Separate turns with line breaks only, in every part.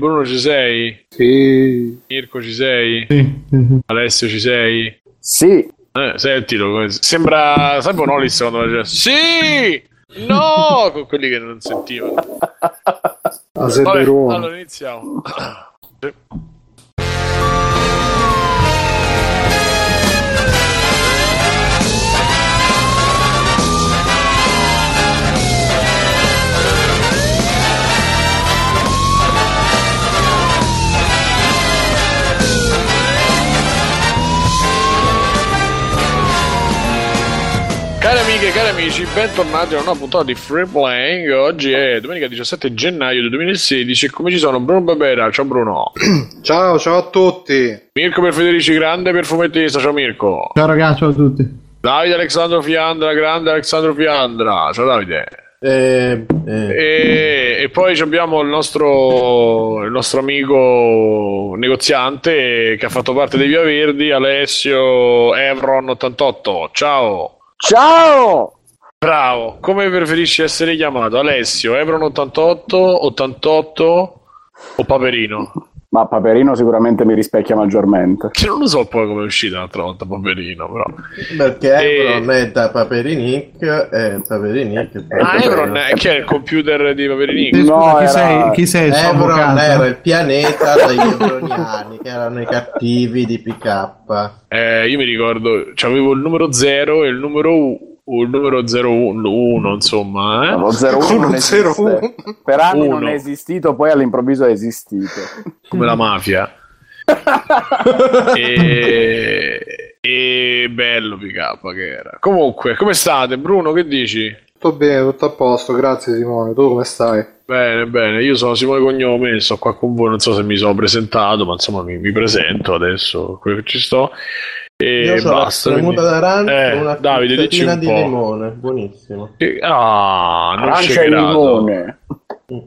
Bruno ci sei?
Sì.
Mirko ci sei?
Sì.
Alessio ci sei?
Sì.
Eh, sentilo, sembra sempre un Olis quando faceva Sì! No! Con quelli che non sentivano.
Zebberone.
allora iniziamo. Sì. Cari amiche, cari amici, bentornati a una nuova puntata di Free Playing. Oggi è domenica 17 gennaio del 2016 e come ci sono Bruno Barbera, ciao Bruno.
Ciao, ciao a tutti.
Mirko per Federici Grande per fumettista, ciao Mirko.
Ciao ragazzi, ciao a tutti.
Davide Alessandro Fiandra, grande Alessandro Fiandra, ciao Davide.
Eh, eh,
E, e poi abbiamo il nostro, il nostro amico negoziante che ha fatto parte dei Via Verdi, Alessio Evron88. Ciao.
Ciao!
Bravo, come preferisci essere chiamato? Alessio, Evron 88, 88 o Paperino?
Ma Paperino sicuramente mi rispecchia maggiormente.
Che non lo so poi come è uscita l'altra volta Paperino, però.
perché
E-
Evron è da Paperinic e Paperinic è
Ah, Evron, eh, che è il computer di Paperinic?
Sì,
No,
scusa, chi,
era-
sei, chi sei
Evron era il pianeta degli Evroniani che erano i cattivi di PK
Eh, io mi ricordo, avevo il numero 0 e il numero U, o il numero 01, insomma, eh?
Lo 01 non esiste.
uno.
Per anni
Uno.
non è esistito, poi all'improvviso è esistito.
come la mafia. e, e bello PK che era. Comunque, come state, Bruno? Che dici?
Tutto bene, tutto a posto. Grazie Simone. Tu come stai?
Bene, bene, io sono Simone Cognome, sto qua con voi, non so se mi sono presentato, ma insomma mi, mi presento adesso, ci sto. E
io la
basta.
spremuta
quindi-
d'arancia
Eh,
con una
Davide, dici un
di
po'.
limone buonissimo
Ah, non
Arancia
c'è
e limone.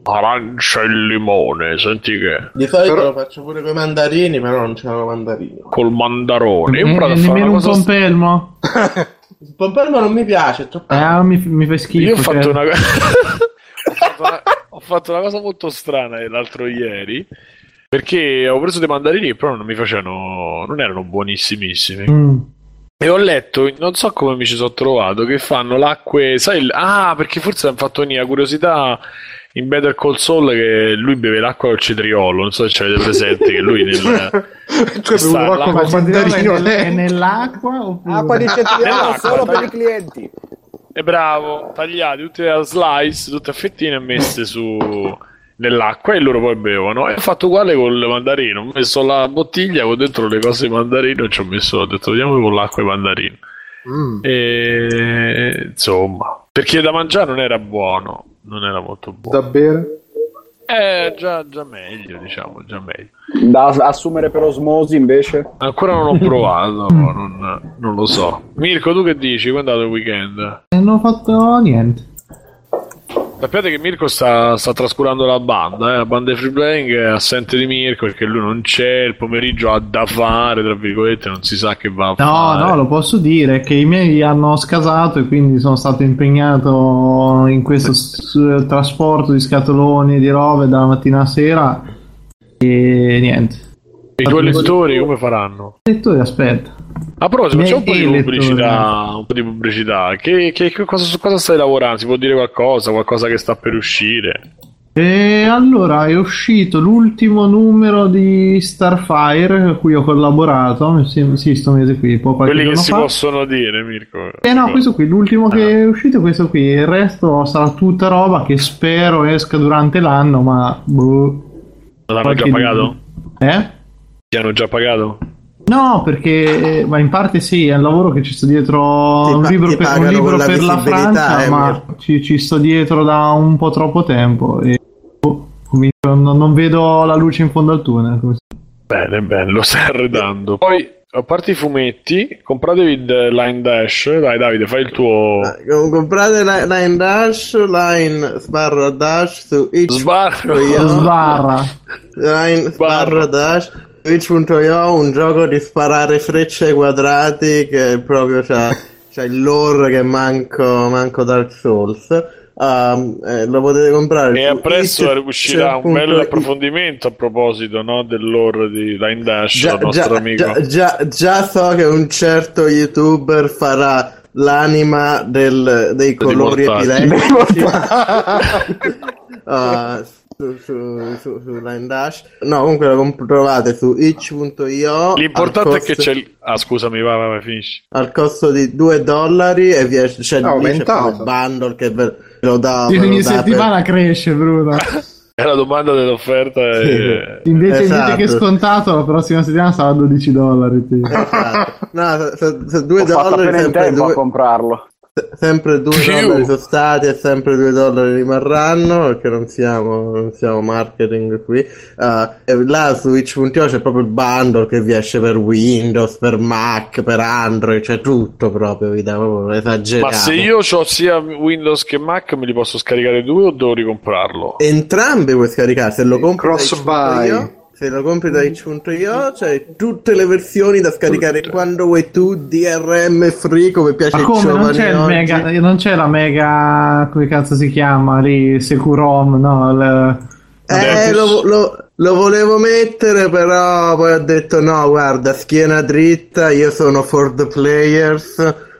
Arancia e limone, senti che
di solito
Però-
lo faccio pure con i mandarini però non c'erano mandarini
col mandarone. Io
Eh,
provato a fare una
un
cosa.
pompelmo?
il pompelmo non mi piace troppo
Eh, mi, mi fa schifo.
Io ho fatto
cioè.
una cosa. ho, fatto una... ho fatto una cosa molto strana l'altro ieri. Perché ho preso dei mandarini, però non mi facevano. non erano buonissimissimi.
Mm.
E ho letto, non so come mi ci sono trovato, che fanno l'acque. Sai, il- ah, perché forse hanno fatto la curiosità in Better Call Saul che lui beve l'acqua col cetriolo. Non so se ci avete presente che lui nel.
hai
sta
l'acqua
l'acqua
col mandarino.
È, nel- è nell'acqua oppure...
Acqua di cetriolo solo per i clienti.
E bravo, tagliati tutte a slice, tutte a fettine e messe su nell'acqua e loro poi bevono. E ho fatto uguale col mandarino. Ho messo la bottiglia con dentro le cose di mandarino e ci ho messo, ho detto, vediamo con l'acqua e mandarino.
Mm.
E insomma, perché da mangiare non era buono, non era molto buono.
Da bere?
Eh, già, già meglio, diciamo, già meglio.
Da assumere per osmosi invece.
Ancora non ho provato, non, non lo so. Mirko, tu che dici? Quando è andato il weekend?
Eh, Non ho fatto niente.
Sappiate che Mirko sta, sta trascurando la banda, eh? la banda di free playing è assente di Mirko perché lui non c'è, il pomeriggio ha da fare, tra virgolette, non si sa che va a
No,
fare.
no, lo posso dire che i miei hanno scasato e quindi sono stato impegnato in questo s- trasporto di scatoloni di robe dalla mattina a sera e niente.
I tuoi lettori come faranno?
Lettori, aspetta.
A proposito, facciamo un po' di pubblicità, un po' di pubblicità. Che, che- che cosa, su cosa stai lavorando? Si può dire qualcosa? Qualcosa che sta per uscire?
E allora è uscito l'ultimo numero di Starfire a cui ho collaborato, sì, sto mese qui, qualche
Quelli che si
fa.
possono dire, Mirko.
Eh no, questo qui, l'ultimo che
Ah.
è uscito è questo qui, il resto sarà tutta roba che spero esca durante l'anno, ma boh.
L'hanno già pagato?
Eh?
Ti hanno già pagato?
No, perché eh, ma in parte sì, è un lavoro che ci sto dietro
Ti
un libro per, un libro
la
per la Francia,
eh,
ma ci, ci sto dietro da un po' troppo tempo e comincio- non, non vedo la luce in fondo al tunnel. come si-
Bene, bene, lo stai arredando. Poi, a parte i fumetti, compratevi il Line Dash. Dai, Davide, fai il tuo.
Eh, comprate Line Dash Line sbarra Dash su itch.io
Sbarra.
Line sbarra Dash su itch.io un gioco di sparare frecce quadrati che proprio c'ha, c'ha il lore che manco, manco Dark Souls. Um, eh, lo potete comprare
E appresso uscirà un bello approfondimento a proposito no, dell'ore di Line Dash,
Già,
il nostro
già,
amico.
già, già, già so che un certo youtuber farà l'anima del- dei colori epilettici Ah, su, su, su, su Line Dash. No, comunque lo comp- trovate su itch.io.
L'importante
al
è che
costo-
c'è il... Ah, scusami, vai, vai, finisci.
al costo di 2 dollari e vi
È
c'è pure il bundle che ve lo dà
Sì, ogni
dà per-
settimana cresce, Bruno.
È la domanda dell'offerta. e-
Invece,
Esatto.
invece che scontato, la prossima settimana sarà 12 dollari.
Esatto. No, se, se 2
Ho fatto
dollari
appena in tempo a
2
comprarlo.
Sempre 2
Più.
dollari sono stati e sempre 2 dollari rimarranno perché non siamo, non siamo marketing qui e là su itch.io c'è proprio il bundle che vi esce per Windows, per Mac, per Android c'è tutto proprio vi dà proprio esagerato
Ma se io ho sia Windows che Mac, me li posso scaricare due o devo ricomprarlo?
Entrambi puoi scaricare, se lo compri
Cross buy.
Se lo compri da itch.io c'hai tutte le versioni da scaricare
Tutte.
quando vuoi tu, DRM free come piace
Ma
ai
come non c'è, mega, non c'è la mega. come cazzo si chiama lì? Securom, no? Il-
Eh, lo, lo- lo volevo mettere, però poi ho detto no, guarda, schiena dritta, io sono for the players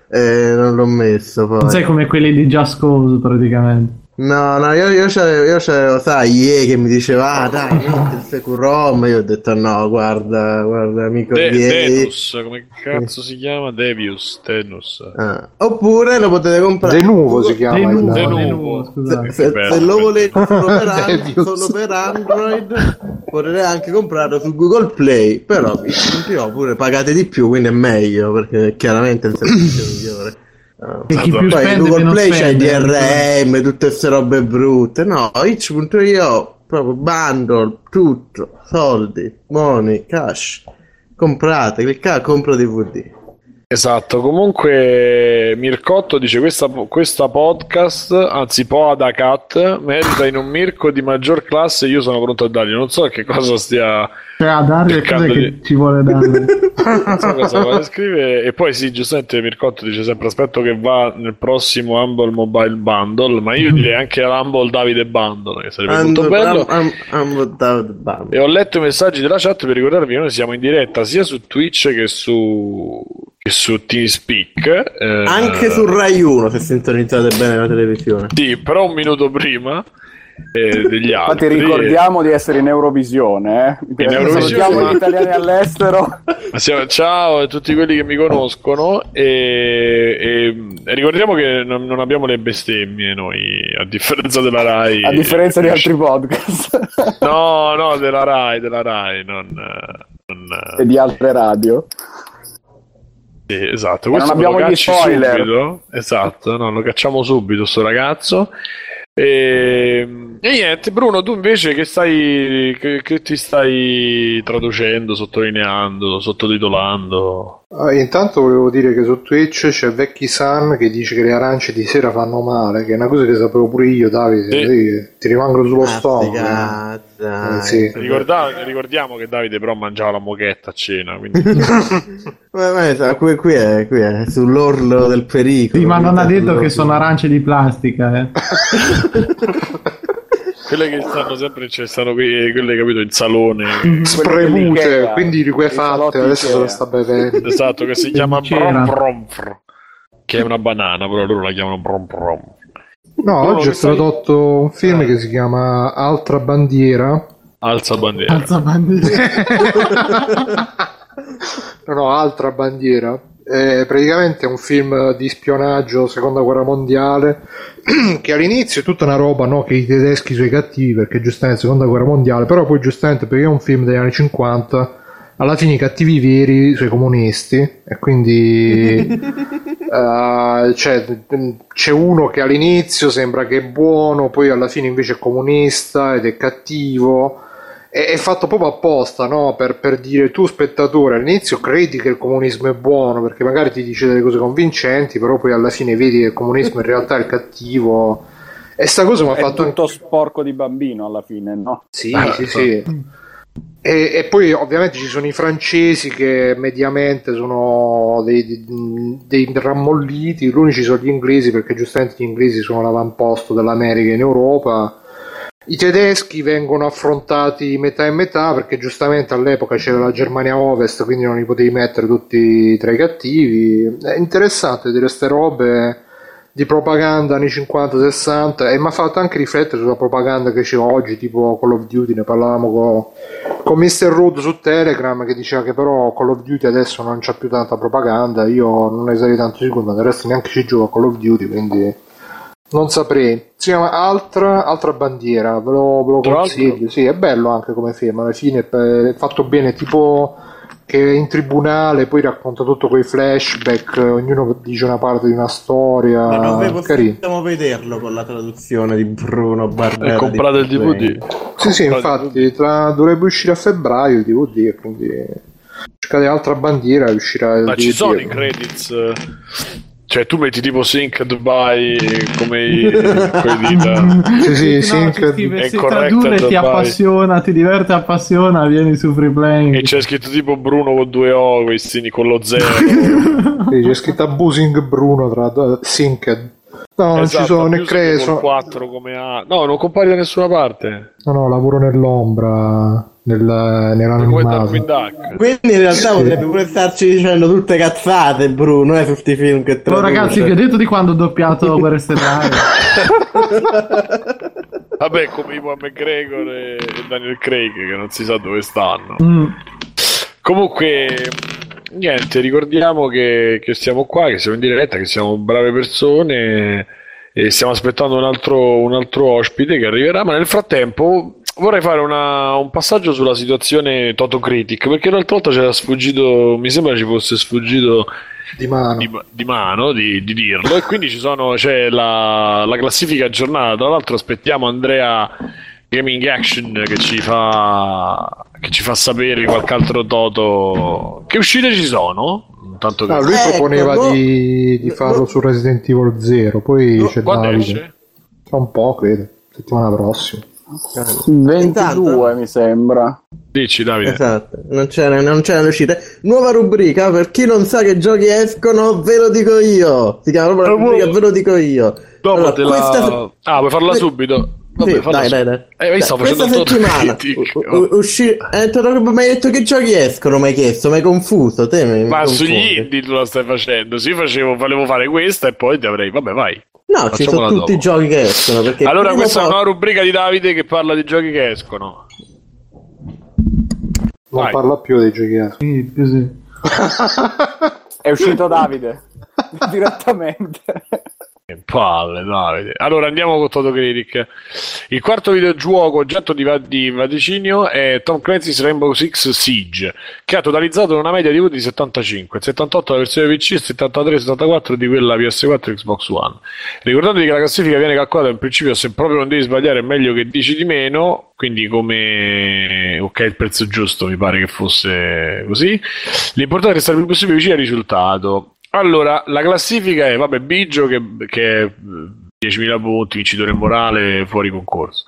e non l'ho messo
non
poi.
sei come quelli di Just Cause praticamente.
No, no, io, io c'avevo, io c'avevo, sai, Ie che mi diceva, ah dai, metti il Securom, io ho detto no, guarda, guarda, amico
De-
Ie.
Denus, come cazzo si chiama? Devius, Denus.
Ah, Oppure lo potete comprare.
De nuovo si chiama.
De nuovo,
il-
de
nuovo.
nuovo, scusate.
Se,
bello,
se lo volete solo per, an-
Devious.
solo per Android potete anche comprarlo su Google Play però io pure pagate di più quindi è meglio perché chiaramente è il servizio migliore.
E chi
Poi
più
poi
spende
Google
meno
Play c'è. DRM tutte queste robe brutte. No itch.io proprio bundle tutto soldi money cash. Comprate cliccate compra DVD
Esatto, comunque Mircotto dice questa, questa podcast, anzi Poada Cat, merita in un Mirko di maggior classe, io sono pronto a dargli, non so che cosa stia,
Cioè, a Dario cos'è
Cercando
che
di-
ci vuole dare?
non so cosa vuole scrivere, e poi sì, giustamente Mircotto dice sempre aspetto che va nel prossimo Humble Mobile Bundle, ma io direi anche all'Humble Davide Bundle, che sarebbe molto
And-
bello.
Without the bundle.
E ho letto i messaggi della chat per ricordarvi che noi siamo in diretta sia su Twitch che su, che su TeamSpeak. eh,
anche su Rai 1 se sintonizzate bene la televisione
Sì, però un minuto prima eh, degli
Infatti
altri.
ricordiamo di essere in Eurovisione, eh.
In Eurovisione, ma-
gli italiani all'estero.
Siamo- ciao a tutti quelli che mi conoscono e, e- e ricordiamo che non, non abbiamo le bestemmie noi, a differenza della Rai.
A differenza di altri podcast
No, no, della Rai, della Rai, non... non
e di altre radio.
sì, esatto, questo
non
me lo
abbiamo gli spoiler.
subito. Esatto, no, lo cacciamo subito sto ragazzo. E, e niente, Bruno, tu invece che stai che, che ti stai traducendo, sottolineando, sottotitolando?
Ah, intanto volevo dire che su Twitch c'è Vecchi San che dice che le arance di sera fanno male, che è una cosa che sapevo pure io, Davide.
Sì.
sì, ti rimangono sullo stomaco.
dai.
Eh, sì.
Ricorda- ricordiamo che Davide però mangiava la mochetta a cena, quindi
ma- sa, qui, qui è, qui è sull'orlo del pericolo.
Sì, ma non ha detto che sono arance di plastica, eh.
quelle che stanno sempre, cioè, stanno qui, quelle capito in salone.
Spremute,
dell'Ikea,
quindi
salotti
adesso se lo sta bevendo.
Esatto, che si chiama
C'era.
brom bromfr, che è una banana, però loro la chiamano brom brom.
No,
Bruno,
oggi
che
è stato
sai-
tradotto un film che si chiama Altra bandiera.
Alza bandiera.
Alza bandiera.
No, no, Altra bandiera. È praticamente un film di spionaggio seconda guerra mondiale che all'inizio è tutta una roba no, che i tedeschi sono i cattivi perché giustamente seconda guerra mondiale però poi giustamente perché è un film degli anni 50 alla fine i cattivi veri sono i comunisti e quindi eh, cioè, c'è uno che all'inizio sembra che è buono poi alla fine invece è comunista ed è cattivo è, è fatto proprio apposta no? per, per dire tu spettatore all'inizio credi che il comunismo è buono perché magari ti dice delle cose convincenti però poi alla fine vedi che il comunismo in realtà è il cattivo e sta cosa mi ha
È
fatto
tutto sporco di bambino alla fine, no?
sì,
Ah,
sì,
so.
sì. E, e poi ovviamente ci sono i francesi che mediamente sono dei, dei, dei rammolliti, gli unici sono gli inglesi perché giustamente gli inglesi sono l'avamposto dell'America in Europa. I tedeschi vengono affrontati metà e metà perché giustamente all'epoca c'era la Germania Ovest, quindi non li potevi mettere tutti tra i cattivi. È interessante vedere queste robe di propaganda anni 50-60 e mi ha fatto anche riflettere sulla propaganda che c'è oggi, tipo Call of Duty, ne parlavamo con, con Mr. Rood su Telegram che diceva che però Call of Duty adesso non c'ha più tanta propaganda, io non ne sarei tanto sicuro, ma del resto neanche ci gioco a Call of Duty, quindi non saprei. Si chiama Altra, Altra Bandiera, ve lo, ve lo consiglio, sì, è bello anche come film, alla fine è fatto bene, tipo che è in tribunale, poi racconta tutto quei flashback, ognuno dice una parte di una storia,
Ma non ve-
carino.
possiamo vederlo con la traduzione di Bruno Barbera.
E comprate il DVD.
Sì, sì,
Comprate
infatti, tra- dovrebbe uscire a febbraio il DVD, e quindi cercate altra bandiera e uscirà il
Ma ci
DVD.
sono i credits. Cioè, tu metti tipo Sync Dubai come i, quelli da-
Sì, sì,
No, scrive,
è
se
corretto,
tradurre ti appassiona, ti diverte, appassiona, vieni su Free Playing.
E c'è scritto tipo Bruno con due O, questi con lo zero.
Sì, c'è scritto Abusing Bruno tra Synced. No, non ci
Esatto,
sono né
con 4 come A. No, non compare da nessuna parte.
No, no, lavoro nell'ombra, nel,
Come
nell'anonimato.
Quindi in realtà potrebbe pure starci dicendo tutte cazzate, Bruno, eh, su sti film che
Oh,
traduce.
ragazzi, vi ho detto di quando ho doppiato Guerre Stellari.
Vabbè, come Iwan McGregor e e Daniel Craig, che non si sa dove stanno.
Mm.
Comunque, niente, ricordiamo che, che siamo qua, che siamo in diretta, che siamo brave persone e stiamo aspettando un altro, un altro ospite che arriverà, ma nel frattempo vorrei fare una- un passaggio sulla situazione Toto Critic, perché l'altra volta c'era sfuggito, mi sembra ci fosse sfuggito
Di mano.
di, di mano di, di dirlo e quindi ci sono, c'è la, la classifica aggiornata tra l'altro aspettiamo Andrea Gaming Action che ci fa che ci fa sapere qualche altro Toto che uscite ci sono tanto che
No, lui
Ecco,
proponeva
no.
di, di farlo
No.
su Resident Evil 0, poi
No,
c'è
quando
Davide.
esce?
Tra un po', credo. Settimana prossima.
22 mi sembra.
dici Davide
Esatto, non c'è, non c'è uscita. Nuova rubrica, per chi non sa che giochi escono, ve lo dico io. Si chiama proprio la rubrica, ve lo dico io.
dopo
Allora,
te la
questa-
ah vuoi farla subito Vabbè,
Sì, dai,
su-
dai, dai.
eh, io
questa settimana u- usci- eh, mi hai detto che giochi escono, mi hai chiesto, mi hai confuso, te mi, mi
ma
confondi.
sugli indie tu la stai facendo sì facevo volevo fare questa e poi ti avrei vabbè vai
No, ci
Facciamola
sono tutti i
dopo.
giochi che escono. Perché
allora questa è
o
una rubrica di Davide che parla di giochi che escono
Non
Vai.
parla più dei giochi altri.
Sì, così.
È uscito Davide. Direttamente.
Che palle, Davide. Allora andiamo con Toto Critic. Il quarto videogioco oggetto di, di vaticinio è Tom Clancy's Rainbow Six Siege, che ha totalizzato una media di voti di 75, 78 la versione PC e 73 74 di quella PS4 e Xbox One. Ricordandoti che la classifica viene calcolata in principio se proprio non devi sbagliare è meglio che dici di meno, quindi come ok il prezzo giusto mi pare che fosse così. L'importante è restare il più possibile vicino al risultato. Allora, la classifica è, vabbè, Biggio che, che è eh, 10.000 punti, vincitore morale, fuori concorso.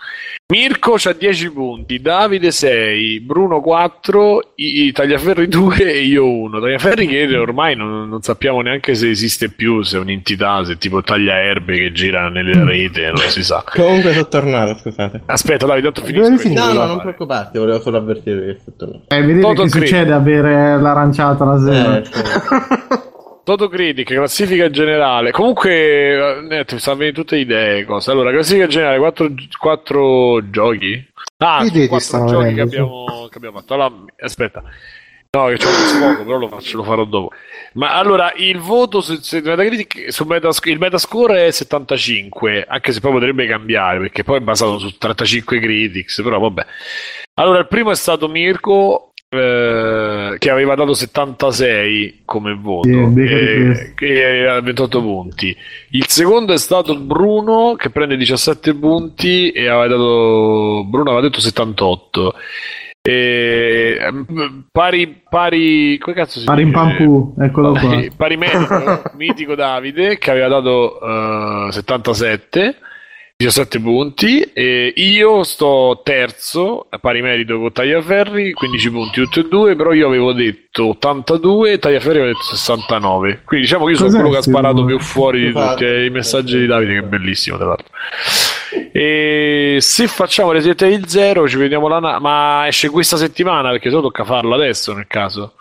Mirko c'ha 10 punti, Davide 6, Bruno 4, I- I- Tagliaferri 2 e io 1. Tagliaferri che ormai non, non sappiamo neanche se esiste più, se è un'entità, se è tipo tagliaerbe che gira nelle rete, non si sa.
Comunque sono tornato, scusate.
Aspetta, Davide, tanto
Dove
finisco.
No, no, non
fare.
preoccuparti, volevo solo avvertire che sono tornato.
Eh, vedete
Toto
che succede avere l'aranciata la zero.
Eh.
Toto Critic, classifica generale. Comunque, eh, mi stanno venendo tutte idee. Cose. Allora, classifica generale, 4, giochi. Ah,
ti
quattro
stanno
giochi che abbiamo, che abbiamo fatto. Allora, aspetta. No, che c'ho un sfogo, però lo, faccio, lo farò dopo. Ma allora, il voto su, su Metacritic, su Metasc- il Metascore è 75, anche se poi potrebbe cambiare, perché poi è basato su 35 critics, però vabbè. Allora, il primo è stato Mirko, eh, che aveva dato 76 come voto, e-
questo.
che aveva 28 punti. Il secondo è stato Bruno, che prende 17 punti e aveva dato... Bruno aveva detto 78. E, pari, pari, come cazzo si dice?
Parimpampù, eccolo qua.
Pari, pari merito, mitico Davide che aveva dato eh, 77 17 punti. E io sto terzo, a pari merito con Tagliaferri, 15 punti tutti e due, però io avevo detto 82 e Tagliaferri aveva detto 69. Quindi diciamo che io sono
Cos'è
quello che ha sparato più fuori di tutti. eh, I messaggi di Davide, che è bellissimo, tra l'altro. E se facciamo Resident Evil 0, ci vediamo la na- ma esce questa settimana perché solo tocca farlo adesso nel caso.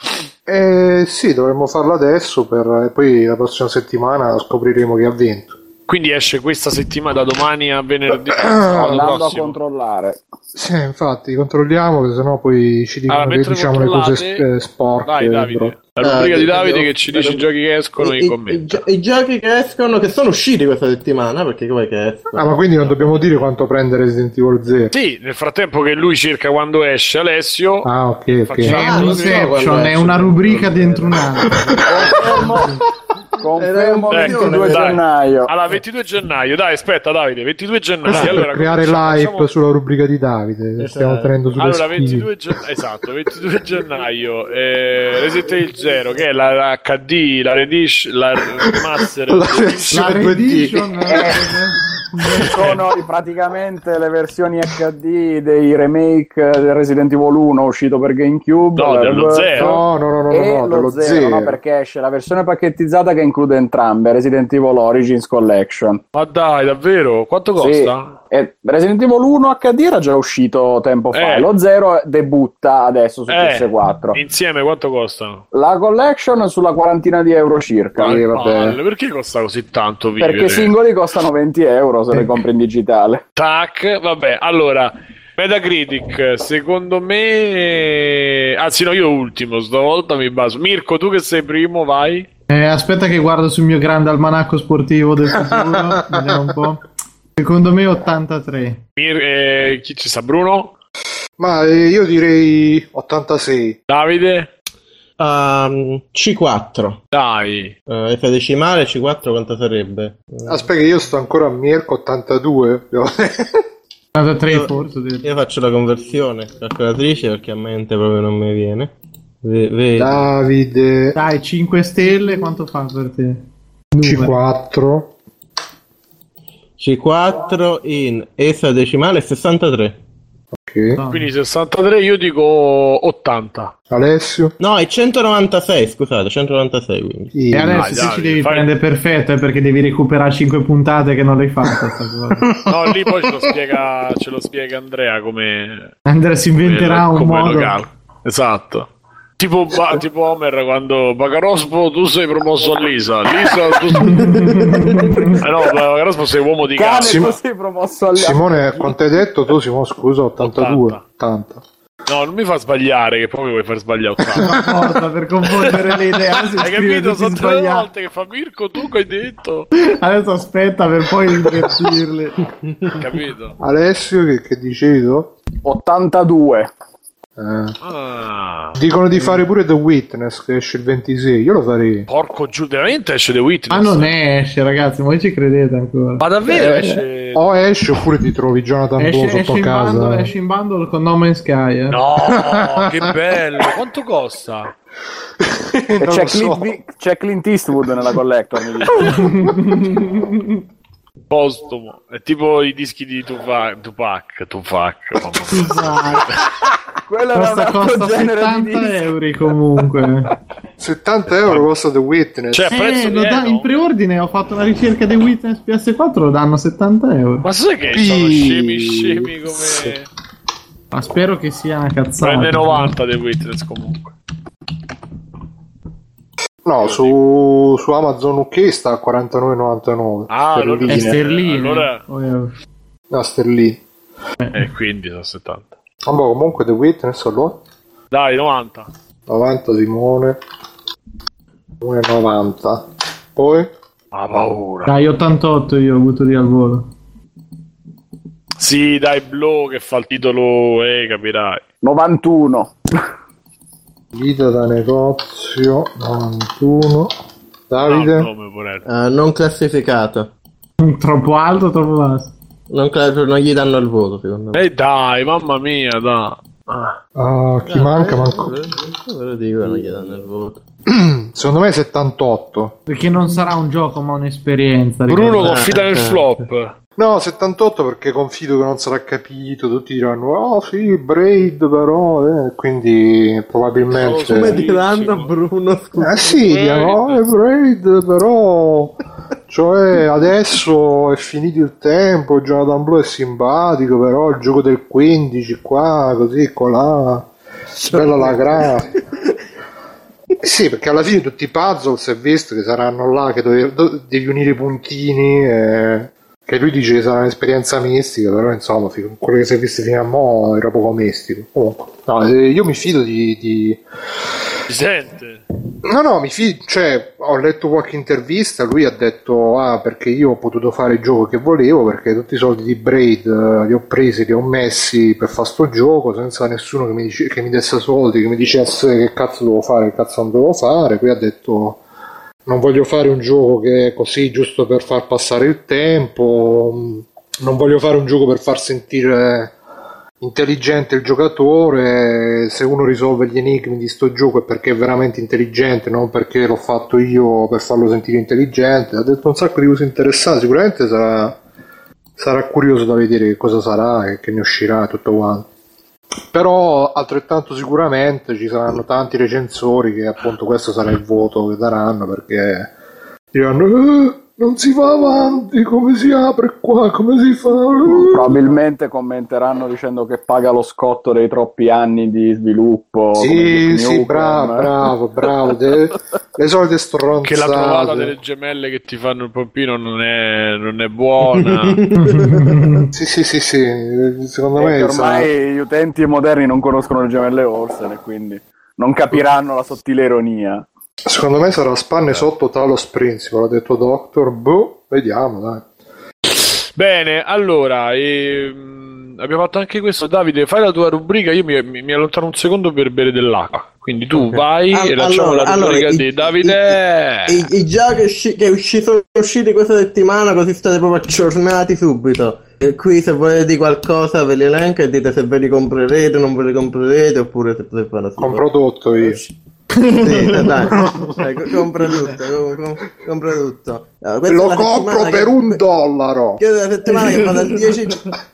Eh, sì, dovremmo farlo adesso, per, e poi la prossima settimana scopriremo chi ha vinto.
Quindi esce questa settimana da domani a venerdì.
Ah,
Andando a controllare.
Sì, infatti, controlliamo, perché sennò poi ci dicono
Allora,
che
mentre
diciamo le cose eh, sporche.
Vai Davide,
bro.
la rubrica
Eh,
di Davide
devo-
che ci dice i giochi che escono
I,
in
i-
commenti.
i i giochi che escono, che sono usciti questa settimana, perché come che escono?
Ah, ma quindi non dobbiamo dire quanto prende Resident Evil 0?
Sì, nel frattempo che lui cerca quando esce Alessio,
Ah, ok, ok.
Facciamo-
È
Ah,
un è una rubrica dentro un anno.
Confermo,
Ecco,
22
dai.
gennaio.
allora 22 gennaio, dai aspetta Davide, 22 gennaio, allora
per creare l'hype
facciamo-
sulla rubrica di Davide. che Stiamo
Esatto.
tenendo sulle
Allora,
spine.
22 gennaio, esatto, 22 gennaio, eh, Resident Evil 0, che è la, la HD, la Redish, la Master,
La
La
versione 2D.
Redition
Sono praticamente le versioni HD dei remake del Resident Evil 1 uscito per GameCube.
No, dello
Birth,
zero.
No, no, no, no, no, no,
lo
dello
zero,
zero.
no, perché esce la versione pacchettizzata che include entrambe, Resident Evil Origins Collection.
ma dai, davvero? Quanto
Sì.
costa?
E Resident Evil 1 HD era già uscito tempo fa,
Eh.
lo 0 debutta adesso su
Eh,
PS4.
insieme quanto costano?
La collection sulla quarantina di euro circa. Vabbè.
palle, perché costa così tanto vivere?
Perché i singoli costano 20 euro se le compri in digitale.
Tac, vabbè, allora Metacritic, secondo me anzi no, io ultimo, stavolta mi baso. Mirko, tu che sei primo, vai.
Eh, aspetta che guardo sul mio grande almanacco sportivo del futuro. vediamo un po'. Secondo me 83.
Mir- eh, chi ci sta? Bruno?
Ma eh, io direi 86.
Davide?
Ehm, C4.
Dai.
Eh, F decimale C4 quanto sarebbe?
Aspetta, che io sto ancora a Mirko 82.
83
Io-
forse.
Io faccio la conversione calcolatrice perché a mente proprio non mi viene. Ve- vedi?
Davide
Dai, 5 stelle, quanto fa per te? Numeri.
C4.
C4 in esadecimale 63.
Ok.
Quindi 63, io dico 80.
Alessio.
No, è 196, scusate, 196 quindi.
Sì.
E adesso se
dai,
ci devi
fai-
prendere perfetto è perché devi recuperare 5 puntate che non l'hai fatta.
No, lì poi ce lo spiega, ce lo spiega Andrea come
Andrea si inventerà un
come
modo.
Esatto. Tipo, ba- tipo Homer quando Bagarospo tu sei promosso a Lisa. Lisa tu Eh no, Bagarospo sei uomo di
Cane,
cazzo.
Sei promosso alle
Simone, quanto hai detto tu, Simone, scusa, 82. 80.
No, non mi fa sbagliare, che poi mi vuoi far sbagliare. ottanta.
La porta per confondere le idee.
Hai capito? Sono tre volte che fa Mirko, tu che hai detto.
Adesso aspetta per poi invertirle.
Capito?
Alessio, che, che dicevi tu?
82.
Eh.
Ah.
Dicono di fare pure The Witness che esce il 26. Io lo farei.
Porco giù, veramente esce The Witness.
Ah, non esce, ragazzi, voi ci credete ancora.
Ma davvero
Eh,
esce?
O esce oppure ti trovi Jonathan Blow
Esce,
sotto
esce, in
casa.
bundle, esce in bundle con No Man's Sky. Eh.
No, che bello. Quanto costa?
C'è,
so.
Clint, c'è Clint Eastwood nella collector.
Postumo. È tipo i dischi di Tupac. Tupac. Tupac.
Quello era un
Costa,
altro
costa
genere di
70
disco.
euro comunque.
70 euro costa The Witness.
Cioè,
Eh, da- in preordine ho fatto una ricerca di Witness PS4, lo danno 70 euro.
Ma sai che sono
Sì.
scemi scemi come...
Ma spero che sia una cazzata.
Prende 90 The Witness comunque.
No, su, su Amazon UK sta a 49,99.
Ah, allora-
È
sterline.
sterline.
Allora-
Oh, eh.
No, sterline.
E quindi sono 70.
Vabbè, comunque The Witness allora.
Dai, 90.
90 Simone. Simone 90. Poi?
Ha paura.
Dai, 88 io ho avuto lì al volo.
Sì, dai, Blow che fa il titolo, eh, capirai.
91.
Guida da negozio 91.
No,
Davide?
porello.
Eh, non classificato.
Troppo alto, troppo basso.
Non, cla- non gli danno il voto, secondo me.
E dai, mamma mia, dai. Ah.
Ah, chi manca? Manco.
Ve lo dico che non gli danno il voto.
Secondo me 78.
Perché non sarà un gioco, ma un'esperienza.
Bruno
ricordate.
confida nel
eh,
flop.
No, 78 perché confido che non sarà capito, tutti diranno, oh sì, Braid però, eh, quindi probabilmente...
Come diranno Bruno, scusa.
Eh sì, diranno, oh, è Braid però... Cioè, adesso è finito il tempo, Jonathan Blue è simpatico, però il gioco del 15 qua, così, colà, bella la grafica. Eh Sì, perché alla fine tutti i puzzle si è visto che saranno là, che dovevi, do- devi unire i puntini, eh, che lui dice che sarà un'esperienza mistica, però insomma, quello che si è visto fino a mo' era poco mistico. Comunque, no, eh, io mi fido di... di...
Sente?
No, no, mi fido, cioè, ho letto qualche intervista, lui ha detto, ah, perché io ho potuto fare il gioco che volevo, perché tutti i soldi di Braid eh, li ho presi, li ho messi per fare sto gioco, senza nessuno che mi, dice, che mi desse soldi, che mi dicesse che cazzo devo fare, che cazzo non devo fare, poi ha detto, non voglio fare un gioco che è così giusto per far passare il tempo, non voglio fare un gioco per far sentire intelligente il giocatore, se uno risolve gli enigmi di sto gioco è perché è veramente intelligente, non perché l'ho fatto io per farlo sentire intelligente. Ha detto un sacco di cose interessanti, sicuramente sarà, sarà curioso da vedere cosa sarà e che ne uscirà tutto quanto. Però altrettanto sicuramente ci saranno tanti recensori che appunto questo sarà il voto che daranno perché diranno "Eh, non si va avanti, come si apre qua, come si fa? Eh".
Probabilmente commenteranno dicendo che paga lo scotto dei troppi anni di sviluppo.
Sì, sì, bravo,
eh.
bravo, bravo. De- le solite stronzate.
Che la trovata delle gemelle che ti fanno il pompino non è, non è buona.
Sì, sì, sì, sì, secondo
E
me
che ormai
sarà-
gli utenti moderni non conoscono le gemelle Olsen e quindi non capiranno la sottile ironia.
Secondo me sarà spanne sotto Talos Principal, ha detto Doctor. Boh, vediamo, dai.
Bene, allora, ehm, abbiamo fatto anche questo. Davide, fai la tua rubrica. Io mi, mi- mi allontano un secondo per bere dell'acqua. Quindi tu vai
Al-
e lasciamo
allora-
la rubrica
allora,
di
i-
Davide.
I, i- i giochi usci- che usci- sono usciti questa settimana, così state proprio aggiornati subito. E qui se volete qualcosa ve li elenco e dite se ve li comprerete, non ve li comprerete, oppure se potete fare
Compro tutto io.
Sì, dai, dai, co- compra tutto, com- com- compra tutto. Allora, questa
Lo compro per
che-
un dollaro.
Questa è la settimana che va dal 10,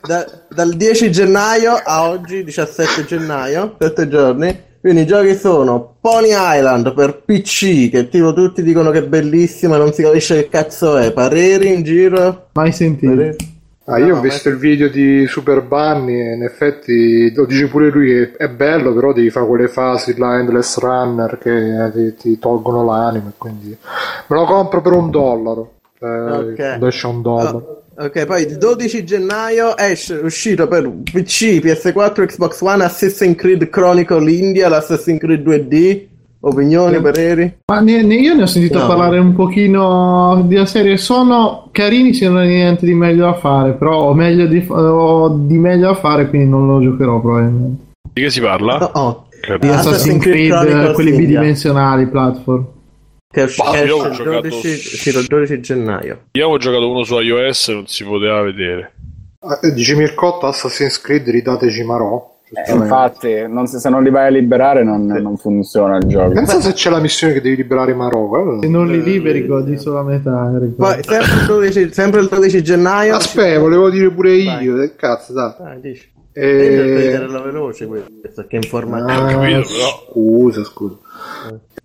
da- dal 10 gennaio a oggi, 17 gennaio, 7 giorni. Quindi i giochi sono Pony Island per PC, che tipo tutti dicono che è bellissima, non si capisce che cazzo è. Pareri in giro?
Mai sentito.
Pareri?
Ah, io
No,
ho visto il video di Super Bunny e in effetti lo dice pure lui che è bello, però devi fare quelle fasi là Endless Runner che eh, ti, ti tolgono l'anima, quindi me lo compro per un dollaro. Eh,
Ok.
quando esce un dollaro.
Oh, ok, poi il 12 gennaio esce uscito per PC, PS4, Xbox One Assassin's Creed Chronicle India, l'Assassin's Creed 2D. Opinioni, pareri?
Ma ne- ne- io ne ho sentito
No.
parlare un pochino della serie. Sono carini se non hai niente di meglio da fare. Però ho, meglio di, ho di meglio da fare, quindi non lo giocherò probabilmente.
Di che si parla?
No, oh,
Di Assassin's
Creed
Creed, quelli
India.
bidimensionali, platform.
che è usci-
Bah,
esce il
giocato
12,
su-
uscito il 12 gennaio.
Io avevo giocato uno su iOS non si poteva vedere.
Eh, Dice Mircotto Assassin's Creed ridateci Marò.
Eh, infatti, non se, se non li vai a liberare non, non funziona il gioco.
Pensa se c'è la missione che devi liberare Marò. guarda.
Se non li liberi, godi solo a metà.
Poi sempre il 12, sempre il 12 gennaio.
Aspetta, volevo dire pure
Vai.
io. Che cazzo, dai.
Ah, dici.
Eh,
Eh... veloce questo, che informazione.
Ah,
capito,
scusa, scusa.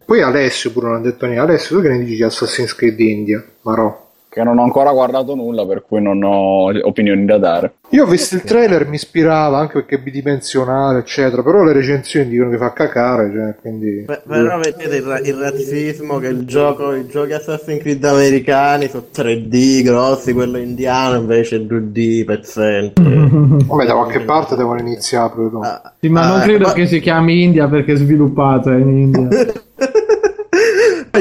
Poi Alessio pure non ha detto niente. Alessio, tu che ne dici di Assassin's Creed India? Marò.
Che non ho ancora guardato nulla, per cui non ho opinioni da dare.
Io ho visto il trailer, mi ispirava anche perché è bidimensionale, eccetera. Però le recensioni dicono che fa cacare, cioè, quindi.
Beh, Però vedete il, ra- il razzismo che il gioco, i giochi Assassin's Creed americani sono 3D grossi, quello indiano invece è 2D pezzente.
Vabbè, da qualche parte devono iniziare proprio.
Ah,
Sì, ma non
ah,
credo
ma-
che si chiami India perché è sviluppata in India.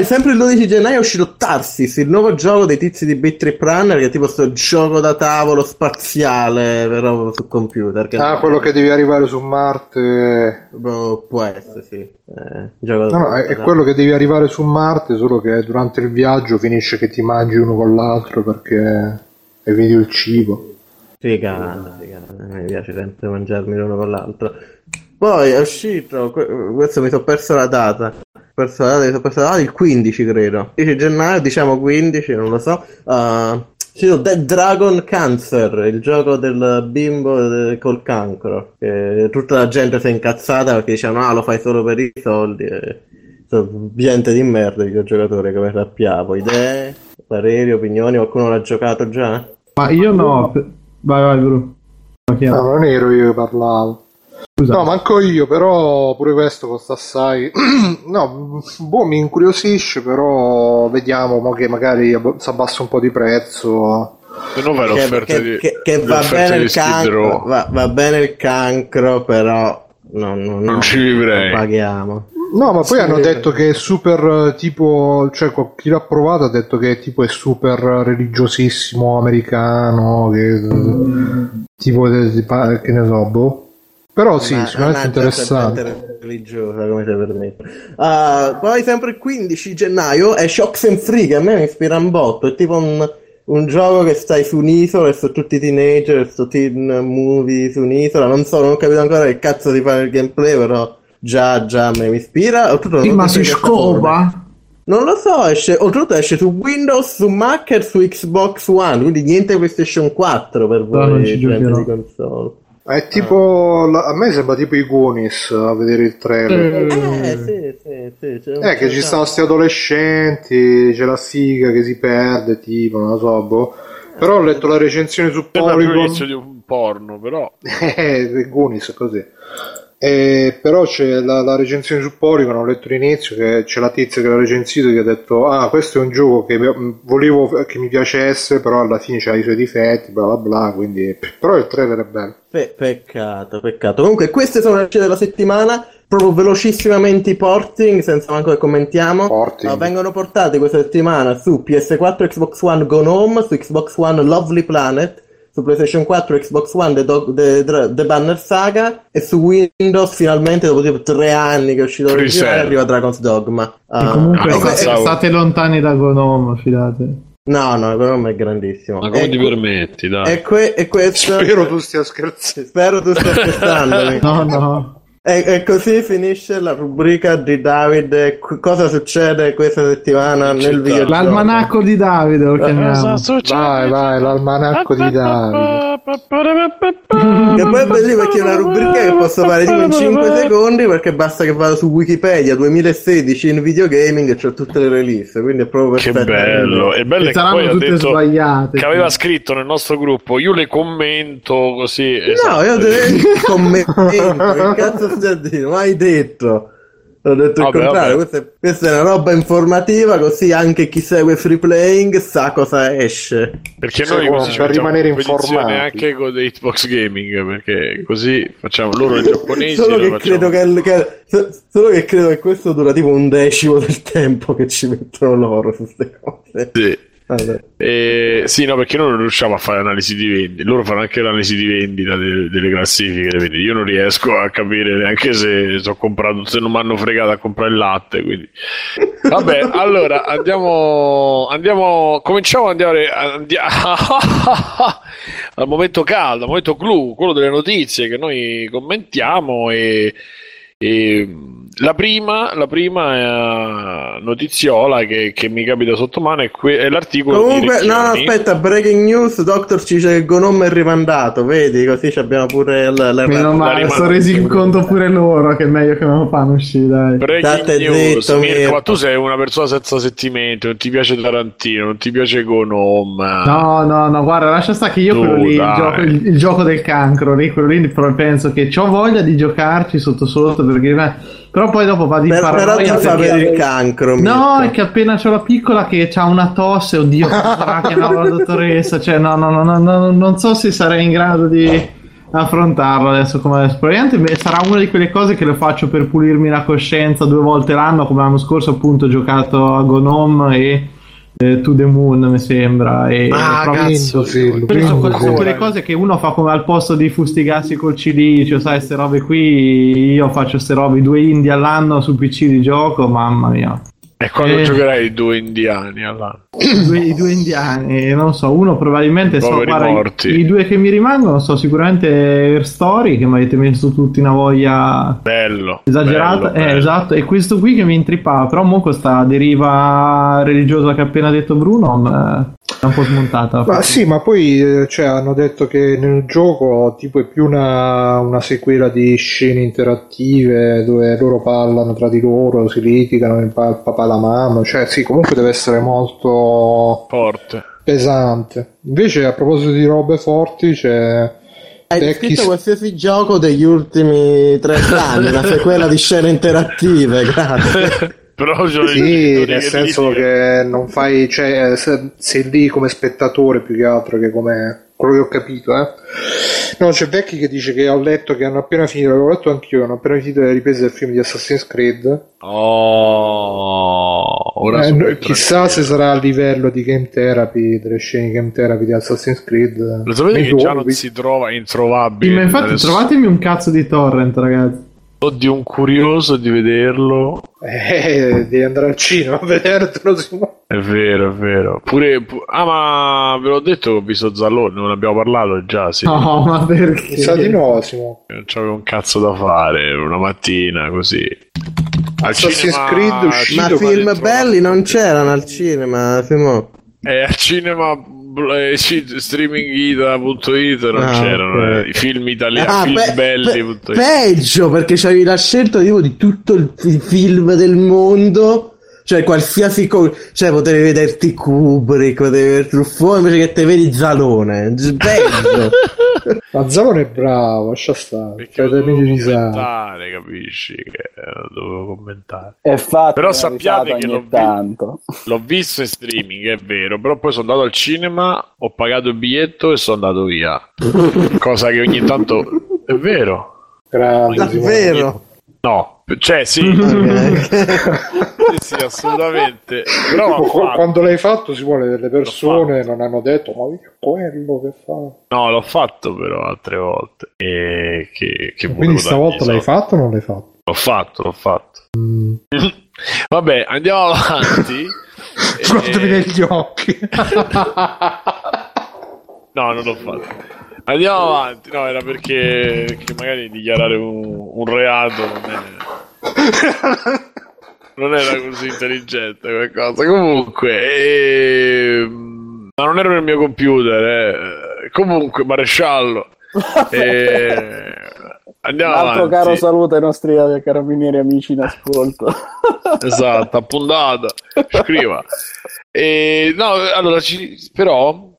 Sempre il 12 gennaio è uscito Tarsis, il nuovo gioco dei tizi di Bit Trip Runner, che è tipo sto gioco da tavolo spaziale, però su computer. Che
Ah, quello che devi arrivare su Marte.
Boh, può essere, sì. Eh,
No, no, è, è quello che devi arrivare su Marte, solo che durante il viaggio finisce che ti mangi uno con l'altro perché eviti il cibo.
Figata, figata. Mi piace sempre mangiarmi l'uno con l'altro. Poi è uscito, que- questo mi sono perso la data. Perso la data, mi sono perso la data il 15 credo. 10 gennaio, diciamo 15, non lo so. Uh, Sì, no, Dead Dragon Cancer, il gioco del bimbo eh, col cancro. Che tutta la gente si è incazzata perché dicevano ah lo fai solo per i soldi. E... Gente di merda i videogiocatori come sappiamo. Idee, pareri, opinioni, qualcuno l'ha giocato già?
Ma io no. Vai, vai, Bru. Ma chi è?
No, non ero io che parlavo.
Scusa.
No, manco io, però pure questo costa assai. no, boh, mi incuriosisce, però vediamo mo che magari ab- si abbassa un po' di prezzo.
Se no vai
Che,
l'offerta
che-
di
che- che va
l'offerta
bene
di
il cancro, va, va bene il cancro, però no, no, no,
Non ci vivrei.
non paghiamo.
No, ma poi
Sì.
hanno detto che è super eh, tipo, cioè chi l'ha provato ha detto che tipo è super religiosissimo americano, che eh, tipo pa- che ne so, boh. Però sì,
Ma-
sicuramente
una
interessante.
religiosa come te permette. Ah, poi sempre il 15 gennaio è Shocks and Free che a me mi ispira un botto, è tipo un, un gioco che stai su un'isola e sono tutti teenager, sto teen movie su un'isola, non so, non ho capito ancora che cazzo di fare il gameplay, però già già me mi ispira. Oltretutto
Sì,
non
ma si scopa?
Non lo so, esce, oltretutto esce su Windows, su Mac e su Xbox One, quindi niente PlayStation 4 per voi
non ci
gente di console.
È tipo, la- a me sembra tipo i Goonies a vedere il trailer.
Eh, sì, sì, sì. c'è
Eh, che ci stanno sti adolescenti, c'è la figa che si perde, tipo, non lo so, boh. Però ho letto la recensione su
Sembra più
Polygon.
l'inizio di un porno, però.
Eh, The Goonies, così. Eh, però c'è la, la recensione su Polygon, ho letto all'inizio che c'è la tizia che l'ha recensito che ha detto ah questo è un gioco che volevo che mi piacesse però alla fine c'ha i suoi difetti bla bla bla quindi però il trailer è bello
Pe- peccato, peccato. Comunque, queste sono le uscite della settimana. Proprio velocissimamente i porting, senza manco che commentiamo.
Porting.
Vengono portati questa settimana su PS4, Xbox One Gone Home, su Xbox One Lovely Planet, su PlayStation 4, Xbox One The, Dog- The- The- Banner Saga e su Windows finalmente dopo tipo tre anni che è uscito l'originale
Cell.
arriva Dragon's Dogma.
E
Ah,
comunque
no,
e que-
pensavo-
state lontani da Gnome, fidate.
no, no, Gone Home è grandissimo.
Ma come
E
ti permetti, dai?
E, que- e questo...
spero tu stia scherzando
Spero tu stia scherzandomi.
No, no.
E, e così finisce la rubrica di Davide. Qu- cosa succede questa settimana nel
Città.
videogioco?
L'almanacco di Davide lo chiamiamo.
vai vai l'almanacco di Davide
Che poi è bellissimo perché è una rubrica che posso fare tipo in 5 secondi perché basta che vado su Wikipedia 2016 in videogaming e c'ho tutte le release, quindi è proprio
Che
perfetto.
bello! E bello
Che
è che
saranno
poi
tutte
detto
sbagliate.
che aveva scritto nel nostro gruppo, io le commento così.
No,
esatto.
io te commento, che cazzo dire? Mai detto. Ho detto
Vabbè,
il contrario, questa è, questa è una roba informativa, così anche chi segue free playing sa cosa esce.
Perché noi
per
così ci mettiamo
rimanere informati.
anche con the Hitbox Gaming perché così facciamo loro i giapponesi
Solo che, credo che, che- so- solo che credo che questo dura tipo un decimo del tempo che ci mettono loro su queste cose.
Sì.
Vabbè.
Eh, sì, no, perché noi non riusciamo a fare analisi di vendita. Loro fanno anche l'analisi di vendita delle, delle classifiche. vendite. Io non riesco a capire neanche se, se ho comprato, se non mi hanno fregato a comprare il latte. Quindi. Vabbè, allora andiamo, andiamo, cominciamo ad andare andi- al momento caldo, al momento clou, quello delle notizie che noi commentiamo e. e la prima, la prima eh, notiziola che, che mi capita sotto mano è, que- è l'articolo
Comunque, no, no, aspetta, breaking news, Doctor ci dice che Gonome è rimandato, vedi, così ci abbiamo pure la, la,
Meno male,
rimane-
sono resi conto pure loro che è meglio che non lo fanno uscire, dai.
Breaking
State
news,
zitto,
Mirko,
Mirko.
ma tu sei una persona senza sentimenti, non ti piace Tarantino, non ti piace Gonome.
No, no, no, guarda, lascia stare che io
Tu,
quello lì, il gioco, il, il gioco del cancro, lì, quello lì però penso che ho voglia di giocarci sotto sotto perché eh, però poi dopo vado in
Per,
paranoia
fa
perché-
per il cancro,
No, è che appena c'ho la piccola che ha una tosse, oddio, sarà chiamavo la dottoressa, cioè no, no, no, no, no, non so se sarei in grado di affrontarlo adesso come adesso. Probabilmente beh, sarà una di quelle cose che lo faccio per pulirmi la coscienza due volte l'anno, come l'anno scorso appunto ho giocato a Gnome e eh, To The Moon mi sembra. E
ah cazzo sì,
quelle sono, quelle- cose che uno fa come al posto di fustigarsi col cilicio, sai, queste robe qui. Io faccio queste robe, due indie all'anno sul PC di gioco, mamma mia.
E quando
Eh.
giocherai i due indiani all'anno?
I due, indiani, non so, uno probabilmente so, guarda, i- i, due che mi rimangono so sicuramente Air Story che mi avete messo tutti una voglia
Bello.
esagerata,
bello,
eh,
bello.
esatto, e questo qui che mi intrippava, però mo questa deriva religiosa che ha appena detto Bruno eh, è un po' smontata.
Ma sì, ma poi eh, cioè, hanno detto che nel gioco tipo è più una, una sequela di scene interattive dove loro parlano tra di loro, si litigano, papà la mamma, cioè sì, comunque deve essere molto
Forte.
pesante. Invece a proposito di robe forti c'è...
Hai descritto qualsiasi gioco degli ultimi 30 anni, una sequela di scene interattive, grazie.
Però
Sì, nel senso che non fai, cioè, se- sei lì come spettatore più che altro che come quello che ho capito, eh. No, c'è Vecchi che dice che ho letto che hanno appena finito, l'avevo letto anch'io, hanno appena finito le riprese del film di Assassin's Creed.
Oh, ora
Eh,
sono
no- chissà se sarà a livello di game therapy, delle scene di game therapy di Assassin's Creed.
Lo sapete che già non si trova
Sì,
introvabile?
ma infatti
Adesso
trovatemi un cazzo di torrent ragazzi.
Di un curioso di vederlo.
Eh, devi andare al cinema a vedertelo. Simone.
È vero, è vero. Pure, pu- ah, ma ve l'ho detto che ho visto Zallone, non abbiamo parlato già, sì.
No, ma perché?
Mi sa di no.
Non c'avevo un cazzo da fare una mattina così. Al
Assassin's
cinema-
Creed uscito
Ma film belli non c'erano al cinema, Simo.
Eh, al cinema eh, streamingita.it non
Ah,
c'erano
ok.
eh, i film italiani,
Ah,
film
pe-
belli.
pe- peggio perché c'avevi la scelta tipo, di tutto il fi- film del mondo. Cioè, qualsiasi cosa, cioè, potevi vederti Kubrick, potevi vederti Truffaut invece che te vedi Zalone. Peggio.
Ma Zalone è bravo, lascia stare.
Perché
Fai
lo dovevo commentare, capisci? Che eh, lo dovevo commentare.
È fatto
Però sappiate che
ogni
l'ho vi-
tanto.
L'ho visto in streaming, è vero, però poi sono andato al cinema, ho pagato il biglietto e sono andato via. Cosa che ogni tanto è vero.
Simone.
Davvero.
No, cioè sì, sì, sì, assolutamente. Però
Qu-
fatto.
Quando l'hai fatto, Simone, delle persone non hanno detto, ma io quello che fa.
No, l'ho fatto però altre volte. E che, che
Quindi
volevo
stavolta l'hai fatto o non l'hai fatto?
L'ho fatto, l'ho fatto. Vabbè, andiamo avanti.
Guardami
Eh,
negli occhi.
No, non l'ho fatto. Andiamo avanti. No, era perché, perché magari dichiarare un, un reato non è. Non era così intelligente come cosa. Comunque, ehm, ma non ero nel mio computer. eh. Comunque, maresciallo. eh, Andiamo
Un altro
avanti.
caro saluto ai nostri carabinieri amici in ascolto.
esatto, appuntata, scriva. E, no, allora, ci- però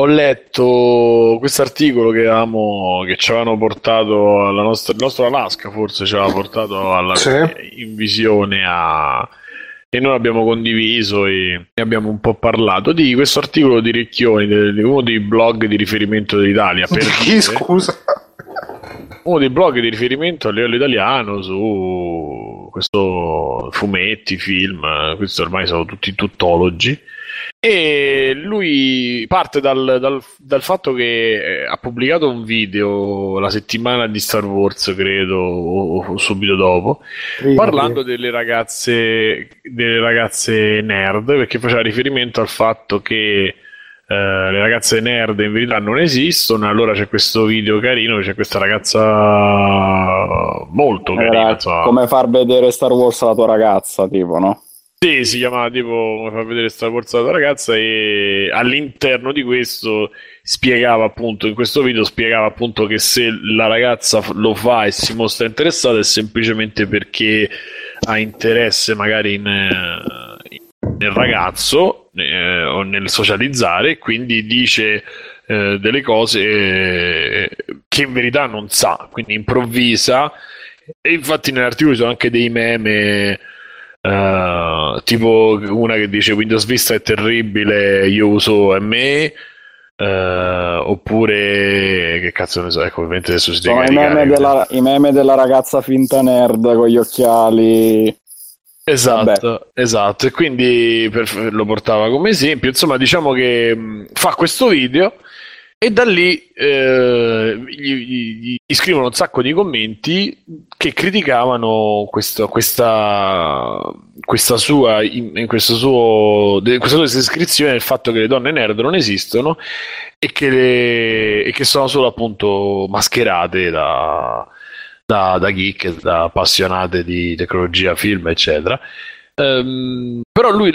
ho letto questo articolo che avevamo, che ci avevano portato alla nostra, il nostro Alaska forse ci aveva portato alla,
Sì.
in visione a e noi l'abbiamo condiviso e ne abbiamo un po' parlato di questo articolo di Ricchioni, di uno dei blog di riferimento dell'Italia. Per
Chi
dire-
scusa?
uno dei blog di riferimento a livello italiano su questo fumetti, film, eh, questi ormai sono tutti tuttologi. E lui parte dal, dal- dal fatto che eh, ha pubblicato un video la settimana di Star Wars, credo, o, o subito dopo, parlando delle ragazze, delle ragazze nerd, perché faceva riferimento al fatto che eh, le ragazze nerd in verità non esistono. Allora c'è questo video carino, c'è questa ragazza molto carina.
Era
insomma.
come far vedere Star Wars alla tua ragazza, tipo, no?
Sì, si chiamava tipo come fa vedere Star Wars alla ragazza e all'interno di questo spiegava appunto, in questo video spiegava appunto che se la ragazza lo fa e si mostra interessata è semplicemente perché ha interesse magari in, eh, nel ragazzo eh, o nel socializzare quindi dice eh, delle cose eh, che in verità non sa, quindi improvvisa. E infatti nell'articolo ci sono anche dei meme eh, tipo una che dice Windows Vista è terribile, io uso ME. eh, oppure che cazzo ne so, ecco, ovviamente adesso si
Sono i meme, della, i meme della ragazza finta nerd con gli occhiali.
Esatto, esatto, e quindi per- lo portava come esempio. Insomma, diciamo che mh, fa questo video E da lì eh, gli, gli- gli scrivono un sacco di commenti che criticavano questo- questa, questa sua, in, in questo suo, de- questa sua descrizione del fatto che le donne nerd non esistono e che, le- e che sono solo appunto mascherate da, da, da geek, da appassionate di tecnologia, film, eccetera. Ehm, però lui,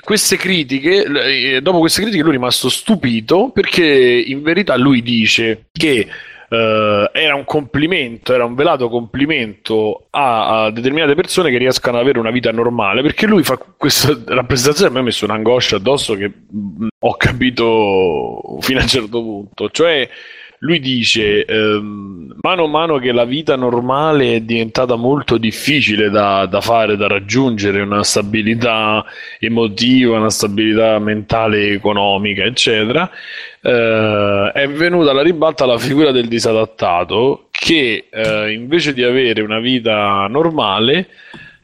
queste critiche, dopo queste critiche, lui è rimasto stupito perché in verità lui dice che eh, era un complimento, era un velato complimento a, a determinate persone che riescano ad avere una vita normale perché lui fa questa rappresentazione me ha messo un'angoscia addosso che mh, ho capito fino a un certo punto, cioè lui dice, ehm, mano a mano che la vita normale è diventata molto difficile da, da fare, da raggiungere, una stabilità emotiva, una stabilità mentale, economica, eccetera, eh, è venuta alla ribalta la figura del disadattato che eh, invece di avere una vita normale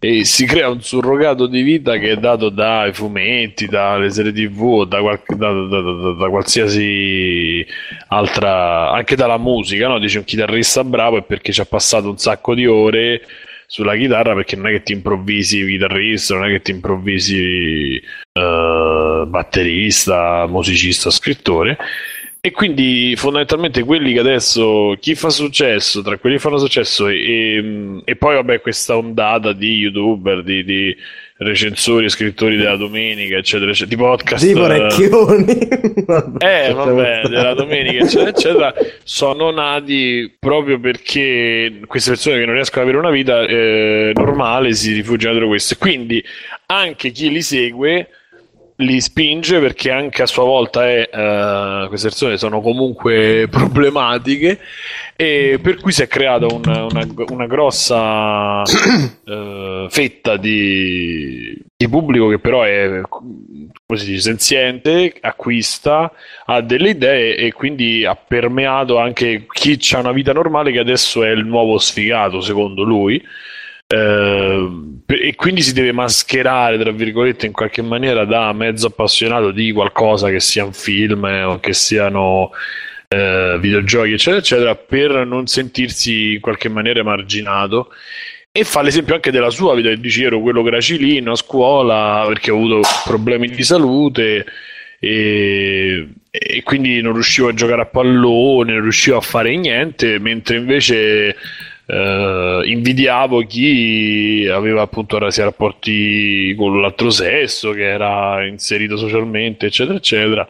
e si crea un surrogato di vita che è dato dai fumetti, dalle serie tv, da, qual- da- da- da- da qualsiasi altra, anche dalla musica, no? Dice un chitarrista bravo è perché ci ha passato un sacco di ore sulla chitarra perché non è che ti improvvisi chitarrista, non è che ti improvvisi eh, batterista, musicista, scrittore. E quindi fondamentalmente quelli che adesso chi fa successo, tra quelli che fanno successo e, e- poi vabbè questa ondata di youtuber, di, di recensori, scrittori della domenica, eccetera, eccetera, di podcast.
Di parecchioni.
eh, vabbè, della domenica, eccetera, eccetera, sono nati proprio perché queste persone che non riescono ad avere una vita eh, normale si rifugiano dietro questo. E quindi anche chi li segue li spinge perché anche a sua volta è, eh, queste persone sono comunque problematiche e per cui si è creata una, una- una grossa eh, fetta di, di pubblico che però è come si dice, senziente, acquista, ha delle idee e quindi ha permeato anche chi ha una vita normale che adesso è il nuovo sfigato secondo lui. Eh, e quindi si deve mascherare, tra virgolette, in qualche maniera da mezzo appassionato di qualcosa che sia un film o che siano eh, videogiochi, eccetera, eccetera, per non sentirsi in qualche maniera emarginato. E fa l'esempio anche della sua vita, dice: "Io ero quello gracilino a scuola perché ho avuto problemi di salute e, e quindi non riuscivo a giocare a pallone, non riuscivo a fare niente, mentre invece eh, invidiavo chi aveva appunto rasi rapporti con l'altro sesso, che era inserito socialmente, eccetera, eccetera.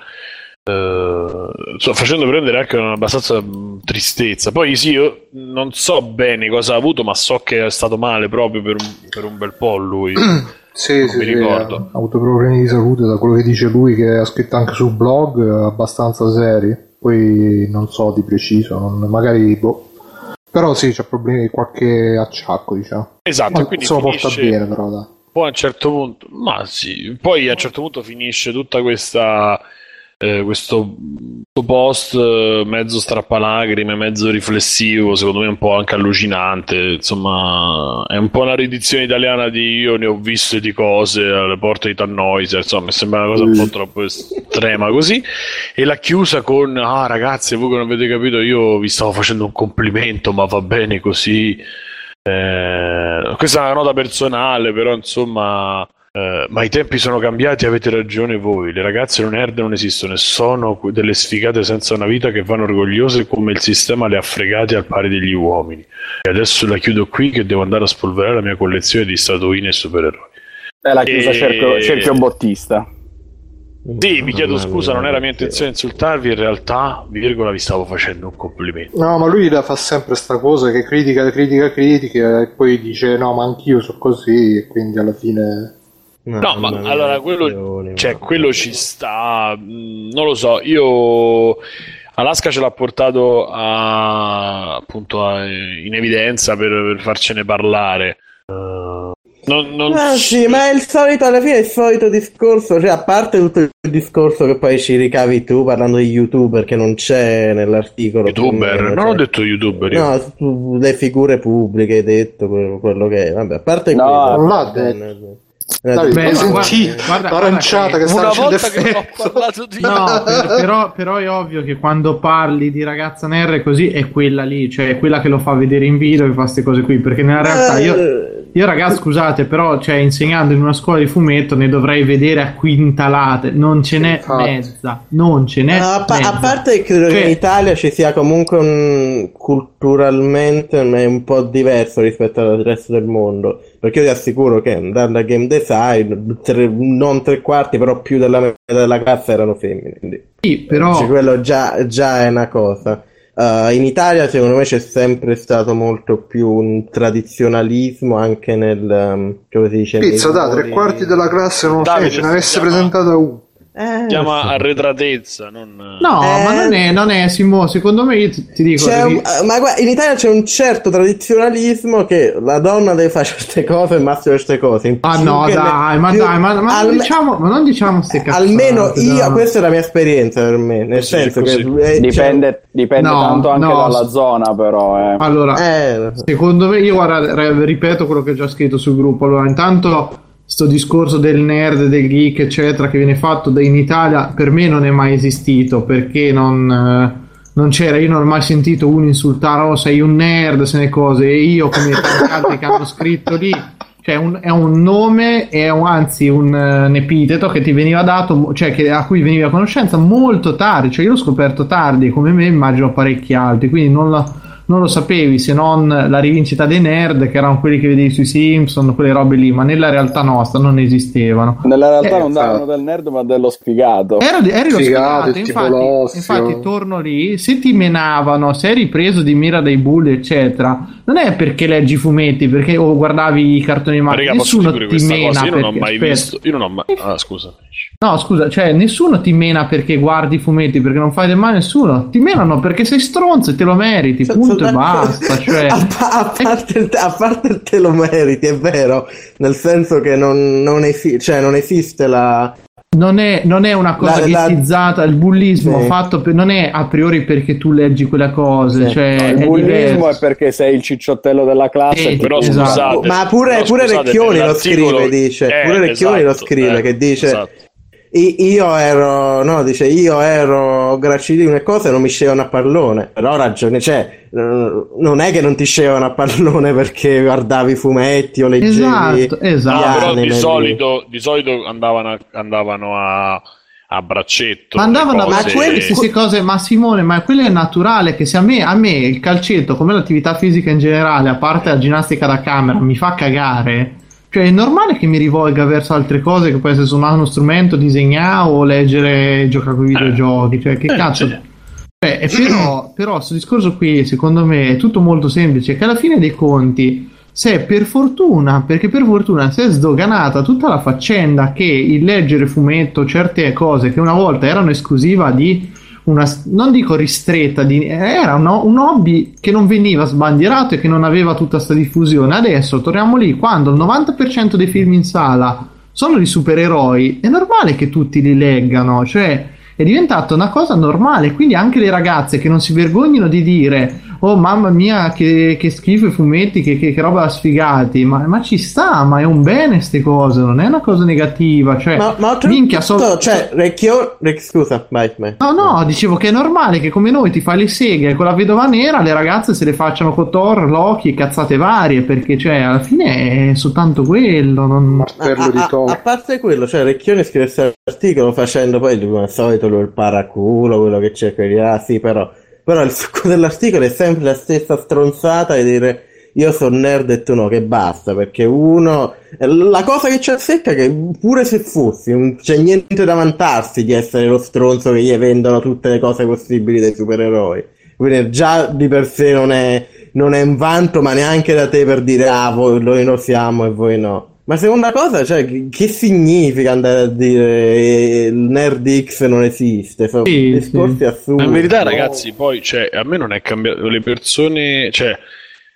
Eh, sto facendo prendere anche una abbastanza mh, tristezza. Poi sì, io non so bene cosa ha avuto, ma so che è stato male proprio per un, per un bel po' lui.
Sì,
Non
sì,
mi
sì,
ricordo.
ha avuto problemi di salute da quello che dice lui che ha scritto anche sul blog abbastanza seri poi non so di preciso non- magari boh. Però sì c'ha problemi di qualche acciacco diciamo
Esatto,
Ma
quindi
se lo porta bene però dai.
Poi a un certo punto, ma sì, poi a un certo punto finisce tutta questa. Eh, questo, post eh, mezzo strappalacrime, mezzo riflessivo, secondo me un po' anche allucinante. Insomma, è un po' una riedizione italiana di Io ne ho viste di cose alle porte di Tannhäuser. Insomma, mi sembra una cosa un po' troppo estrema così. E l'ha chiusa con: Ah, ragazzi, voi che non avete capito, io vi stavo facendo un complimento, ma va bene così. Eh, questa è una nota personale, però insomma. Eh, ma i tempi sono cambiati, avete ragione voi. Le ragazze non nerd non esistono e sono delle sfigate senza una vita che vanno orgogliose come il sistema le ha fregate al pari degli uomini. E adesso la chiudo qui che devo andare a spolverare la mia collezione di statuine e supereroi.
È la chiusa
E-
cerchio, cerchio bottista.
Sì, mi chiedo scusa, non era mia intenzione insultarvi, in realtà, virgola, vi stavo facendo un complimento.
no ma lui la fa sempre sta cosa che critica critica critica e poi dice no ma anch'io sono così e quindi alla fine
No, ma allora quello, cioè, quello ci sta, mh, non lo so, io Alaska ce l'ha portato a, appunto a- in evidenza per, per farcene parlare. Non, non
Ah, sì, ma è il solito, alla fine è il solito discorso, cioè a parte tutto il discorso che poi ci ricavi tu parlando di youtuber che non c'è nell'articolo.
youtuber, non
cioè-
ho detto youtuber io.
No, le figure pubbliche hai detto quello, quello che è. Vabbè, a parte
No,
quello.
non l'ha detto. Dai,
Beh,
senti
guarda- guarda-
l'aranciata
guarda
che sta
Una
facendo
volta che ho parlato di...
No, per- però, però è ovvio che quando parli di ragazza nerd così è quella lì, cioè è quella che lo fa vedere in video e fa queste cose qui, perché nella realtà io,
Eh,
io ragazzi scusate, però cioè, insegnando in una scuola di fumetto ne dovrei vedere a quintalate, non ce n'è
Infatti.
mezza, non ce n'è
a, pa-
mezza.
a parte che credo che
Cioè-
in Italia ci sia comunque un, culturalmente un po' diverso rispetto al resto del mondo. Perché io ti assicuro che andando a game design, tre- non tre quarti, però più della metà della classe erano femmine. Quindi
Sì, però
Cioè, quello già, già è una cosa. Uh, in Italia, secondo me, c'è sempre stato molto più un tradizionalismo anche nel. um, come si dice?
Pizza, da tre quarti della classe non
Davide,
c'è, ce ne avesse presentata uno.
Eh,
chiama
sì.
arretratezza, non...
no,
Eh.
ma non è, non è Simo, secondo me io ti, ti dico
C'è un- ma guarda, in Italia c'è un certo tradizionalismo che la donna deve fare certe cose e il maschio certe cose.
Ah no, dai, ma
più-
dai, ma, ma non
alme-
diciamo, ma non diciamo ste cazzate.
Almeno io,
dai.
questa è la mia esperienza per me. Nel
Così,
senso
così.
che eh,
Dipende, dipende
No,
tanto anche
no.
dalla zona, però. Eh.
Allora,
eh,
Secondo me, io guarda, ripeto quello che ho già scritto sul gruppo. Allora, intanto, sto discorso del nerd, del geek, eccetera, che viene fatto in Italia, per me non è mai esistito perché non, eh, non c'era. Io non ho mai sentito uno insultare, oh, sei un nerd, se ne cose. E io, come tanti altri che hanno scritto lì, cioè un- è un nome, un- anzi un, eh, un epiteto che ti veniva dato, cioè che- a cui veniva conoscenza molto tardi. Cioè, io l'ho scoperto tardi, come me, immagino parecchi altri, quindi non lo non lo sapevi se non la rivincita dei nerd, che erano quelli che vedevi sui Simpson, quelle robe lì, ma nella realtà nostra non esistevano.
Nella realtà
Eh,
non davano del nerd, ma dello sfigato.
Ero, eri lo
Sfigato,
sfigato, infatti, infatti torno lì, se ti menavano, se eri preso di mira dai bulli, eccetera, non è perché leggi i fumetti, perché o guardavi i cartoni animati, nessuno ti mena
cosa? Io non ho
perché-
mai
aspetta.
visto... Io non ho mai... Ah, scusa.
No, scusa, cioè nessuno ti mena perché guardi i fumetti, perché non fai del male a nessuno. Ti menano perché sei stronzo e te lo meriti, Punto e basta. Cioè,
a, pa- a parte il te- a parte il te lo meriti, è vero, nel senso che non, non, esi- cioè, non esiste la.
non, è, non è una cosa
La- la-
ghettizzata, il bullismo
Sì.
fatto per- non è a priori perché tu leggi quelle cose,
Sì.
cioè
No, il
è
bullismo
diverso.
è perché sei il cicciottello della classe.
Eh,
Però
Esatto.
scusate...
Ma pure,
però
pure
scusate,
Recchioni lo scrive, dice.
Eh,
pure Recchioni lo
esatto,
scrive,
eh,
che dice.
esatto.
"I- Io ero, no, dice io ero gracilino e cose non mi scevano a pallone. Però ragione, cioè, eh, non è che non ti scevano a pallone perché guardavi i fumetti o leggevi.
Esatto, esatto.
però di solito, di solito andavano, a, andavano a, a braccetto.
Ma andavano
le
a
cose-
quelle stesse cose, ma Simone, ma quello è naturale che se a me, a me il calcetto, come l'attività fisica in generale, a parte la ginnastica da camera, mi fa cagare, cioè è normale che mi rivolga verso altre cose che può essere suonare uno strumento, disegnare o leggere, giocare con i videogiochi, cioè che
Eh,
cazzo... Cioè, però, però questo discorso qui secondo me è tutto molto semplice che alla fine dei conti se per fortuna perché per fortuna si è sdoganata tutta la faccenda che il leggere fumetto certe cose che una volta erano esclusiva di una non dico ristretta di, era un, un hobby che non veniva sbandierato e che non aveva tutta questa diffusione adesso torniamo lì quando il 90% dei film in sala sono di supereroi è normale che tutti li leggano cioè è diventata una cosa normale. Quindi anche le ragazze che non si vergognano di dire: Oh mamma mia, che, che schifo i fumetti, che, che, che roba da sfigati. Ma, ma ci sta, ma è un bene queste cose, non è una cosa negativa. Cioè,
Ma, ma oltretutto,
minchia, so-
cioè, Recchio, Rec- scusa, vai, vai.
No, no, dicevo che è normale che come noi ti fai le seghe con la vedova nera, le ragazze se le facciano con Thor, Loki e cazzate varie, perché cioè alla fine è soltanto quello. Non...
Martello
a,
di
a- a
Thor.
parte quello, cioè Recchioni scrive questo articolo facendo poi come al solito lui il paraculo, quello che cerca di dire, ah sì, però, però il succo dell'articolo è sempre la stessa stronzata e dire io sono nerd e tu no, che basta, perché uno... La cosa che ci azzecca è che pure se fossi, non c'è niente da vantarsi di essere lo stronzo che gli vendono tutte le cose possibili dei supereroi. Quindi già di per sé non è, non è un vanto, ma neanche da te per dire ah, voi, noi lo siamo e voi no. Ma seconda cosa, cioè, che- che significa andare a dire eh, il nerd X non esiste? Sono
Sì,
discorsi
sì.
assurdi.
In verità, ragazzi, poi cioè, a me non è cambiato. Le persone, cioè,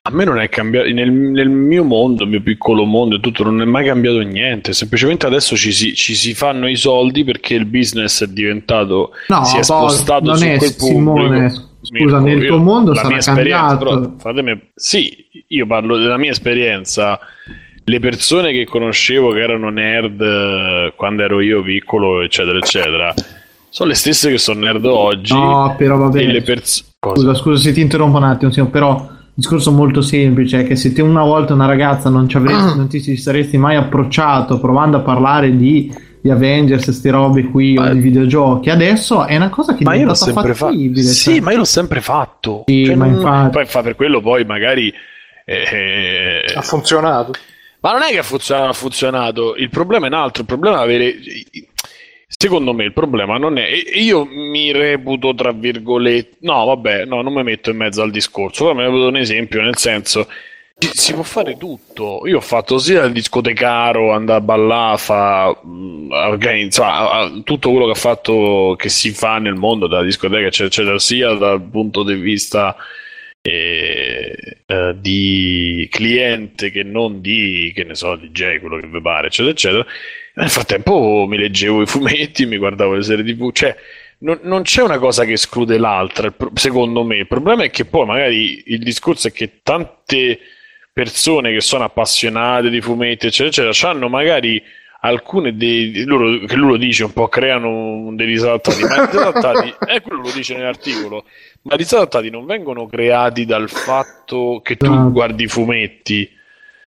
a me non è cambiato. Nel, nel mio mondo, il mio piccolo mondo e tutto, non è mai cambiato niente. Semplicemente adesso ci si, ci si fanno i soldi perché il business è diventato.
No,
si è spostato
non
su
è
quel
Simone,
pubblico.
scusa, nel tuo mondo
la
sarà
mia esperienza,
cambiato.
però, fatemi- sì, io parlo della mia esperienza. Le persone che conoscevo che erano nerd eh, quando ero io piccolo, eccetera, eccetera, sono le stesse che sono nerd oggi.
No, però va bene.
pers-?
Scusa, scusa se ti interrompo un attimo, signor, però il discorso molto semplice è che se te una volta una ragazza non, ci avresti, non ti ci saresti mai approcciato provando a parlare di, di Avengers, queste robe qui
Ma-
o di videogiochi, adesso è una cosa che
Ma
è
io l'ho
diventata
sempre fatto.
fattibile.
Sì,
cioè.
ma io l'ho sempre fatto.
Sì,
Cioè,
ma
non-
infatti.
Poi fa per quello, poi magari. eh,
Ha funzionato.
Ma non è che ha funzionato, ha funzionato. Il problema è un altro. Il problema è avere. Secondo me il problema non è. Io mi reputo, tra virgolette. No, vabbè, no, non mi metto in mezzo al discorso. Però mi reputo un esempio, nel senso. Si può fare tutto. Io ho fatto sia il discotecaro, andare a ballare, fa, organizzare tutto quello che fatto, che si fa nel mondo, dalla discoteca, eccetera, eccetera, sia dal punto di vista eh, di cliente che non di, che ne so, DJ, quello che vi pare, eccetera, eccetera. Nel frattempo mi leggevo i fumetti, mi guardavo le serie TV, cioè non, non c'è una cosa che esclude l'altra, secondo me. Il problema è che poi magari il discorso è che tante persone che sono appassionate di fumetti, eccetera, eccetera, hanno magari alcune dei loro, che lui lo dice un po' creano dei disadattati, ma i disadattati, eh, quello lo dice nell'articolo, ma i disadattati non vengono creati dal fatto che tu guardi i fumetti.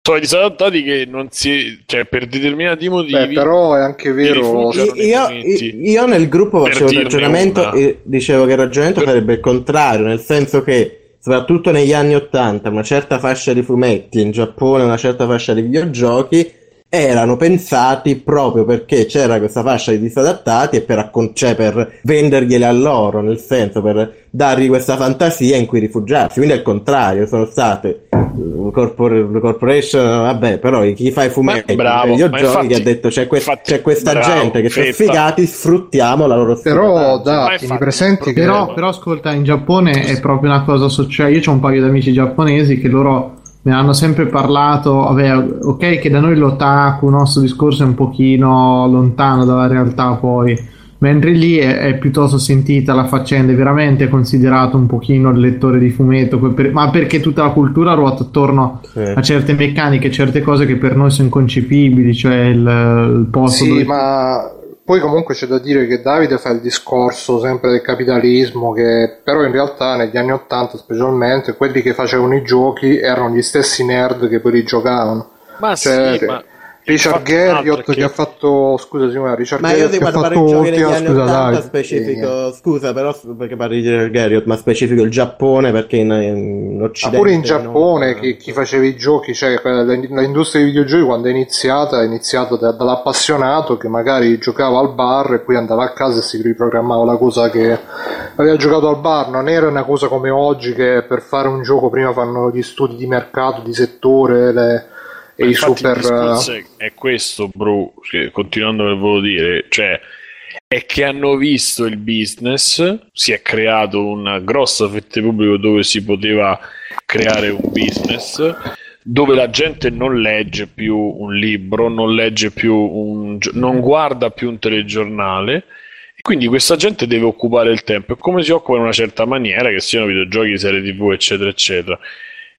Sono i disadattati che non si, cioè, per determinati motivi.
Beh, però è anche vero.
Io, io- nel gruppo facevo il ragionamento
una.
e dicevo che il ragionamento
Per-
sarebbe il contrario, nel senso che soprattutto negli anni Ottanta una certa fascia di fumetti, in Giappone una certa fascia di videogiochi erano pensati proprio perché c'era questa fascia di disadattati e per, accon- cioè per vendergliele a loro, nel senso per dargli questa fantasia in cui rifugiarsi. Quindi al contrario, sono state uh, corpor- corporation, vabbè, però chi fa i fumetti,
bravo,
i videogiochi
ma infatti-
che ha detto c'è, que-
infatti,
c'è questa
bravo,
gente che sono sfigati, sfruttiamo la loro
Però
sfigataggine.
Ma
da, tieni presenti che
Però, però ascolta, in Giappone è proprio una cosa sociale. Io ho un paio di amici giapponesi che loro mi hanno sempre parlato. Vabbè, ok, che da noi l'otaku, il nostro discorso è un pochino lontano dalla realtà, poi. Mentre lì è, è piuttosto sentita la faccenda, è veramente considerato un pochino il lettore di fumetto, per- ma perché tutta la cultura ruota attorno
Sì.
a certe meccaniche, certe cose che per noi sono inconcepibili, cioè il, il posto
Sì,
dove
ma poi comunque c'è da dire che Davide fa il discorso sempre del capitalismo, che però in realtà negli anni 80 specialmente quelli che facevano i giochi erano gli stessi nerd che poi li giocavano.
Ma
Cioè,
sì, ma
Richard Garriott che...
che-
ha fatto scusa Simone, Richard
Ma io
Garriott
ti
che ha
guardare
fatto
i giochi negli
ultima
anni
scusa
80
dai.
specifico, scusa però perché parli di Garriott, ma specifico il Giappone perché in, in
Ma
Occidente
pure in
non-
Giappone chi, chi faceva i giochi, cioè l'industria dei videogiochi quando è iniziata è iniziata da- dall'appassionato che magari giocava al bar e poi andava a casa e si riprogrammava la cosa che aveva giocato al bar, non era una cosa come oggi che per fare un gioco prima fanno gli studi di mercato, di settore le- e i
Infatti
super...
il è, questo, bro, continuando che volevo dire, cioè è che hanno visto il business, si è creato una grossa fetta di pubblico dove si poteva creare un business dove la gente non legge più un libro, non legge più un non guarda più un telegiornale e quindi questa gente deve occupare il tempo e come si occupa in una certa maniera, che siano videogiochi, serie tv, eccetera, eccetera.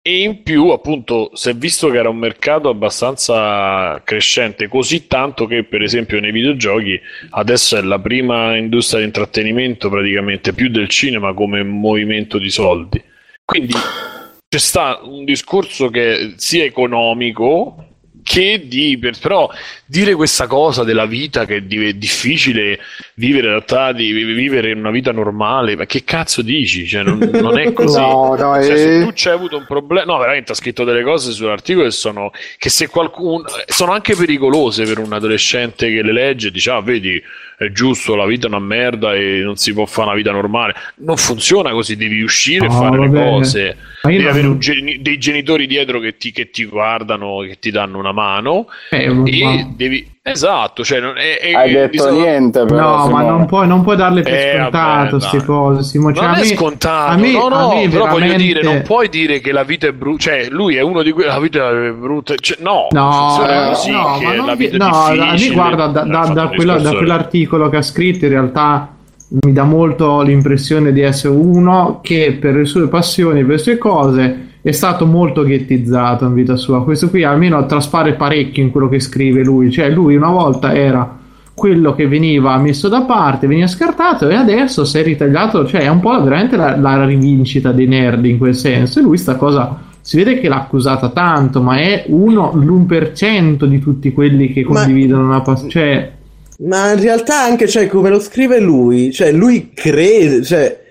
E in più, appunto, si è visto che era un mercato abbastanza crescente, così tanto che, per esempio, nei videogiochi adesso è la prima industria di intrattenimento, praticamente più del cinema come movimento di soldi. Quindi c'è sta un discorso che sia economico che di per- però dire questa cosa della vita che è di- difficile vivere adattati, vi- vivere una vita normale, ma che cazzo dici? Cioè, non, non è così.
No, no,
Cioè,
eh.
se tu c'hai avuto un problema, no, veramente ha scritto delle cose sull'articolo che sono che se qualcuno sono anche pericolose per un adolescente che le legge e dice, ah, vedi, è giusto, la vita è una merda e non si può fare una vita normale. Non funziona così, devi uscire
No,
e fare le cose. Devi
non-
avere geni- dei genitori dietro che ti, che ti guardano, che ti danno una mano
Eh,
e devi esatto, cioè non è, è-
Hai detto
bisogna-
niente, però.
No, ma non puoi, non puoi darle per
Eh,
scontato queste cose, Simo. Cioè,
non
a
è scontato,
a me-
no,
a
no,
me
però voglio
veramente-
dire, non puoi dire che la vita è brutta, cioè lui è uno di quelli, la vita è brutta, cioè, no,
No,
così,
no,
che
ma non
la
di-
vita è
no, a me
difficile.
guarda, da, da- da quella- da quell'articolo che ha scritto, in realtà mi dà molto l'impressione di essere uno che per le sue passioni, per le sue cose, è stato molto ghettizzato in vita sua. Questo qui almeno traspare parecchio in quello che scrive lui. Cioè, lui una volta era quello che veniva messo da parte, veniva scartato e adesso si è ritagliato, cioè è un po' veramente la, la rivincita dei nerd in quel senso. E lui sta cosa si vede che l'ha accusata tanto, ma è uno l'1% di tutti quelli che condividono
ma,
una passione. Cioè,
ma in realtà anche cioè, come lo scrive lui, cioè lui crede, cioè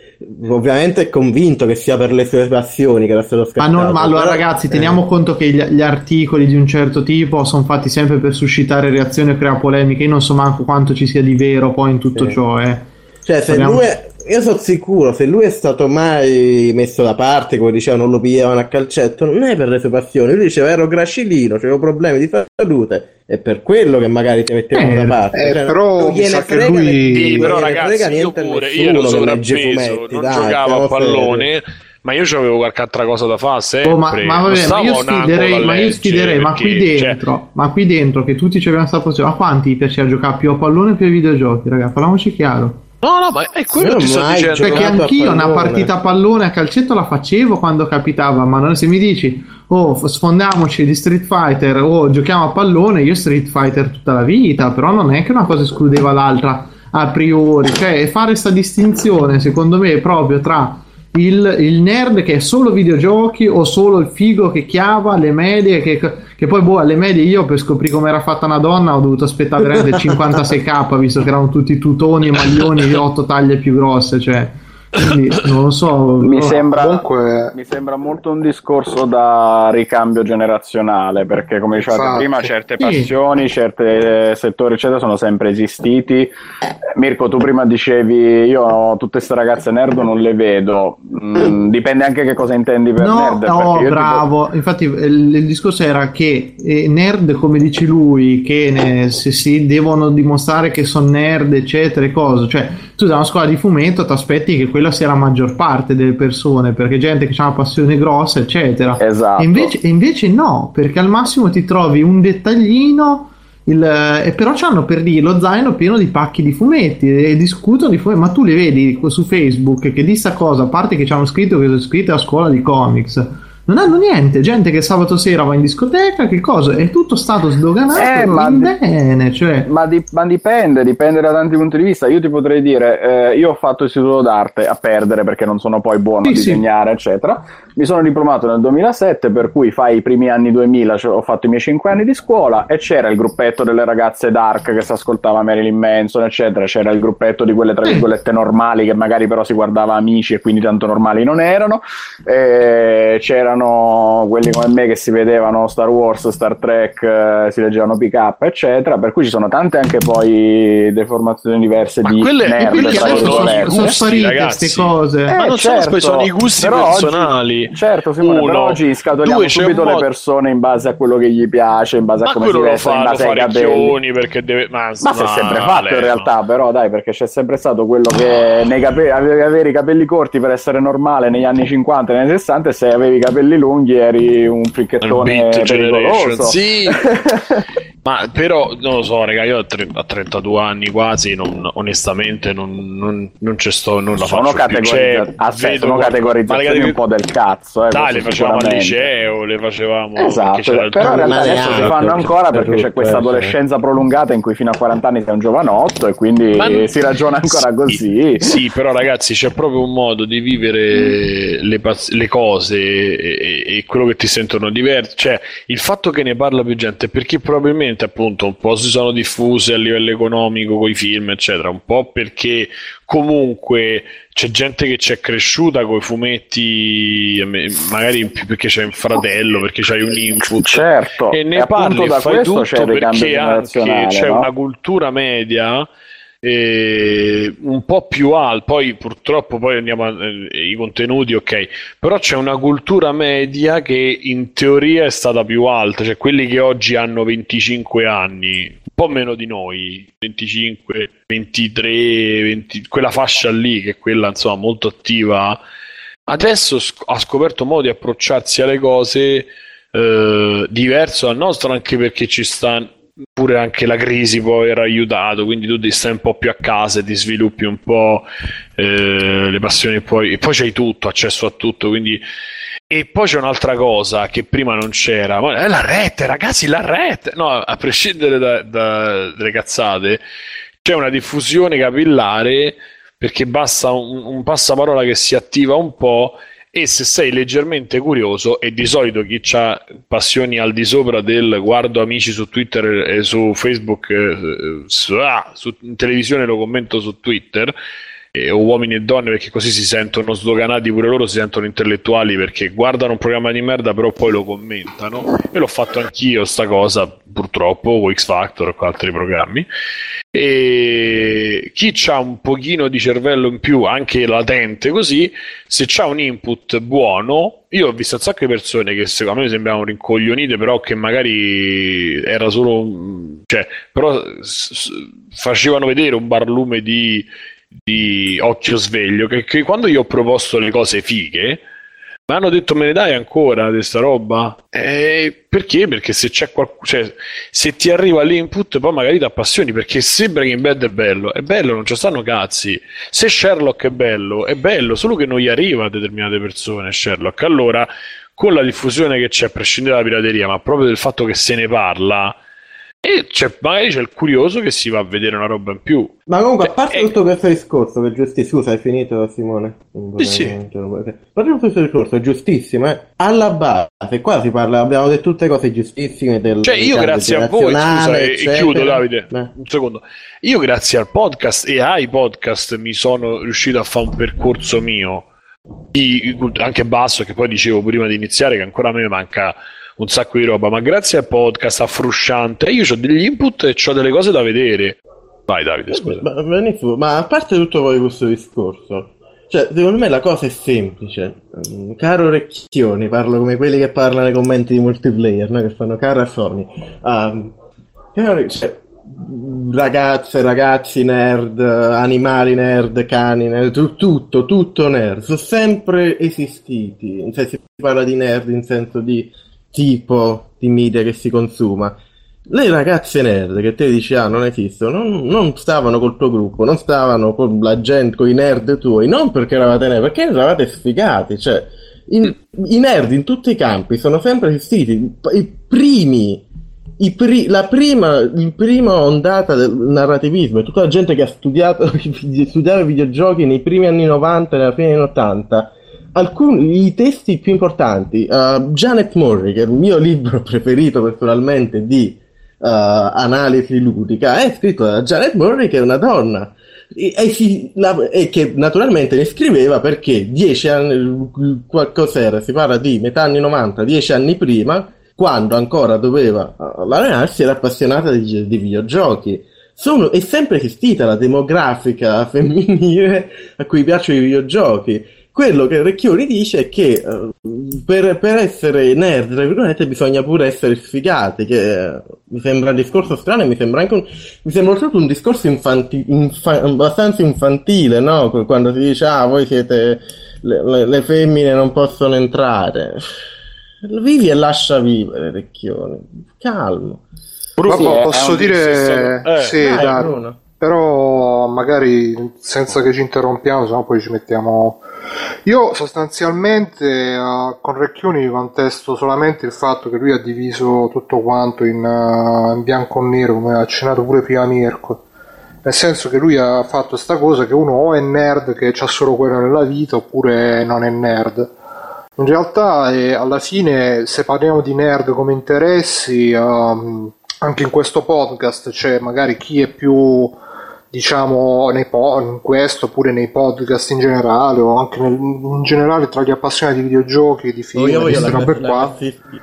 ovviamente è convinto che sia per le sue passioni che era stato scattato.
Ma, non, ma allora, ragazzi, teniamo eh. conto che gli, gli, articoli di un certo tipo sono fatti sempre per suscitare reazioni e creare polemiche. Io non so manco quanto ci sia di vero poi in tutto sì. ciò. Eh.
Cioè, se Parliamo... lui è, io sono sicuro, se lui è stato mai messo da parte, come dicevano, non lo pigliavano a calcetto, non è per le sue passioni. Lui diceva ero gracilino, avevo problemi di salute. È per quello che magari ti mettevano
eh,
da parte.
Eh, cioè, però mi sa che lui...
Sì, però ragazzi, io pure, io ero sovrappeso, non dai, giocavo a pallone... Ma io avevo qualche altra cosa da fare sempre.
Oh, ma, ma, vabbè, ma, io sfiderei, ma io sfiderei, ma qui dentro, cioè... ma qui dentro che tutti ci abbiamo questa posizione, ma quanti ti piaceva giocare più a pallone o più ai videogiochi, ragazzi? Parliamoci chiaro.
No, no, ma è quello che ti sto dicendo.
Perché anch'io una partita a pallone a calcetto la facevo quando capitava, ma non, se mi dici, oh, sfondiamoci di Street Fighter o oh, giochiamo a pallone, io Street Fighter tutta la vita, però non è che una cosa escludeva l'altra a priori, cioè fare questa distinzione secondo me proprio tra il, il, nerd che è solo videogiochi o solo il figo che chiava le medie che, che poi boh alle medie io per scoprire come era fatta una donna ho dovuto aspettare veramente 56k visto che erano tutti tutoni maglioni di 8 taglie più grosse cioè quindi non lo so.
Mi, no, sembra, comunque... mi sembra molto un discorso da ricambio generazionale perché, come dicevate prima, certe sì. passioni, certi settori, eccetera, sono sempre esistiti. Mirko, tu prima dicevi io tutte queste ragazze nerd non le vedo. Mm, dipende anche che cosa intendi per
no,
nerd.
No, bravo. Tipo... Infatti, il, il, discorso era che eh, nerd, come dici lui, che ne, se si devono dimostrare che sono nerd, eccetera, e cose. Cioè, da una scuola di fumetto ti aspetti che quella sia la maggior parte delle persone, perché gente che ha una passione grossa, eccetera.
Esatto.
E invece, e invece no, perché al massimo ti trovi un dettaglino. Il, e però hanno per dire lo zaino pieno di pacchi di fumetti e discutono di fumetti, ma tu li vedi su Facebook che di sta cosa, a parte che ci hanno scritto che sono iscritti a scuola di comics non hanno niente, gente che sabato sera va in discoteca, che cosa? È tutto stato sdoganato eh, ma bene, cioè...
ma, di, ma, dipende, dipende da tanti punti di vista. Io ti potrei dire, eh, io ho fatto istituto d'arte a perdere perché non sono poi buono sì, a disegnare, sì. eccetera. Mi sono diplomato nel 2007, per cui fai i primi anni 2000, cioè ho fatto i miei 5 anni di scuola e c'era il gruppetto delle ragazze dark che si ascoltava Marilyn Manson, eccetera. C'era il gruppetto di quelle tra virgolette normali che magari però si guardava amici e quindi tanto normali non erano. E c'erano c'erano quelli come me che si vedevano Star Wars, Star Trek, eh, si leggevano pick eccetera. Per cui ci sono tante anche poi deformazioni diverse
ma
di
quelle,
nerd.
Sono, sono, sparite queste cose.
Eh, ma non certo, sono, sono i gusti personali.
Oggi, certo, Simone, Uno, però oggi scatoliamo subito le persone in base a quello che gli piace, in base a come si veste, in base ai capelli.
Perché deve...
Ma, ma si è sempre fatto in realtà, però dai, perché c'è sempre stato quello che nei capelli, avere i capelli corti per essere normale negli anni 50 e negli 60 e se avevi i capelli capelli lunghi eri un fricchettone pericoloso.
Sì, ma però non lo so, raga, io a, tre, a 32 anni quasi, non, onestamente, non, non, non c'è sto, non la
sono
faccio più. Cioè,
aspetta, sono categorizzazioni categori... un po' del cazzo. Eh,
Dai, le facevamo al liceo, le facevamo...
Esatto, però in realtà adesso si fanno ancora perché c'è questa adolescenza prolungata in cui fino a 40 anni sei un giovanotto e quindi ma... si ragiona ancora
sì,
così.
Sì, però ragazzi c'è proprio un modo di vivere le, le cose e, e, quello che ti sentono diverso. Cioè, il fatto che ne parla più gente è perché probabilmente appunto un po' si sono diffuse a livello economico con i film, eccetera, un po' perché comunque c'è gente che ci è cresciuta con i fumetti, magari perché c'è un fratello, perché c'hai un input.
Certo,
e ne e parli e fai tutto perché anche c'è no? una cultura media eh, un po' più alto, poi purtroppo poi andiamo ai eh, contenuti, ok, però c'è una cultura media che in teoria è stata più alta, cioè quelli che oggi hanno 25 anni, un po' meno di noi, 25, 23, 20, quella fascia lì che è quella insomma molto attiva, adesso sc- ha scoperto modo di approcciarsi alle cose eh, diverso dal nostro anche perché ci sta pure anche la crisi può aver aiutato, quindi tu ti stai un po' più a casa e ti sviluppi un po' eh, le passioni poi, e poi c'hai tutto, accesso a tutto, quindi E poi c'è un'altra cosa che prima non c'era, ma è la rete, ragazzi, la rete. No, a prescindere da, da, dalle cazzate, c'è una diffusione capillare perché basta un, un passaparola che si attiva un po' e se sei leggermente curioso e di solito chi ha passioni al di sopra del guardo amici su Twitter e su Facebook eh, su, ah, su, televisione lo commento su Twitter eh, uomini e donne perché così si sentono sdoganati pure loro si sentono intellettuali perché guardano un programma di merda però poi lo commentano. E l'ho fatto anch'io sta cosa purtroppo con X Factor o altri programmi. E chi ha un pochino di cervello in più anche latente così se c'ha un input buono io ho visto un sacco di persone che secondo me sembravano rincoglionite però che magari era solo cioè però s- facevano vedere un barlume di di Occhio Sveglio che, che, quando io ho proposto le cose fighe mi hanno detto me ne dai ancora di questa roba? Eh, perché? perché se c'è qualcuno cioè, se ti arriva l'input poi magari ti appassioni perché se Breaking Bad è bello è bello non ci stanno cazzi. Se Sherlock è bello è bello solo che non gli arriva a determinate persone Sherlock. Allora con la diffusione che c'è a prescindere dalla pirateria ma proprio del fatto che se ne parla c'è, magari c'è il curioso che si va a vedere una roba in più.
Ma comunque, a parte eh, tutto questo discorso, che è giustissimo, scusa, hai finito Simone?
Sì, sì.
A parte tutto questo discorso, è giustissimo, eh? Alla base, qua si parla, abbiamo detto tutte cose giustissime del
Cioè, io grazie a voi, scusa, e, e chiudo Davide, eh. un secondo. Io grazie al podcast e ai podcast mi sono riuscito a fare un percorso mio, di, anche basso, che poi dicevo prima di iniziare, che ancora a me manca un sacco di roba, ma grazie al podcast, a Frusciante, io ho degli input e ho delle cose da vedere. Vai Davide, scusa.
Ma, benissimo, ma a parte tutto questo discorso, cioè, secondo me la cosa è semplice. Mm, caro Recchioni, parlo come quelli che parlano nei commenti di multiplayer, no? che fanno cara Sony. Um, cioè, ragazze, ragazzi nerd, animali nerd, cani nerd, tutto, tutto nerd, sono sempre esistiti. Se si parla di nerd in senso di tipo di media che si consuma. Le ragazze nerd che te dici ah non esistono, non, non stavano col tuo gruppo, non stavano con la gente, con i nerd tuoi, non perché eravate nerd, perché eravate sfigati, cioè in, i nerd in tutti i campi sono sempre esistiti, i primi pri- la prima, il prima ondata del narrativismo e tutta la gente che ha studiato, studiava videogiochi nei primi anni 90 e nella fine anni 80 alcuni i testi più importanti. Uh, Janet Murray, che è il mio libro preferito personalmente di uh, analisi ludica, è scritto da Janet Murray, che è una donna. E, e, si, la, e, che naturalmente ne scriveva perché dieci anni, qualcos'era, si parla di metà anni 90, dieci anni prima, quando ancora doveva uh, laurearsi, era appassionata di, di videogiochi. Sono, è sempre esistita la demografica femminile a cui piacciono i videogiochi quello che Recchioni dice è che uh, per, per, essere nerd, tra virgolette, bisogna pure essere sfigati, che uh, mi sembra un discorso strano e mi sembra anche un, mi sembra proprio un discorso infanti, infa, abbastanza infantile, no? Quando si dice, ah, voi siete, le, le, le femmine non possono entrare. Vivi e lascia vivere, Recchioni. Calmo.
Bruno, sì, posso dire... Eh, sì, dai, dai, però magari senza che ci interrompiamo, sennò poi ci mettiamo io sostanzialmente uh, con Recchioni contesto solamente il fatto che lui ha diviso tutto quanto in, uh, in bianco e nero, come ha accennato pure prima Mirko. Nel senso che lui ha fatto questa cosa che uno o è nerd che ha solo quello nella vita oppure non è nerd. In realtà eh, alla fine se parliamo di nerd come interessi, uh, anche in questo podcast c'è magari chi è più diciamo nei po- in questo oppure nei podcast in generale o anche nel, in generale tra gli appassionati di videogiochi e di film io, voglio la,
la, la,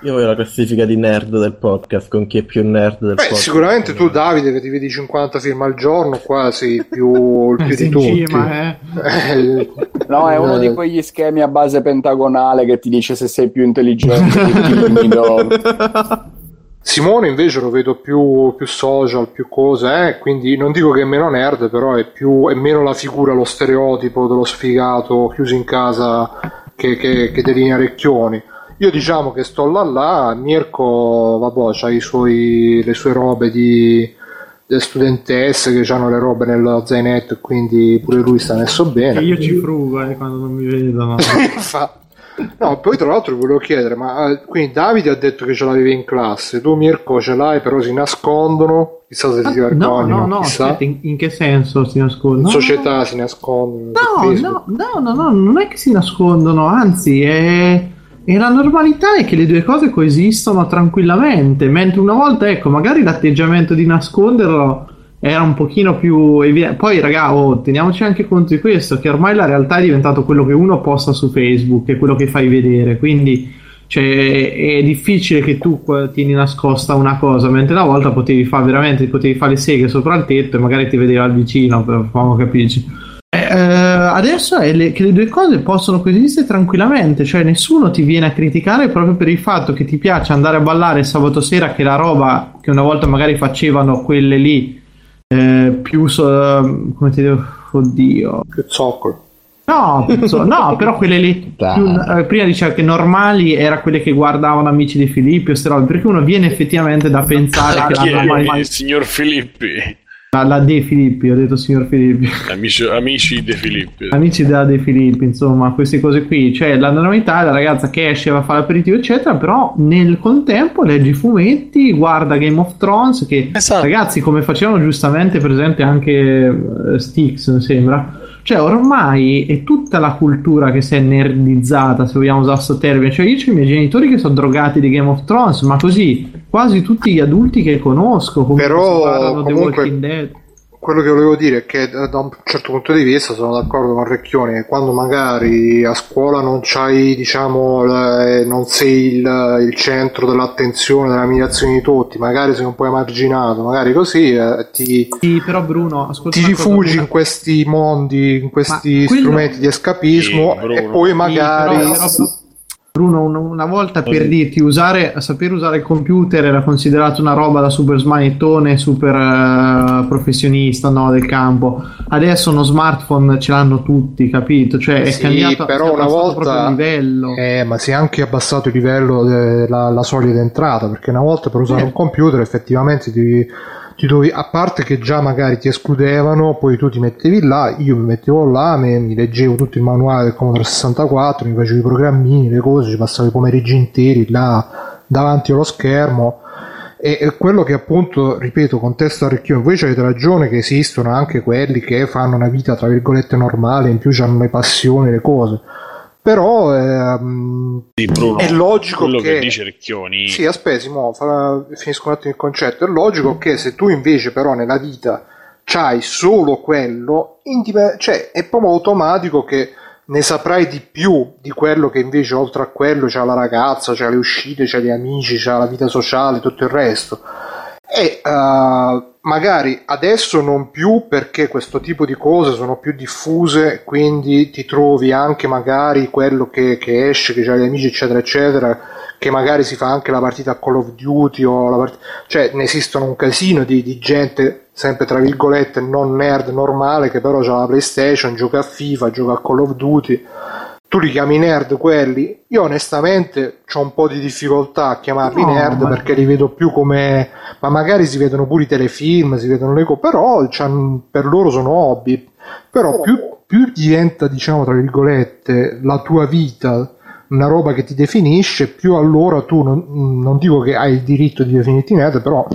io voglio la classifica di nerd del podcast con chi è più nerd del Beh, podcast
sicuramente tu Davide che ti vedi 50 film al giorno qua sei più, il più di tutti
eh.
eh. no è uno di quegli schemi a base pentagonale che ti dice se sei più intelligente timido
Simone invece lo vedo più, più social, più cose, eh? quindi non dico che è meno nerd, però è, più, è meno la figura, lo stereotipo dello sfigato chiuso in casa che, che, che delinea Recchioni. Io diciamo che sto là là, Mirko, vabbè, ha le sue robe di studentesse che hanno le robe nel zainetto quindi pure lui sta messo bene.
Che io ci frugo eh, quando non mi vedono.
No, poi tra l'altro volevo chiedere, ma eh, quindi Davide ha detto che ce l'avevi in classe, tu Mirko ce l'hai, però si nascondono, chissà se si
no,
vergognano,
no, no,
chissà.
aspetta, in, in che senso si nascondono?
In
No,
società si nascondono.
No, no, no, no, no, non è che si nascondono, anzi, è, è la normalità è che le due cose coesistono tranquillamente, mentre una volta, ecco, magari l'atteggiamento di nasconderlo era un pochino più evidente. Poi, raga, oh, teniamoci anche conto di questo, che ormai la realtà è diventato quello che uno posta su Facebook, è quello che fai vedere, quindi cioè, è difficile che tu tieni nascosta una cosa, mentre una volta potevi fare veramente, potevi fare le seghe sopra il tetto e magari ti vedeva il vicino, per famo capisci. Eh, eh, adesso è le- che le due cose possono coesistere tranquillamente, cioè nessuno ti viene a criticare proprio per il fatto che ti piace andare a ballare sabato sera, che la roba che una volta magari facevano quelle lì eh, più so- come ti devo oddio
Che zoccolo.
no, so- no però quelle lì più- eh, prima diceva che normali era quelle che guardavano amici di Filippi o robe perché uno viene effettivamente da pensare che
Chi è
normalità-
il signor Filippi?
La, De Filippi ho detto signor Filippi
Amici, amici De Filippi.
amici della De Filippi, insomma, queste cose qui. Cioè, la normalità è la ragazza che esce, va a fare l'aperitivo, eccetera, però nel contempo legge i fumetti, guarda Game of Thrones, che
Esatto.
ragazzi, come facevano giustamente presente anche eh, Styx, mi sembra. Cioè, ormai è tutta la cultura che si è nerdizzata, se vogliamo usare questo termine. Cioè, io ho i miei genitori che sono drogati di Game of Thrones, ma così quasi tutti gli adulti che conosco, comunque
Però, comunque-. Quello che volevo dire è che eh, da un certo punto di vista sono d'accordo con Recchioni che quando magari a scuola non c'hai, diciamo, le- non sei il, il centro dell'attenzione, dell'ammirazione di tutti, magari sei un po' emarginato, magari così eh, ti,
Sì, però Bruno,
ti rifugi in questi mondi, in questi
Ma quello-
strumenti di escapismo
Sì,
e poi
Sì,
magari...
però- però- Bruno, un- una volta per dirti usare, saper usare il computer era considerato una roba da super smanettone, super eh, professionista no, del campo. Adesso uno smartphone ce l'hanno tutti, capito? Cioè è
Sì,
cambiato
però
è
una volta-
il livello.
Eh, ma si è anche abbassato il livello della la soglia d'entrata perché una volta per usare
Eh.
un computer effettivamente ti, ti dovevi, a parte che già magari ti escludevano, poi tu ti mettevi là, io mi mettevo là, me- mi leggevo tutto il manuale del Commodore 64, mi facevo i programmini, le cose, ci passavo i pomeriggi interi là davanti allo schermo. E quello che appunto, ripeto, contesto a Recchione, voi avete ragione che esistono anche quelli che fanno una vita tra virgolette normale, in più hanno le passioni, le cose. Però ehm,
Sì, Bruno,
è logico
quello che,
che-
dice Recchioni
sì, aspetti, mo, fa- finisco un attimo il concetto. È logico che se tu invece però nella vita c'hai solo quello, indip- cioè è proprio automatico che ne saprai di più di quello che invece oltre a quello c'ha la ragazza, c'ha le uscite, c'ha gli amici, c'ha la vita sociale, tutto il resto. E eh, magari adesso non più perché questo tipo di cose sono più diffuse, quindi ti trovi anche magari quello che, che esce, che ha gli amici, eccetera, eccetera, che magari si fa anche la partita Call of Duty o la part- cioè ne esistono un casino di, di gente sempre tra virgolette non nerd normale che però ha la PlayStation, gioca a FIFA, gioca a Call of Duty tu li chiami nerd quelli? Io onestamente ho un po' di difficoltà a chiamarli
No,
nerd
ma-
perché li vedo più come... ma magari si vedono pure i telefilm, si vedono le cose, però per loro sono hobby. Però più, più diventa, diciamo, tra virgolette, la tua vita una roba che ti definisce, più allora tu, non, non dico che hai il diritto di definirti nerd, però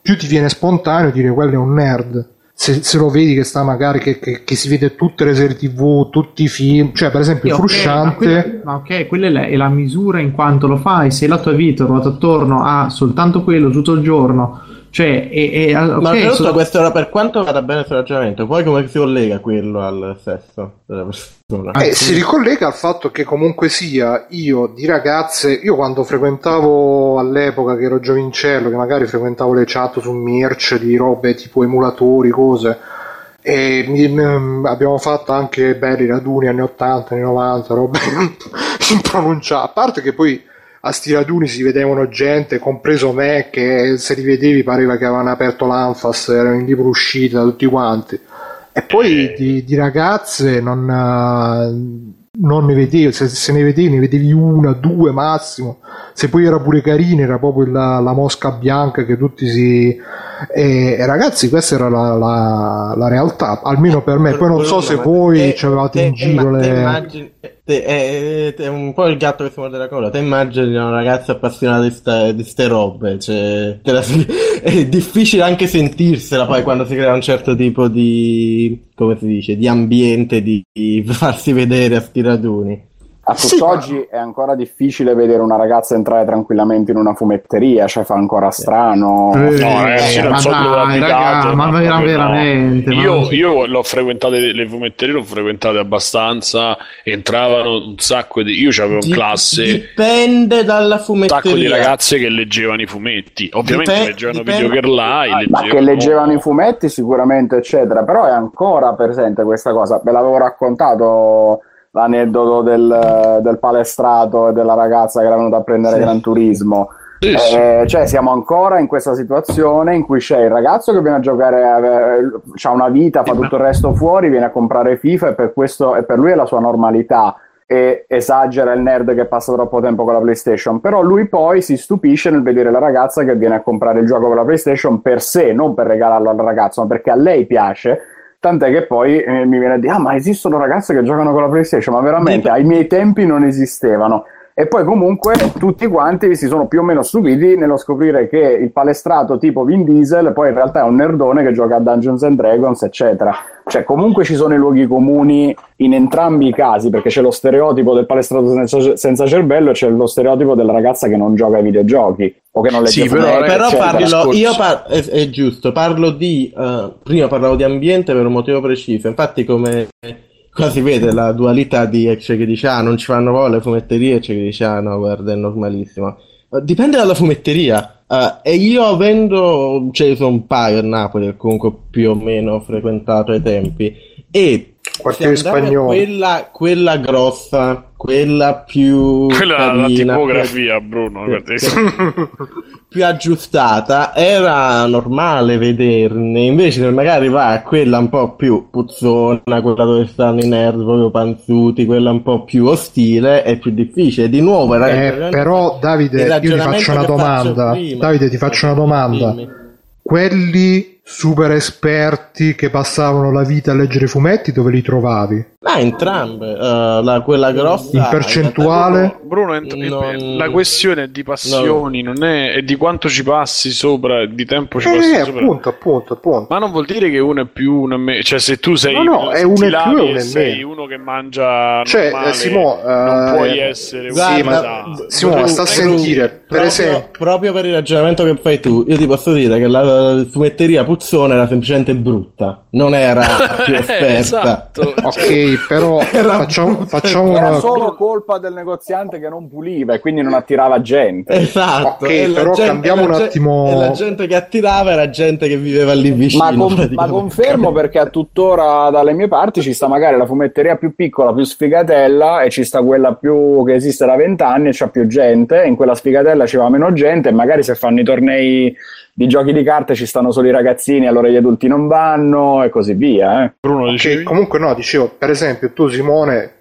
più ti viene spontaneo dire quello è un nerd. Se, se lo vedi che sta magari che, che- che si vede tutte le serie tv, tutti i film, cioè per esempio
Sì, ok,
Frusciante.
ma quella- ma ok, quella è la, è la misura in quanto lo fai. Se la tua vita ruota attorno a soltanto quello tutto il giorno, cioè, e, e- ok,
Ma oltretutto
so-
questo era per quanto vada bene il ragionamento, poi come si collega quello al sesso della persona?
Eh,
sì.
si ricollega al fatto che comunque sia io di ragazze, io quando frequentavo all'epoca che ero giovincello, che magari frequentavo le chat su Mirch di robe tipo emulatori, cose, e mi- m- abbiamo fatto anche belli raduni anni 80, anni 90, robe impronunciabili, a parte che poi a sti raduni si vedevano gente, compreso me, che se li vedevi pareva che avevano aperto l'anfas, erano in libro uscita tutti quanti. E poi
Eh.
di, di ragazze non, eh, non ne vedevi, se, se ne vedevi ne vedevi una, due massimo, se poi era pure carina era proprio la, la mosca bianca che tutti si... E, e ragazzi questa era la, la, la, realtà, almeno per me, poi non so se voi ci avevate in giro le...
Immagini, te, è, è, un po' il gatto che si morde la coda, te immagini una ragazza appassionata di, sta, di ste robe, cioè, la, è difficile anche sentirsela poi quando si crea un certo tipo di, come si dice, di ambiente, di, di farsi vedere a sti.
A tutt'oggi sì, ma... è ancora difficile vedere una ragazza entrare tranquillamente in una fumetteria, cioè fa ancora strano.
Eh, no, ragazzi, non so dove abbiate.
Ma, ma veramente.
No. Io, io l'ho frequentate, le fumetterie l'ho frequentate abbastanza, entravano un sacco di... Io c'avevo in classe...
Dipende dalla fumetteria.
Un sacco di ragazze che leggevano i fumetti. Ovviamente Dipende, leggevano dipende... video Girlai.
Ah, leggevano... Ma che leggevano i fumetti sicuramente, eccetera. Però è ancora presente questa cosa. Ve l'avevo raccontato l'aneddoto del, del, palestrato e della ragazza che era venuta a prendere sì. Gran Turismo. Eh, cioè siamo ancora in questa situazione in cui c'è il ragazzo che viene a giocare, ha una vita, fa tutto il resto fuori, viene a comprare FIFA e per, questo, e per lui è la sua normalità e esagera il nerd che passa troppo tempo con la PlayStation, però lui poi si stupisce nel vedere la ragazza che viene a comprare il gioco con la PlayStation per sé, non per regalarlo al ragazzo, ma perché a lei piace Tant'è che poi eh, mi viene a dire: Ah, ma esistono ragazze che giocano con la PlayStation? Ma veramente ai miei tempi non esistevano. E poi comunque tutti quanti si sono più o meno stupiti nello scoprire che il palestrato tipo Vin Diesel poi in realtà è un nerdone che gioca a Dungeons and Dragons, eccetera. Cioè comunque ci sono i luoghi comuni in entrambi i casi, perché c'è lo stereotipo del palestrato senza, senza cervello e c'è lo stereotipo della ragazza che non gioca ai videogiochi o che non legge
sì, però, però parlo, io par- è, è, giusto, parlo di uh, prima parlavo di ambiente per un motivo preciso. Infatti come Qua si vede la dualità di c'è che dice ah non ci fanno voglia le fumetterie e c'è che dice ah no guarda è normalissimo. Uh, dipende dalla fumetteria. Uh, e io avendo, cioè sono un paio a Napoli comunque più o meno frequentato ai tempi e
quartiere spagnolo.
quella, quella grossa quella più
quella carina, la tipografia più, Bruno
più aggiustata. Era normale vederne. Invece magari va a quella un po' più puzzona quella dove stanno i nerd proprio panzuti quella un po' più ostile è più difficile. Di nuovo
eh, però Davide io ti faccio una domanda. faccio Davide ti faccio una domanda. Dimmi. quelli super esperti che passavano la vita a leggere fumetti, dove li trovavi?
Ah, entrambe. Uh, la, quella grossa.
In percentuale?
Bruno, ent- non... la questione è di passioni, no. non è, è, di quanto ci passi sopra, di tempo ci
eh,
passi
appunto, sopra. Appunto, appunto,
Ma non vuol dire che uno è più, uno è meno. Cioè, se tu sei.
No, no, è uno è più e uno è
sei uno che mangia. Cioè, normale,
Simo, uh,
non puoi essere
sì, ma, Simo, sta a sentire. Per
proprio,
esempio,
proprio per il ragionamento che fai tu, io ti posso dire che la fumetteria Puzzone era semplicemente gente brutta, non era più esperta.
esatto.
Ok, però facciamo, facciamo
era una... solo colpa del negoziante che non puliva e quindi non attirava gente.
Esatto.
Ok, però gente, cambiamo un attimo.
E la gente che attirava era gente che viveva lì vicino.
Ma, con, ma confermo perché a tuttora dalle mie parti ci sta magari la fumetteria più piccola, più sfigatella e ci sta quella più che esiste da vent'anni e c'ha più gente. In quella sfigatella ci va meno gente e magari se fanno i tornei di giochi di carte ci stanno solo i ragazzini, allora gli adulti non vanno e così via. Eh.
Bruno, dicevi? comunque no, dicevo, per esempio, tu Simone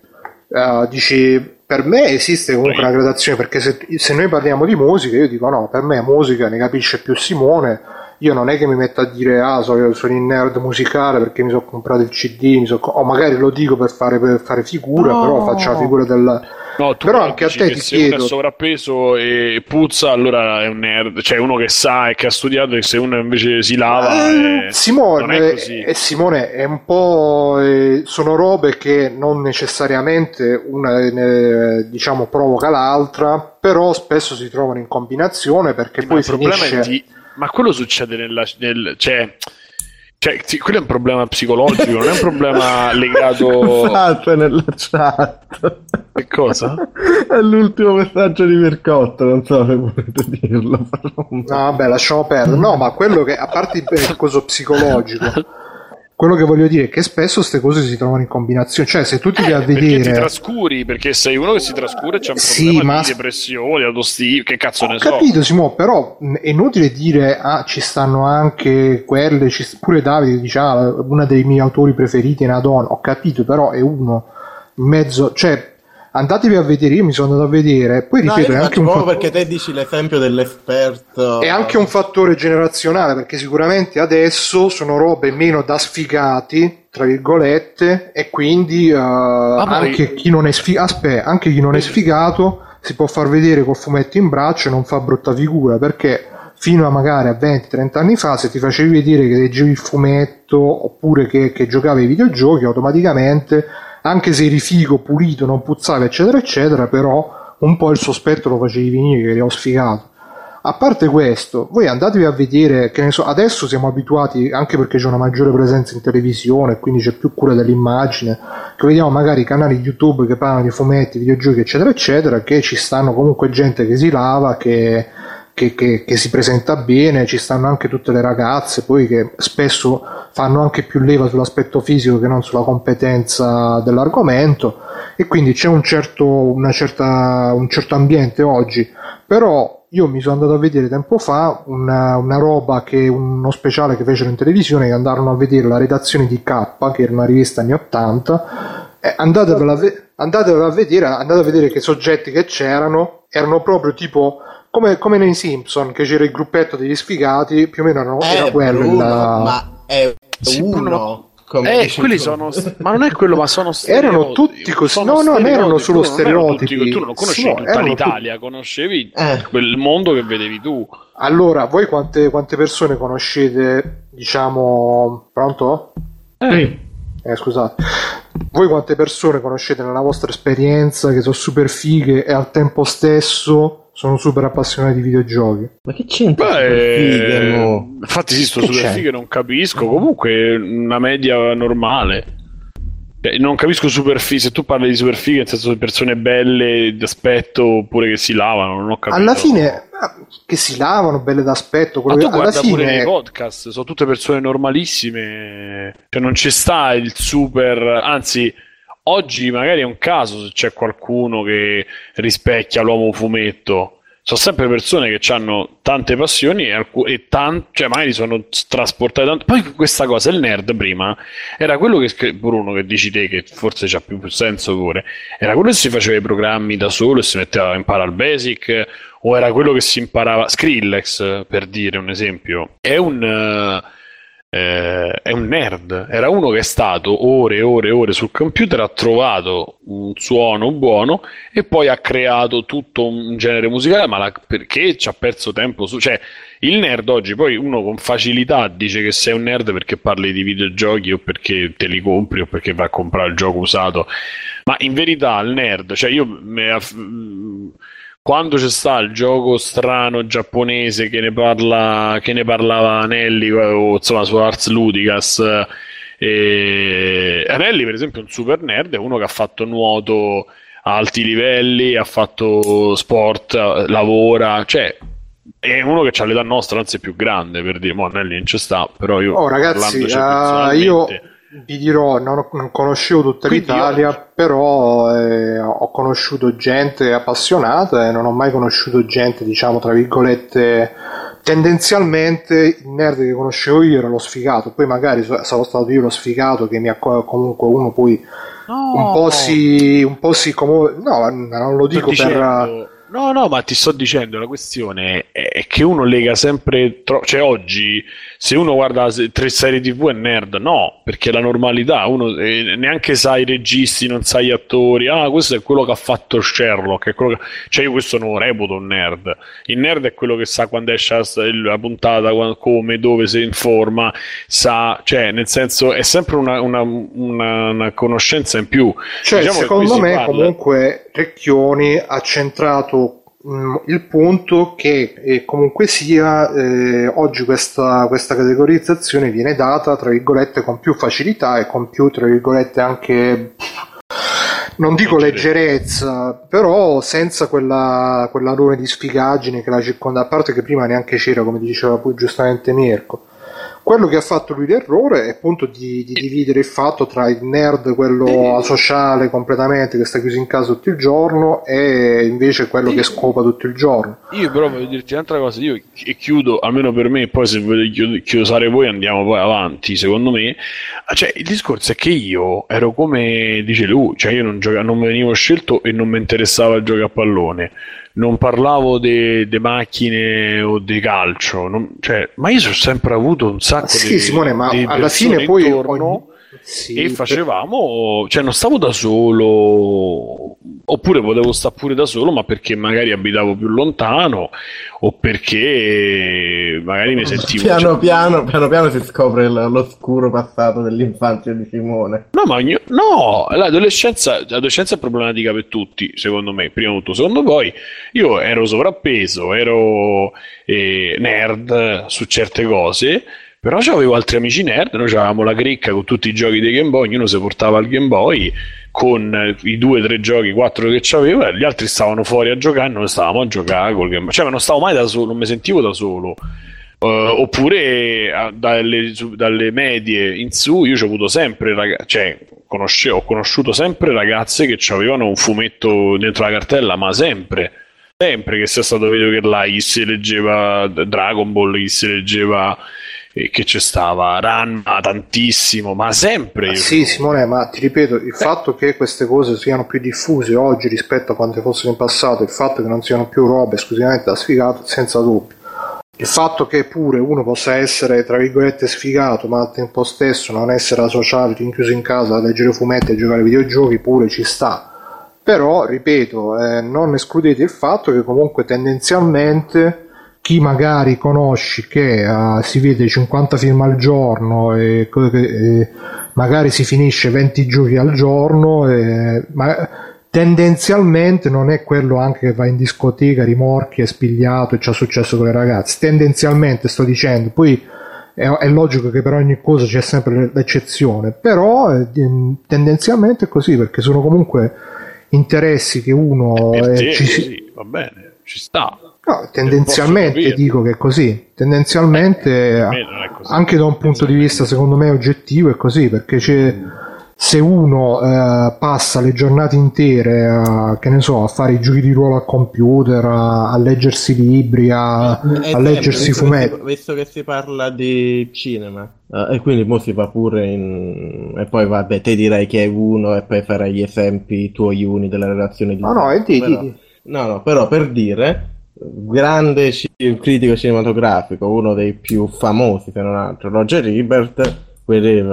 uh, dici per me esiste comunque una gradazione perché se, se, noi parliamo di musica io dico no per me musica ne capisce più Simone io non è che mi metto a dire ah so, sono in nerd musicale perché mi sono comprato il cd so, o magari lo dico per fare, per fare figura no. però faccio la figura del
No, tu
Però anche a te ti
se
chiedo...
uno è sovrappeso e puzza, allora è un nerd, cioè uno che sa e che ha studiato, e se uno invece si lava.
Eh, è... Simone, è eh, Simone è un po'. Eh, sono robe che non necessariamente una eh, diciamo provoca l'altra, però spesso si trovano in combinazione perché sì, poi finisce.
Di... Ma quello succede nella. Nel, cioè cioè, sì, quello è un problema psicologico, non è un problema legato.
Esatto, nella chat.
Che cosa?
È l'ultimo messaggio di Mircotto, non so se volete dirlo.
No, vabbè, lasciamo perdere. No, ma quello che, a parte il coso psicologico, quello che voglio dire è che spesso queste cose si trovano in combinazione, cioè se tu ti vai a vedere...
Perché ti trascuri, perché sei uno che si trascura e c'è un sì, problema ma... di depressione, autostima, che cazzo
Ho
ne
so. Ho capito Simo, però è inutile dire ah ci stanno anche quelle, ci... pure Davide dice ah una dei miei autori preferiti è una donna, ho capito però è uno in mezzo, cioè andatevi a vedere, io mi sono andato a vedere, poi
No,
ripeto,
io
è anche un
proprio
fatto-
perché te dici l'esempio dell'esperto.
è anche un fattore generazionale perché sicuramente adesso sono robe meno da sfigati tra virgolette e quindi
poi-
anche chi non è sfigato aspetta, anche chi non è sfigato si può far vedere col fumetto in braccio e non fa brutta figura perché fino a magari a 20-30 anni fa se ti facevi vedere che leggevi il fumetto oppure che, che giocavi ai videogiochi automaticamente anche se eri figo, pulito, non puzzavi eccetera eccetera però un po' il sospetto lo facevi venire che eri sfigato. A parte questo, voi andatevi a vedere, che ne so, adesso siamo abituati, anche perché c'è una maggiore presenza in televisione, quindi c'è più cura dell'immagine, che vediamo magari canali YouTube che parlano di fumetti, videogiochi, eccetera, eccetera, che ci stanno comunque gente che si lava, che, che- che- che si presenta bene, ci stanno anche tutte le ragazze, poi che spesso fanno anche più leva sull'aspetto fisico che non sulla competenza dell'argomento, e quindi c'è un certo, certa, un certo ambiente oggi, però io mi sono andato a vedere tempo fa una, una roba che uno speciale che fecero in televisione che andarono a vedere la redazione di K che era una rivista anni 80 eh, andatevela, a ve- andatevela a vedere andate a vedere che soggetti che c'erano erano proprio tipo come, come nei Simpson che c'era il gruppetto degli sfigati più o meno erano,
Eh,
era quello
Bruno, ma è
Sì,
uno.
Eh, quelli
tu.
sono. Ma non è quello, ma sono
Erano
stereotipi.
tutti così.
Sono
No, no, non erano
stereotipi.
solo
Tu non erano tutti-
stereotipi.
Tu non conoscevi
No,
tutta
erano
l'Italia, conoscevi
Eh.
quel mondo che vedevi tu.
allora voi quante, quante persone conoscete diciamo pronto?
Sì.
Eh, scusate, voi quante persone conoscete nella vostra esperienza che sono super fighe e al tempo stesso sono super appassionati di videogiochi?
Ma che c'entra?
Beh,
Fighe, mo?
infatti sì, sto
Che
super fighe non capisco. Comunque una media normale. Cioè, Non capisco super fighe. Se tu parli di super fighe, nel senso di persone belle d'aspetto oppure che si lavano, non ho capito.
Alla fine, ah, che si lavano, belle d'aspetto,
Ma
quello
tu
che alla
guarda pure nei
fine...
podcast, sono tutte persone normalissime. Cioè, non ci sta il super. Anzi, oggi magari è un caso se c'è qualcuno che rispecchia l'uomo fumetto. Sono sempre persone che hanno tante passioni e, alcu- e tan- cioè magari sono trasportate tanto. Poi questa cosa, il nerd prima, era quello che scri- Bruno che dici te, che forse c'ha più senso pure, era quello che si faceva i programmi da solo e si metteva a imparare il basic, o era quello che si imparava Skrillex, per dire un esempio. È un, eh, eh, è un nerd, era uno che è stato ore e ore e ore sul computer, ha trovato un suono buono e poi ha creato tutto un genere musicale, ma la- perché ci ha perso tempo su... Cioè, il nerd oggi, poi uno con facilità dice che sei un nerd perché parli di videogiochi o perché te li compri o perché vai a comprare il gioco usato. Ma in verità il nerd, cioè io me- quando c'è sta il gioco strano giapponese che ne parla che ne parlava Anelli o insomma su Ars Ludicas e Anelli per esempio è un super nerd è uno che ha fatto nuoto a alti livelli ha fatto sport lavora cioè è uno che ha l'età nostra anzi è più grande per dire mo Anelli non ci sta però io
Oh ragazzi, eh, io vi dirò, non, non conoscevo tutta
Quindi
l'Italia,
io-
però eh, ho conosciuto gente appassionata e non ho mai conosciuto gente, diciamo, tra virgolette, tendenzialmente il nerd che conoscevo io era lo sfigato, poi magari sarò stato io lo sfigato che mi ha co- comunque uno poi un po' si, un po' si commuove, no, non lo dico per...
No, no, ma ti sto dicendo, la questione è, è che uno lega sempre troppo... Cioè, oggi, se uno guarda tre serie TV è nerd, no, perché la normalità, uno eh, neanche sa i registi, non sa gli attori, ah, questo è quello che ha fatto Sherlock, è quello che- cioè io questo non reputo un nerd. Il nerd è quello che sa quando esce la, puntata, qua- come, dove si informa, sa, cioè, nel senso, è sempre una, una- una- una conoscenza in più.
Cioè,
Diciamo
secondo me,
parla-
comunque, Recchioni ha centrato il punto che eh, comunque sia eh, oggi questa, questa categorizzazione viene data tra virgolette con più facilità e con più tra virgolette anche non dico leggerezza, però senza quella, quell'alone di sfigaggine che la circonda, a parte che prima neanche c'era, come diceva poi giustamente Mirko. Quello che ha fatto lui l'errore è appunto di, di dividere il fatto tra il nerd, quello asociale completamente, che sta chiuso in casa tutto il giorno, e invece quello che scopa tutto il giorno.
Io però voglio dirti un'altra cosa, io chi- chiudo, almeno per me, poi se volete chiusare voi andiamo poi avanti, secondo me. Ah, Cioè, il discorso è che io ero come dice lui, cioè io non, gioca- non venivo scelto e non mi interessava il gioco a pallone. Non parlavo di macchine o di calcio, non- cioè, ma io ho sempre avuto un sacco
Sì,
di,
Simone, ma alla fine poi
intorno
ogni- Sì,
e facevamo, cioè non stavo da solo, oppure potevo stare pure da solo, ma perché magari abitavo più lontano o perché magari mi sentivo.
Piano
cioè-
piano, piano piano si scopre l- l'oscuro passato dell'infanzia di Simone.
No, ma ogni- no, l'adolescenza, l'adolescenza è problematica per tutti, secondo me. Prima di tutto, secondo poi io ero sovrappeso, ero eh, nerd su certe cose. Però avevo altri amici nerd, noi avevamo la cricca con tutti i giochi dei Game Boy, ognuno si portava il Game Boy con eh, i due, tre giochi, quattro che c'avevo, e gli altri stavano fuori a giocare noi stavamo a giocare col Game Boy. Cioè, non stavo mai da solo, non mi sentivo da solo. Eh, oppure eh, dalle, su- dalle medie in su, io ho avuto sempre, raga- cioè, conosce- ho conosciuto sempre ragazze che avevano un fumetto dentro la cartella, ma sempre. Sempre che sia stato video che là, chi si leggeva Dragon Ball, chi si leggeva e che c'è stava Ranma tantissimo, ma sempre io
Sì, Simone, ma ti ripeto, il fatto che queste cose siano più diffuse oggi rispetto a quante fossero in passato, il fatto che non siano più robe esclusivamente da sfigato, senza dubbio. Il fatto che pure uno possa essere, tra virgolette, sfigato, ma al tempo stesso non essere asociato, rinchiuso in casa a leggere fumetti e a giocare ai videogiochi, pure ci sta. Però, ripeto, eh, non escludete il fatto che comunque tendenzialmente chi magari conosci che eh, si vede 50 film al giorno e, e magari si finisce 20 giochi al giorno, e- ma tendenzialmente non è quello anche che va in discoteca, rimorchi, è spigliato e ci è successo con le ragazze. Tendenzialmente sto dicendo, poi è, è logico che per ogni cosa c'è sempre l'eccezione, però eh, tendenzialmente è così perché sono comunque interessi che uno eh,
te
ci
così, va bene, ci sta.
No, tendenzialmente dico che è così. Tendenzialmente,
non è così.
anche da un punto di vista, secondo me, oggettivo, è così perché c'è. Se uno eh, passa le giornate intere a, che ne so, a fare i giochi di ruolo al computer, a, a leggersi libri, a,
Eh,
a leggersi
visto che
fumetti,
visto che si parla di cinema, eh, e quindi mo si va pure in... e poi vabbè, te direi che è uno e poi farai gli esempi tuoi uni delle relazioni di...
No, no, e di-
però,
di-
no, no, però per dire, grande ci- critico cinematografico, uno dei più famosi, se non altro, Roger Ebert,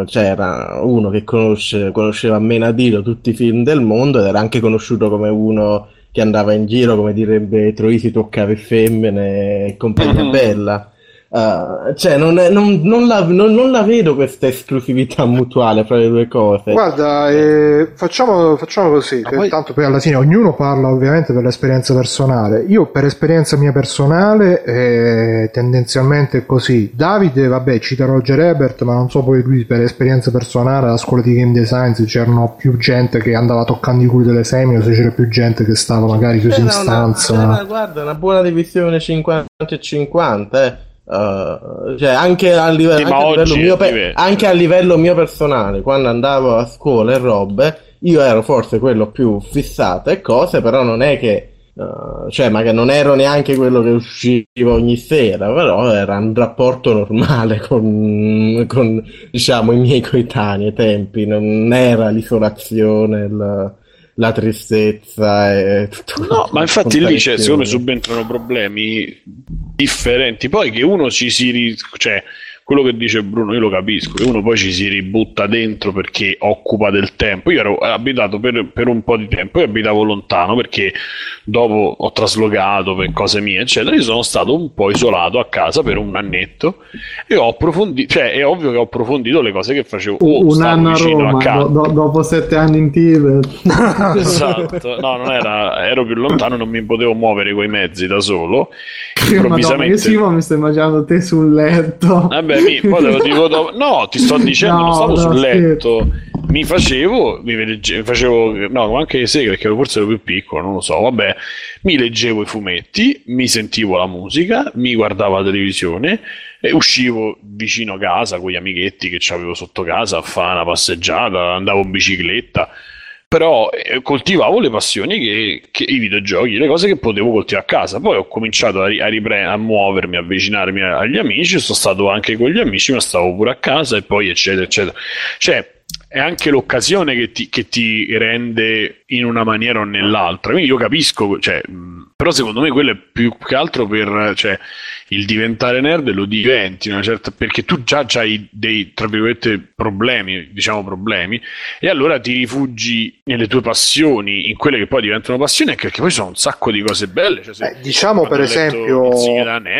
c'era uno che conosce- conosceva a menadito tutti i film del mondo ed era anche conosciuto come uno che andava in giro, come direbbe Troisi, toccava femmine e compagnia
Mhm.
bella. Uh, cioè, non, è- non- non la, non- non la vedo questa esclusività mutuale fra le due cose.
Guarda, eh, facciamo, facciamo così,
poi-
tanto poi alla fine ognuno parla ovviamente per l'esperienza personale. Io per esperienza mia personale eh, tendenzialmente è così. Davide, vabbè, cita Roger Ebert, ma non so poi lui per esperienza personale alla scuola di game design se c'erano più gente che andava toccando i culi delle femmine o se c'era più gente che stava magari chiusa in
una,
stanza.
c'era, guarda, una buona divisione 50 e 50, eh. Uh, cioè anche a, live-
Sì,
anche
ma
a livello pe- anche a livello mio personale, quando andavo a scuola e robe, io ero forse quello più fissato e cose, però non è che uh, cioè, magari non ero neanche quello che usciva ogni sera, però era un rapporto normale con, con diciamo, i miei coetanei ai tempi, non era l'isolazione, il- la tristezza e tutto
No, ma infatti lì c'è,
comprensione.
secondo me subentrano problemi differenti. Poi che uno ci si. cioè, quello che dice Bruno, io lo capisco, che uno poi ci si ributta dentro perché occupa del tempo. Io ero abitato per, per un po' di tempo, io abitavo lontano perché dopo ho traslocato per cose mie, eccetera. Io sono stato un po' isolato a casa per un annetto e ho approfondito, cioè è ovvio che ho approfondito le cose che facevo. o
un anno a Roma,
casa.
do- do- dopo sette anni in Tibet.
Esatto, no, non era, ero più lontano, non mi potevo muovere coi mezzi da solo.
Madonna, io
Improvvisamente,
Simo mi sto immaginando te sul letto.
vabbè, mi, poi te lo dico dopo. No, ti sto dicendo,
No,
non stavo
no,
sul letto, mi facevo, mi facevo, no, anche le seghe perché forse ero più piccolo, non lo so, vabbè, mi leggevo i fumetti, mi sentivo la musica, mi guardavo la televisione e uscivo vicino a casa con gli amichetti che avevo sotto casa a fare una passeggiata, andavo in bicicletta però eh, coltivavo le passioni che, che, i videogiochi, le cose che potevo coltivare a casa. Poi ho cominciato a, ri- a, ripre- a muovermi, a avvicinarmi agli amici, sono stato anche con gli amici, ma stavo pure a casa e poi eccetera, eccetera. Cioè, è anche l'occasione che ti, che ti, rende in una maniera o nell'altra. Quindi io capisco, cioè, però secondo me quello è più che altro per cioè, il diventare nerd lo diventi una certa, perché tu già hai dei tra virgolette problemi, diciamo problemi, e allora ti rifugi nelle tue passioni, in quelle che poi diventano passioni, anche perché poi sono un sacco di cose belle. Cioè,
eh, diciamo per esempio,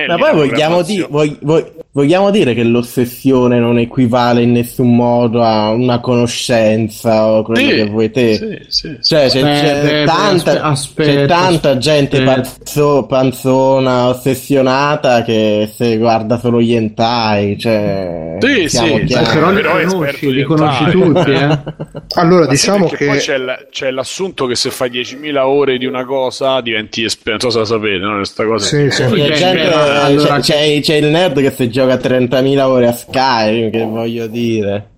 ma poi vogliamo, di- vog- vogliamo dire che l'ossessione non equivale in nessun modo a una conoscenza o quello sì, che vuoi te. Sì, sì, cioè, c'è, c'è, beh, tanta, beh, aspetta, c'è, tanta, gente panzo, panzona, ossessionata che se guarda solo gli entai, cioè,
sì, sì,
però, però li conosci, li conosci tutti. Eh?
allora, Ma diciamo che
poi c'è, l- c'è, l'assunto che se fai 10.000 ore di una cosa diventi esperto. Non so se la sapete, no? Questa cosa
sì, sì. C'è, allora, c'è, c'è, il nerd che si gioca 30.000 ore a Skyrim, che voglio dire.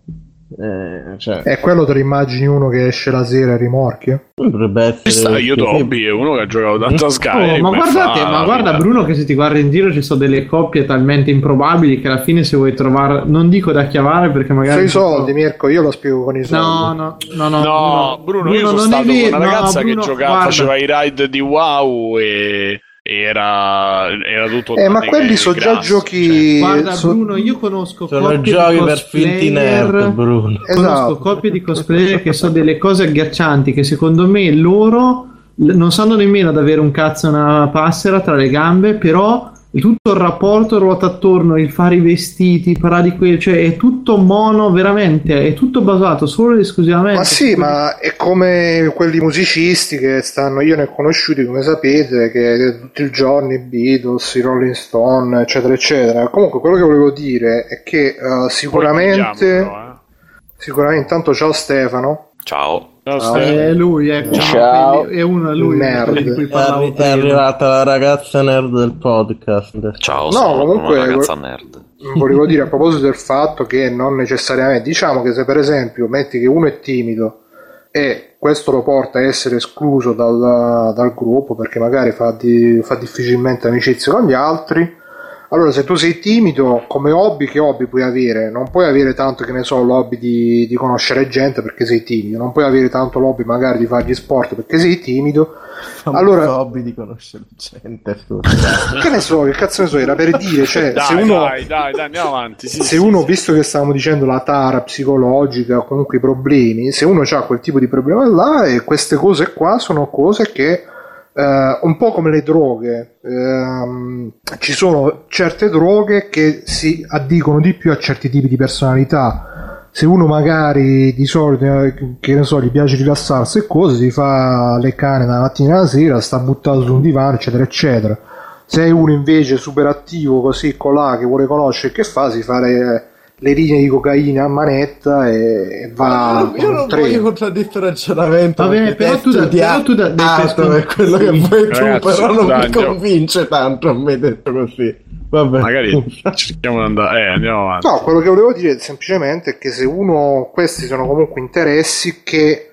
Eh, cioè... E quello te lo immagini uno che esce la sera a rimorchio?
Dovrebbe essere.
Sta, io Toby è uno che ha giocato tanto a Sky.
Oh, ma guardate, ma guarda Bruno che se ti guardi in giro ci sono delle coppie talmente improbabili che alla fine se vuoi trovare, non dico da chiavare perché magari.
Sei i soldi, Mirko, io lo spiego con i soldi.
No, no, no, no.
no Bruno, Bruno, io sono stato con una ragazza no, Bruno, che giocava, guarda. faceva i ride di wow e era, era tutto
eh, ma quelli sono già giochi
cioè. guarda so... Bruno io conosco
sono giochi per finti nerd Bruno
esatto. conosco coppie di cosplayer che sono delle cose agghiaccianti che secondo me loro non sanno nemmeno ad avere un cazzo una passera tra le gambe però tutto il rapporto ruota attorno, il fare i vestiti, parlare di quello, cioè è tutto mono, veramente, è tutto basato solo ed esclusivamente.
Ma sì, ma è come quelli musicisti che stanno, io ne ho conosciuti come sapete, che tutti i giorni i Beatles, i Rolling Stone, eccetera, eccetera. Comunque quello che volevo dire è che uh, sicuramente, però, eh. sicuramente, intanto ciao Stefano.
Ciao.
Ciao, Ciao. È lui, ecco.
Ciao.
È uno, lui
nerd. Di cui
è, arri- è arrivata la ragazza nerd del podcast.
Ciao, no, comunque, una ragazza nerd.
Volevo dire a proposito del fatto che non necessariamente, diciamo che se per esempio metti che uno è timido e questo lo porta a essere escluso dal, dal gruppo perché magari fa, di, fa difficilmente amicizia con gli altri, allora, se tu sei timido, come hobby, che hobby puoi avere? Non puoi avere tanto, che ne so, l'hobby di, di conoscere gente perché sei timido, non puoi avere tanto l'hobby magari di fare gli sport perché sei timido.
Non allora, hobby di conoscere gente,
che ne so, che cazzo ne so, era per dire, cioè,
dai,
se uno,
dai, dai, dai, andiamo avanti. Sì,
se
sì,
uno,
sì.
visto che stavamo dicendo la tara psicologica o comunque i problemi, se uno ha quel tipo di problema là, e queste cose qua sono cose che Uh, un po' come le droghe, uh, ci sono certe droghe che si addicono di più a certi tipi di personalità. Se uno magari di solito, eh, che ne so, gli piace rilassarsi e cose, si fa le cane dalla mattina alla sera, sta buttato su un divano, eccetera, eccetera. Se è uno invece super attivo, così colà, che vuole conoscere che fa, si fa le, le linee di cocaina a manetta e va
no, io non voglio contraddire il ragionamento
Vabbè, però tu, da, però tu da,
da è quello che vuoi tu però non mi convince tanto a me detto così. Vabbè.
magari cerchiamo di andare eh, andiamo avanti.
No quello che volevo dire semplicemente è che se uno questi sono comunque interessi che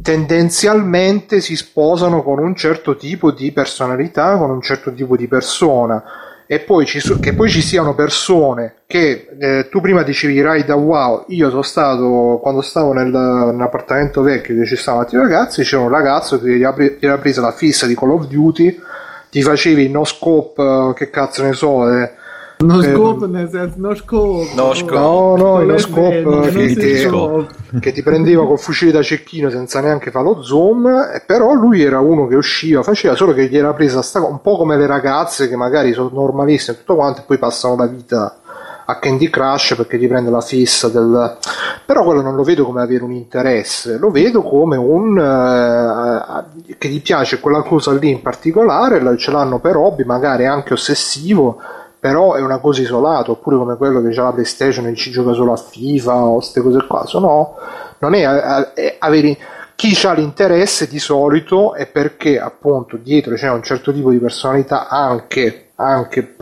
tendenzialmente si sposano con un certo tipo di personalità con un certo tipo di persona e poi ci, che poi ci siano persone che eh, tu prima dicevi Rai da wow io sono stato quando stavo nel, nell'appartamento vecchio dove ci stavano altri ragazzi c'era un ragazzo che ti aveva preso la fissa di Call of Duty ti facevi no scope eh, che cazzo ne so eh,
no scope nel senso no scope
no scope
no no no scope che, ti, che ti prendeva col fucile da cecchino senza neanche fare lo zoom però lui era uno che usciva faceva solo che gli era presa sta, un po' come le ragazze che magari sono normalissime e tutto quanto e poi passano la vita a Candy Crush perché ti prende la fissa del... però quello non lo vedo come avere un interesse lo vedo come un uh, che gli piace quella cosa lì in particolare ce l'hanno per hobby magari anche ossessivo però è una cosa isolata, oppure come quello che ha la PlayStation e ci gioca solo a FIFA o queste cose qua, sono, non è, è avere chi ha l'interesse di solito è perché appunto dietro c'è un certo tipo di personalità anche, anche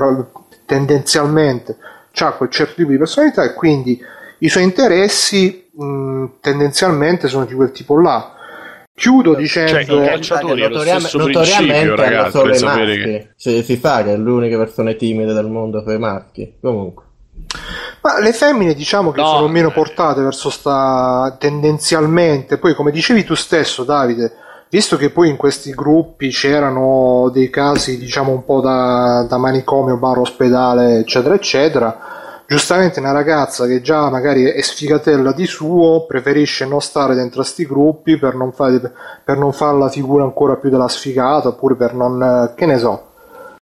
tendenzialmente ha quel certo tipo di personalità e quindi i suoi interessi mh, tendenzialmente sono di quel tipo là Chiudo dicendo
cioè, i calciatori notoriam- notoriamente ragazzi,
solo i maschi. Che... Si, si sa che è l'unica persona timida del mondo per i maschi. Comunque.
Ma le femmine diciamo che no, sono meno portate verso sta tendenzialmente, poi come dicevi tu stesso Davide, visto che poi in questi gruppi c'erano dei casi diciamo un po' da, da manicomio, bar ospedale eccetera eccetera, giustamente una ragazza che già magari è sfigatella di suo preferisce non stare dentro a sti gruppi per non, fare, per non fare la figura ancora più della sfigata oppure per non che ne so.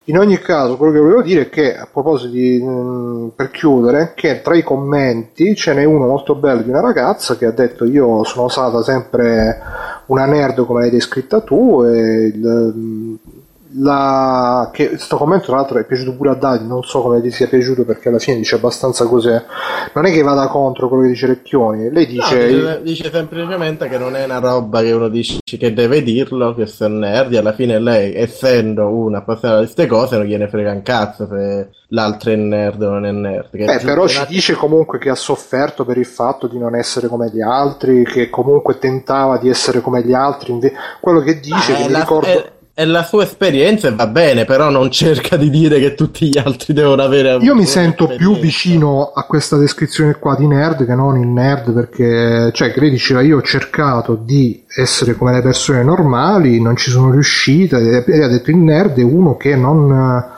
In ogni caso quello che volevo dire è che a proposito di mh, per chiudere che tra i commenti ce n'è uno molto bello di una ragazza che ha detto io sono stata sempre una nerd come l'hai descritta tu e il, la... che questo commento tra l'altro è piaciuto pure a Dadi non so come ti sia piaciuto perché alla fine dice abbastanza cose non è che vada contro quello che dice Recchioni lei dice...
No, dice, semplicemente che non è una roba che uno dice che deve dirlo che sono nerdi alla fine lei essendo una appassionata di queste cose non gliene frega un cazzo se l'altro è nerd o non è nerd che
eh, però ci dice comunque che ha sofferto per il fatto di non essere come gli altri che comunque tentava di essere come gli altri quello che dice ah, che mi la... ricordo è
è la sua esperienza e va bene, però non cerca di dire che tutti gli altri devono avere.
Io mi sento più vicino a questa descrizione qua di nerd che non il nerd, perché, cioè, che lei diceva: Io ho cercato di essere come le persone normali, non ci sono riuscita. E ha detto: Il nerd è uno che non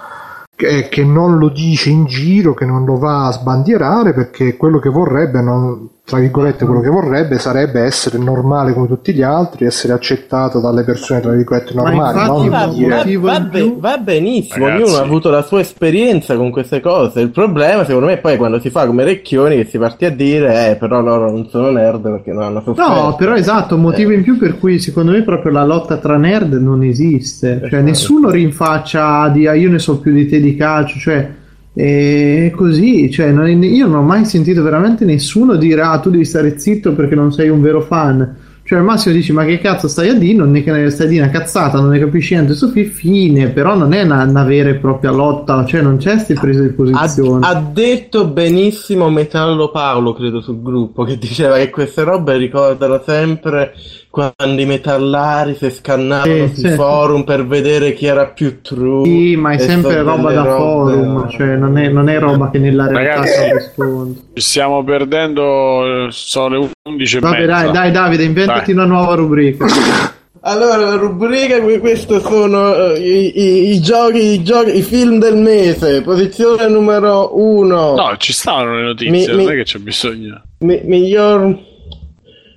che, non lo dice in giro, che non lo va a sbandierare perché quello che vorrebbe, non, tra virgolette, quello che vorrebbe sarebbe essere normale come tutti gli altri, essere accettato dalle persone, tra virgolette, normali. Non
va, va, va, va, benissimo, Ragazzi. ognuno ha avuto la sua esperienza con queste cose. Il problema, secondo me, è poi quando si fa come Recchioni che si parte a dire, eh, però loro non sono nerd perché non hanno sofferto.
No, però esatto, un motivo eh. in più per cui secondo me proprio la lotta tra nerd non esiste. Cioè, esatto. nessuno rinfaccia di ah, io ne so più di te di calcio, cioè e così, cioè, non, io non ho mai sentito veramente nessuno dire ah tu devi stare zitto perché non sei un vero fan cioè al massimo dici ma che cazzo stai a dire, non ne stai a dire una cazzata, non ne capisci niente su fine, però non è una, una, vera e propria lotta, cioè non c'è queste prese di posizione.
Ha, ha, detto benissimo Metallo Paolo, credo, sul gruppo, che diceva che queste robe ricordano sempre quando i metallari si scannavano sì, sui sì. forum per vedere chi era più true.
Sì, ma è sempre roba da robe... forum, cioè non è, non è, roba che nella realtà si risponde.
Stiamo perdendo, sono le 11
Vabbè, dai, dai, Davide, inventati dai. una nuova rubrica.
Allora, la rubrica, questi sono uh, i, i, i, giochi, i, giochi, i film del mese. Posizione numero uno.
No, ci stanno le notizie, mi, non mi, è che c'è bisogno.
Mi, miglior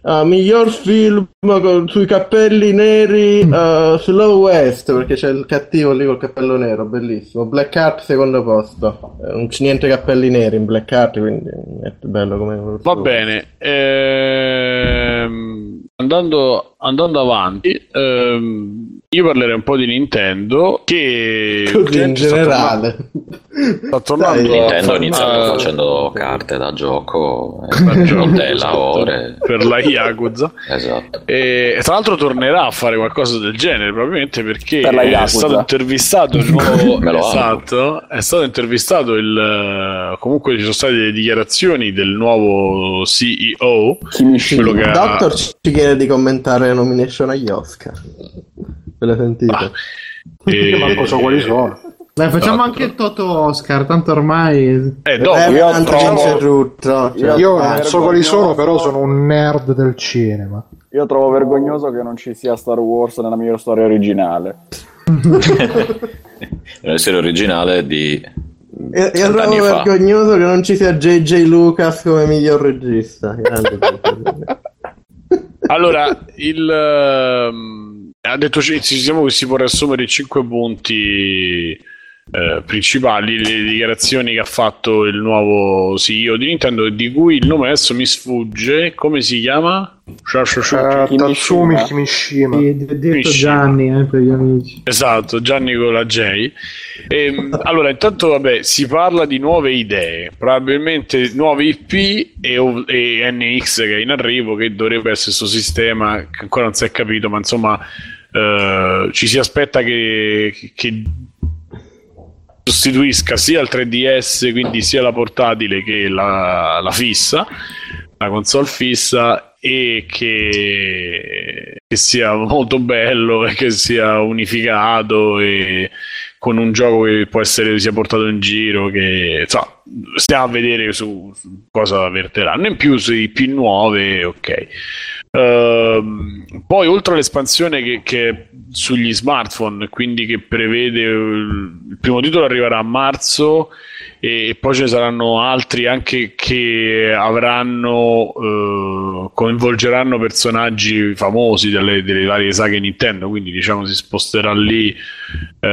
Uh, miglior film sui cappelli neri uh, Slow West perché c'è il cattivo lì col cappello nero bellissimo. Black Heart secondo posto. Uh, non c'è niente cappelli neri in Black Heart quindi è bello come
va bene ehm, andando, andando avanti ehm, io parlerei un po' di Nintendo che
in generale.
sta tornando. Nintendo inizia facendo carte da gioco eh, rotella ore.
Per la Yakuza.
Esatto.
E tra l'altro tornerà a fare qualcosa del genere probabilmente perché per è stato intervistato il nuovo esatto. È stato intervistato il comunque ci sono state delle dichiarazioni del nuovo CEO
quello che Doctor di commentare la nomination agli Oscar Ve la sentite? Ah.
E... manco so quali sono.
Dai, facciamo no, anche il Toto Oscar, tanto ormai.
Eh, dopo, eh,
io, trovo... tutto. Cioè, io non so quali sono, però sono un nerd del cinema.
Io trovo vergognoso che non ci sia Star Wars nella mia storia originale.
nella storia originale di.
Io, io trovo vergognoso che non ci sia JJ Lucas come miglior regista.
Allora, il. Um ha detto diciamo che si può riassumere in 5 punti eh, principali, le dichiarazioni che ha fatto il nuovo CEO di Nintendo, di cui il nome adesso mi sfugge, come si chiama?
Uh, Tatsumi Kimishima.
Sì, detto
Kimishima.
Gianni eh, per gli amici.
Esatto, Gianni con la J. Ehm, allora, intanto, vabbè, si parla di nuove idee, probabilmente nuovi IP e, e NX che è in arrivo, che dovrebbe essere questo sistema che ancora non si è capito, ma insomma, eh, ci si aspetta che, che sostituisca sia il 3DS, quindi sia la portatile che la, la fissa, la console fissa e che, che sia molto bello e che sia unificato e con un gioco che può essere sia portato in giro che insomma, stiamo a vedere su, su cosa verteranno. In più sui IP nuove ok Ehm, poi oltre all'espansione che, che è sugli smartphone quindi che prevede eh, il primo titolo arriverà a marzo e, poi ce ne saranno altri anche che avranno eh, coinvolgeranno personaggi famosi delle, delle varie saghe Nintendo quindi diciamo si sposterà lì eh,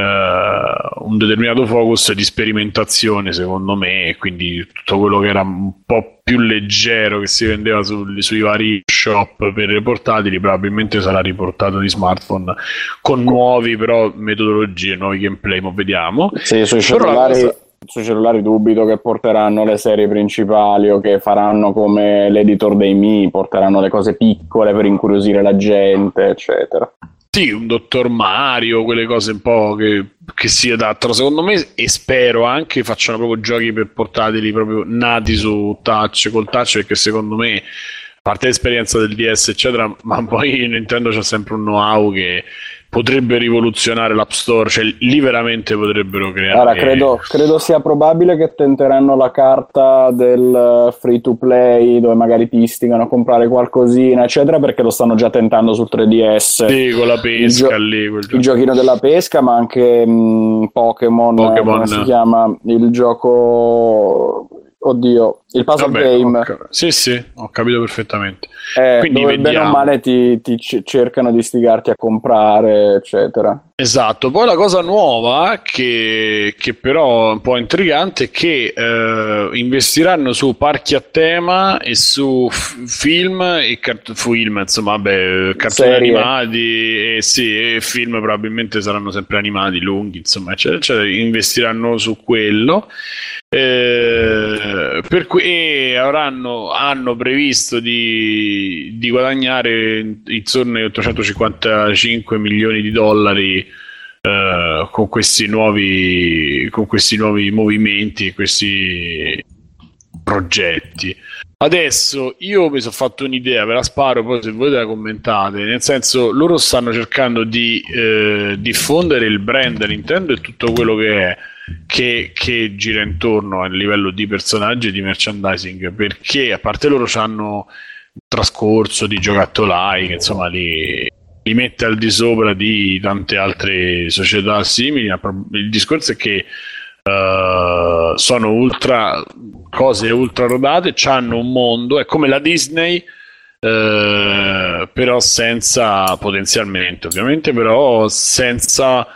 un determinato focus di sperimentazione secondo me e quindi tutto quello che era un po' più leggero che si vendeva sul- sui vari shop per le portatili probabilmente sarà riportato di smartphone con nuovi però metodologie nuovi gameplay ma vediamo.
Sì, sui cellulari, sui cellulari dubito che porteranno le serie principali o che faranno come l'editor dei Mi, porteranno le cose piccole per incuriosire la gente, eccetera.
Sì, un Dottor Mario, quelle cose un po' che, che si adattano secondo me e spero anche facciano proprio giochi per portatili proprio nati su touch, col touch perché secondo me, a parte l'esperienza del DS eccetera, ma poi Nintendo c'ha sempre un know-how che potrebbe rivoluzionare l'App Store, cioè lì veramente potrebbero creare...
Allora, credo, credo sia probabile che tenteranno la carta del free to play dove magari ti istigano a comprare qualcosina, eccetera, perché lo stanno già tentando sul 3DS.
Sì, con la pesca
Il
lì, quel
Il giochino della pesca, ma anche mh, Pokémon,
Pokémon.
come si chiama? Il gioco... Oddio, il puzzle
Vabbè,
game.
cap- sì, sì, ho capito perfettamente.
Eh,
Quindi
dove bene o male ti, ti c- cercano di stigarti a comprare, eccetera.
Esatto, poi la cosa nuova che, che però è un po' intrigante è che eh, investiranno su parchi a tema e su f- film e cart- film, insomma, vabbè, cartoni
Serie.
animati e sì, e film probabilmente saranno sempre animati, lunghi, insomma, eccetera, eccetera. investiranno su quello. Eh, per cui avranno hanno previsto di, di guadagnare intorno ai 855 milioni di dollari eh, con questi nuovi con questi nuovi movimenti questi progetti. Adesso io mi sono fatto un'idea ve la sparo poi se volete la commentate. Nel senso loro stanno cercando di eh, diffondere il brand Nintendo e tutto quello che è che, che gira intorno a livello di personaggi e di merchandising perché a parte loro hanno un trascorso di giocattolai che insomma li, li mette al di sopra di tante altre società simili il discorso è che eh, sono ultra cose ultra rodate hanno un mondo è come la Disney eh, però senza potenzialmente ovviamente però senza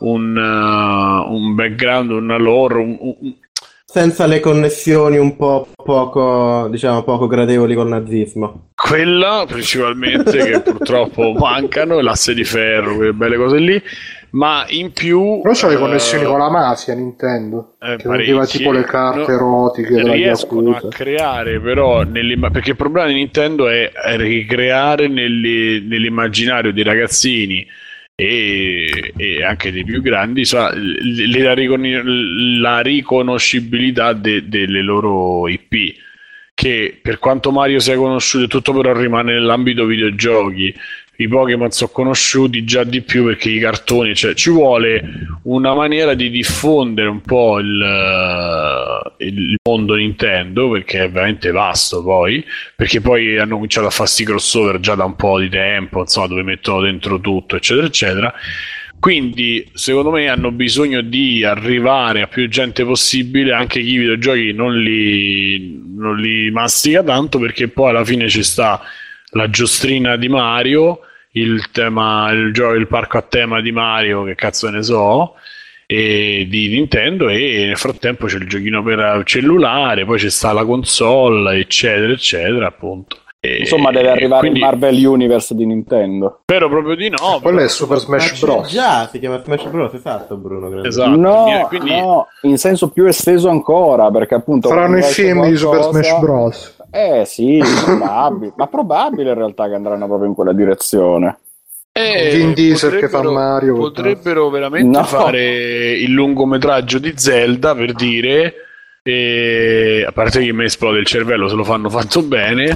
un, eh, un background una lore un- un,
Senza le connessioni un po' poco, diciamo, poco gradevoli col nazismo.
quella principalmente che purtroppo mancano l'asse di ferro quelle belle cose lì ma in più
Però c'ha le
eh,
connessioni con la mafia Nintendo.
eh,
che vendeva tipo le carte
No,
erotiche
riescono a creare però perché il problema di Nintendo è ricreare nelle- nell'immaginario dei ragazzini e, e anche dei più grandi insomma, l- l- la, ricon- la riconoscibilità de- delle loro IP che per quanto Mario sia conosciuto tutto però rimane nell'ambito videogiochi i Pokémon sono conosciuti già di più perché i cartoni, cioè ci vuole una maniera di diffondere un po' il, eh, il mondo Nintendo perché è veramente vasto poi, perché poi hanno cominciato a fare sti crossover già da un po' di tempo, insomma, dove mettono dentro tutto, eccetera, eccetera. Quindi, secondo me, hanno bisogno di arrivare a più gente possibile, anche chi i videogiochi non li, non li mastica tanto, perché poi alla fine ci sta la giostrina di Mario, il tema, il gioco, il parco a tema di Mario, che cazzo ne so, e di Nintendo e nel frattempo c'è il giochino per cellulare, poi c'è sta la console, eccetera, eccetera, appunto. E,
Insomma, deve arrivare quindi... il Marvel Universe di Nintendo.
Spero proprio di no.
Quello è Super Smash Bros.
Già, si chiama Smash Bros. Esatto, Bruno.
Esatto. No, quindi... no, in senso più esteso ancora, perché appunto...
Faranno i film qualcosa... di Super Smash Bros.
Eh sì, probabile. ma probabile in realtà che andranno proprio in quella direzione.
Eh, Vin Diesel che fa Mario potrebbero veramente no. fare il lungometraggio di Zelda per dire e, a parte che mi esplode il cervello se lo fanno fatto bene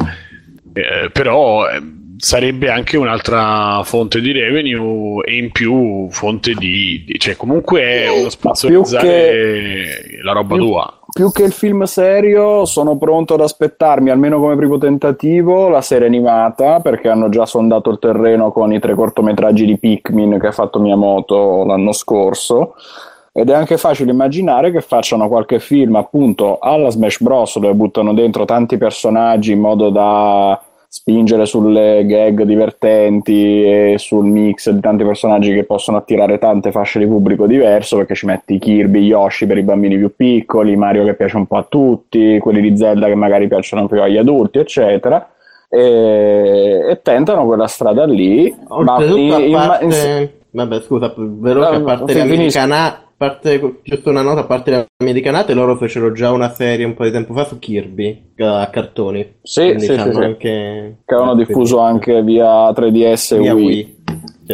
eh, però eh, sarebbe anche un'altra fonte di revenue e in più fonte di, di cioè comunque è uno sponsorizzare che, la roba
più,
tua
più che il film serio sono pronto ad aspettarmi almeno come primo tentativo la serie animata perché hanno già sondato il terreno con i tre cortometraggi di Pikmin che ha fatto Miyamoto l'anno scorso. Ed è anche facile immaginare che facciano qualche film appunto alla Smash Bros dove buttano dentro tanti personaggi in modo da spingere sulle gag divertenti e sul mix di tanti personaggi che possono attirare tante fasce di pubblico diverso perché ci metti Kirby, Yoshi per i bambini più piccoli, Mario che piace un po' a tutti, quelli di Zelda che magari piacciono più agli adulti, eccetera. E, e tentano quella strada lì.
Oltretutto, ma in, parte... in... Vabbè, scusa, veloce, a parte l'americana, parte, giusto una nota, a parte le americanate, loro fecero già una serie un po' di tempo fa su Kirby a cartoni.
Sì, sì, sì, anche... che avevano diffuso anche via 3DS e via Wii. Wii.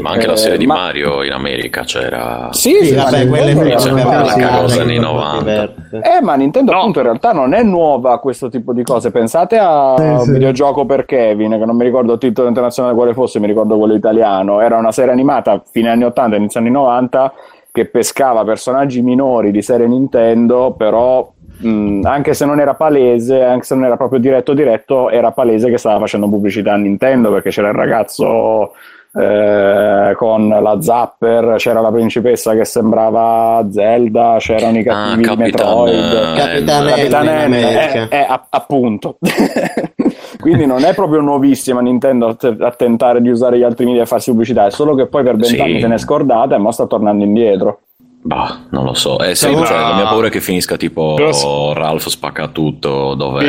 Ma anche la serie di ma... Mario in America c'era.
Sì, sì, vabbè, quelle
una cosa nei 90.
Eh, ma Nintendo no. appunto in realtà non è nuova a questo tipo di cose. Pensate a un sì. videogioco per Kevin, che non mi ricordo il titolo internazionale quale fosse, mi ricordo quello italiano. Era una serie animata fine anni 80, inizio anni 90 che pescava personaggi minori di serie Nintendo, però mh, anche se non era palese, anche se non era proprio diretto diretto, era palese che stava facendo pubblicità a Nintendo perché c'era il ragazzo eh, con la Zapper, c'era la principessa che sembrava Zelda, c'erano i cattivi ah,
di
Metroid,
Capitan
Capitan M, eh, eh, appunto. Quindi non è proprio nuovissima Nintendo a, tentare di usare gli altri media e farsi pubblicità, è solo che poi per vent'anni sì. se n'è scordata e ora sta tornando indietro.
Bah, non lo so. Eh, sì, cioè, la mia paura è che finisca tipo Però... Ralph spacca tutto, dove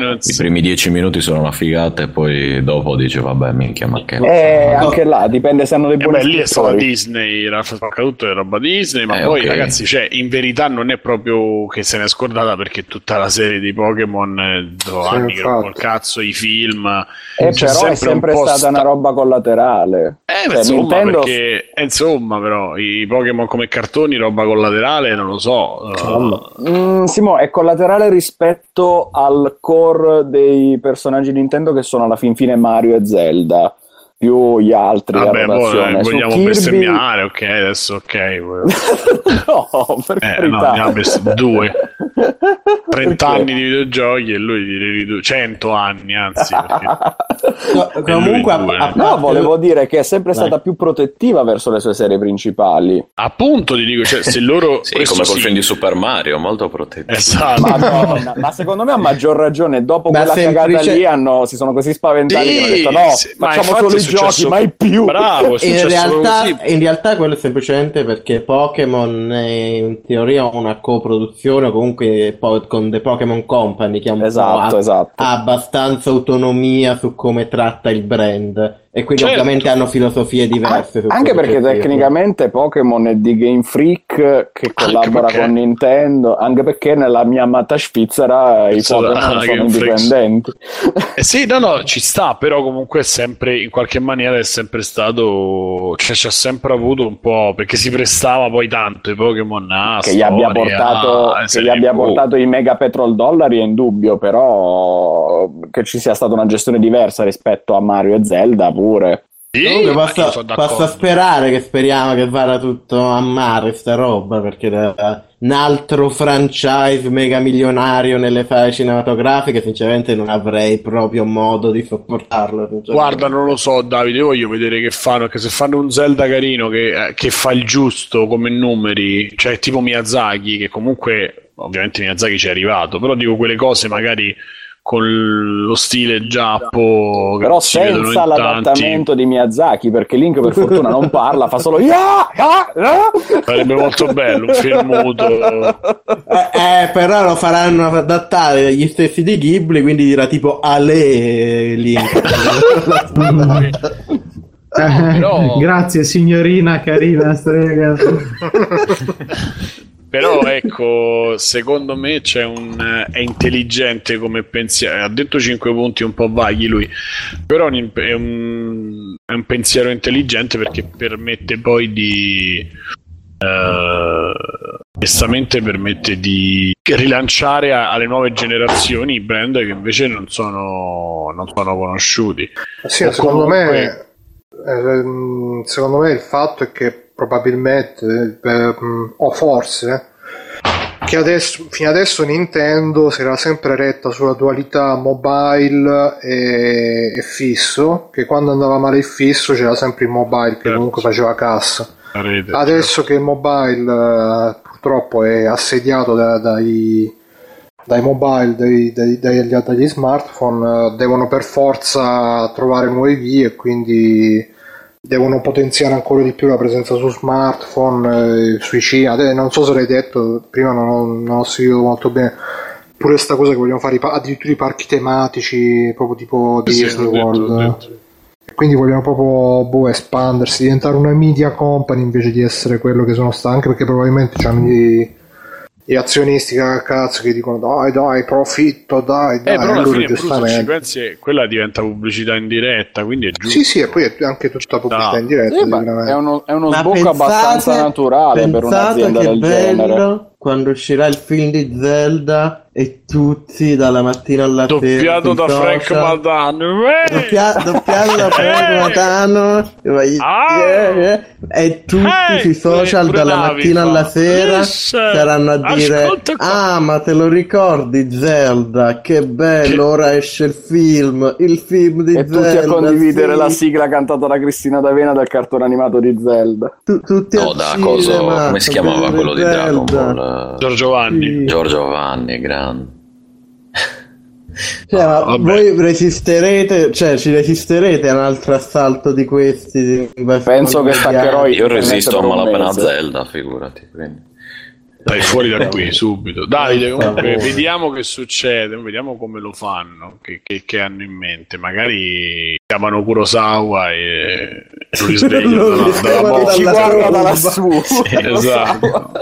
non... i primi dieci minuti sono una figata e poi dopo dice vabbè minchia ma che...
Eh, anche là, dipende se hanno dei buoni
eh beh, lì è stata Disney, Ralph spacca tutto è roba Disney, ma eh, poi okay. ragazzi, cioè, in verità non è proprio che se n'è scordata perché tutta la serie di Pokémon eh, anni che col cazzo, i film...
Eh, però sempre è sempre un stata sta... una roba collaterale.
Eh, cioè, insomma, Nintendo... perché, eh, insomma, però, i Pokémon come cartoni roba collaterale, non lo so.
Mm, Simo, è collaterale rispetto al core dei personaggi Nintendo che sono alla fin fine Mario e Zelda più gli altri.
Vabbè, boh, eh, vogliamo Kirby... bestemmiare, ok, adesso ok.
no, per
eh, carità. No, ne due. 30 anni di videogiochi e lui direi 100 anni, anzi.
no, comunque, a, a, no, volevo dire che è sempre Dai. stata più protettiva verso le sue serie principali.
Appunto, ti dico, cioè, se loro...
sì, come col sì. film di Super Mario, molto protettiva.
Esatto.
Madonna, ma secondo me ha maggior ragione, dopo ma quella semplice... cagata lì hanno, si sono così spaventati sì, che hanno detto no, sì, facciamo solo i giochi, mai più.
Bravo,
in realtà, in realtà quello è semplicemente perché Pokémon è in teoria una coproduzione o comunque con The Pokémon Company che ha,
esatto, esatto.
ha abbastanza autonomia su come tratta il brand e quindi certo. ovviamente hanno filosofie diverse.
Ah, anche perché tecnicamente Pokémon è di Game Freak che collabora con Nintendo, anche perché nella mia amata Svizzera i Pokémon sono indipendenti.
Eh sì, no, no, ci sta, però comunque è sempre, in qualche maniera è sempre stato, cioè ci ha sempre avuto un po', perché si prestava poi tanto i Pokémon a
Che gli abbia portato, a, che gli abbia portato i mega petrol dollari è indubbio, però che ci sia stata una gestione diversa rispetto a Mario e Zelda, pure.
Sì, basta, basta, sperare che speriamo che vada tutto a mare sta roba perché da, un altro franchise mega milionario nelle file cinematografiche sinceramente non avrei proprio modo di sopportarlo
guarda non lo so Davide voglio vedere che fanno che se fanno un Zelda carino che, eh, che fa il giusto come numeri cioè tipo Miyazaki che comunque ovviamente Miyazaki ci è arrivato però dico quelle cose magari con lo stile giappo.
Però senza l'adattamento di Miyazaki, perché Link per fortuna non parla, fa solo yeah, yeah,
yeah. Sarebbe molto bello un film muto.
Eh, eh, però lo faranno adattare gli stessi di Ghibli, quindi dirà tipo Ale Link.
Però... Grazie signorina carina strega.
Però ecco, secondo me c'è un, è intelligente come pensiero. Ha detto 5 punti un po' vaghi lui, però è un, è un pensiero intelligente perché permette poi di... Uh, onestamente permette di rilanciare a, alle nuove generazioni i brand che invece non sono, non sono conosciuti.
Sì, secondo comunque... me, eh, secondo me il fatto è che probabilmente, eh, o forse, che adesso, fino adesso Nintendo si era sempre retta sulla dualità mobile e, e, fisso, che quando andava male il fisso c'era sempre il mobile che certo. comunque faceva cassa. Rete, adesso certo. che il mobile eh, purtroppo è assediato da, dai, dai mobile, dai, dai, dagli, dagli smartphone, eh, devono per forza trovare nuove vie e quindi devono potenziare ancora di più la presenza su smartphone, eh, sui cinema. Non so se l'hai detto, prima non ho, non ho seguito molto bene. Pure questa cosa che vogliono fare addirittura i parchi tematici, proprio tipo Disney sì, World. Detto, Quindi vogliono proprio boh, espandersi, diventare una media company invece di essere quello che sono stati, anche perché probabilmente hanno i gli azionisti che cazzo che dicono dai dai profitto dai dai
eh, però alla fine giustamente. pensi, quella diventa pubblicità in diretta quindi è giusto.
Sì sì e poi è anche tutta pubblicità no. in diretta
sì, è uno, è uno sbocco pensate, abbastanza naturale per un'azienda del bello genere
quando uscirà il film di Zelda e tutti dalla mattina alla
sera doppiato da Frank Madano
Doppia, doppiato da Frank Madano ah! e tutti hey, sui social dalla mattina alla sera saranno a dire ah ma te lo ricordi Zelda? Che bello che... ora esce il film il film di
e
Zelda
e tutti a condividere sì. la sigla cantata da Cristina D'Avena del cartone animato di Zelda.
Tu, tutti
no da cosa come si chiamava quello di Dragon Ball?
Giorgio Vanni.
Sì. Giorgio Vanni grande
cioè, ma voi resisterete, cioè ci resisterete a un altro assalto di questi?
Penso che staccherò
Io resisto a malapena Zelda, figurati. Quindi.
Dai fuori da qui subito. Davide, comunque, vediamo che succede, vediamo come lo fanno, che, che, che hanno in mente. Magari chiamano Kurosawa e, lo risvegliano dalla, dalla,
Ci guarda da lassù.
Sì, esatto.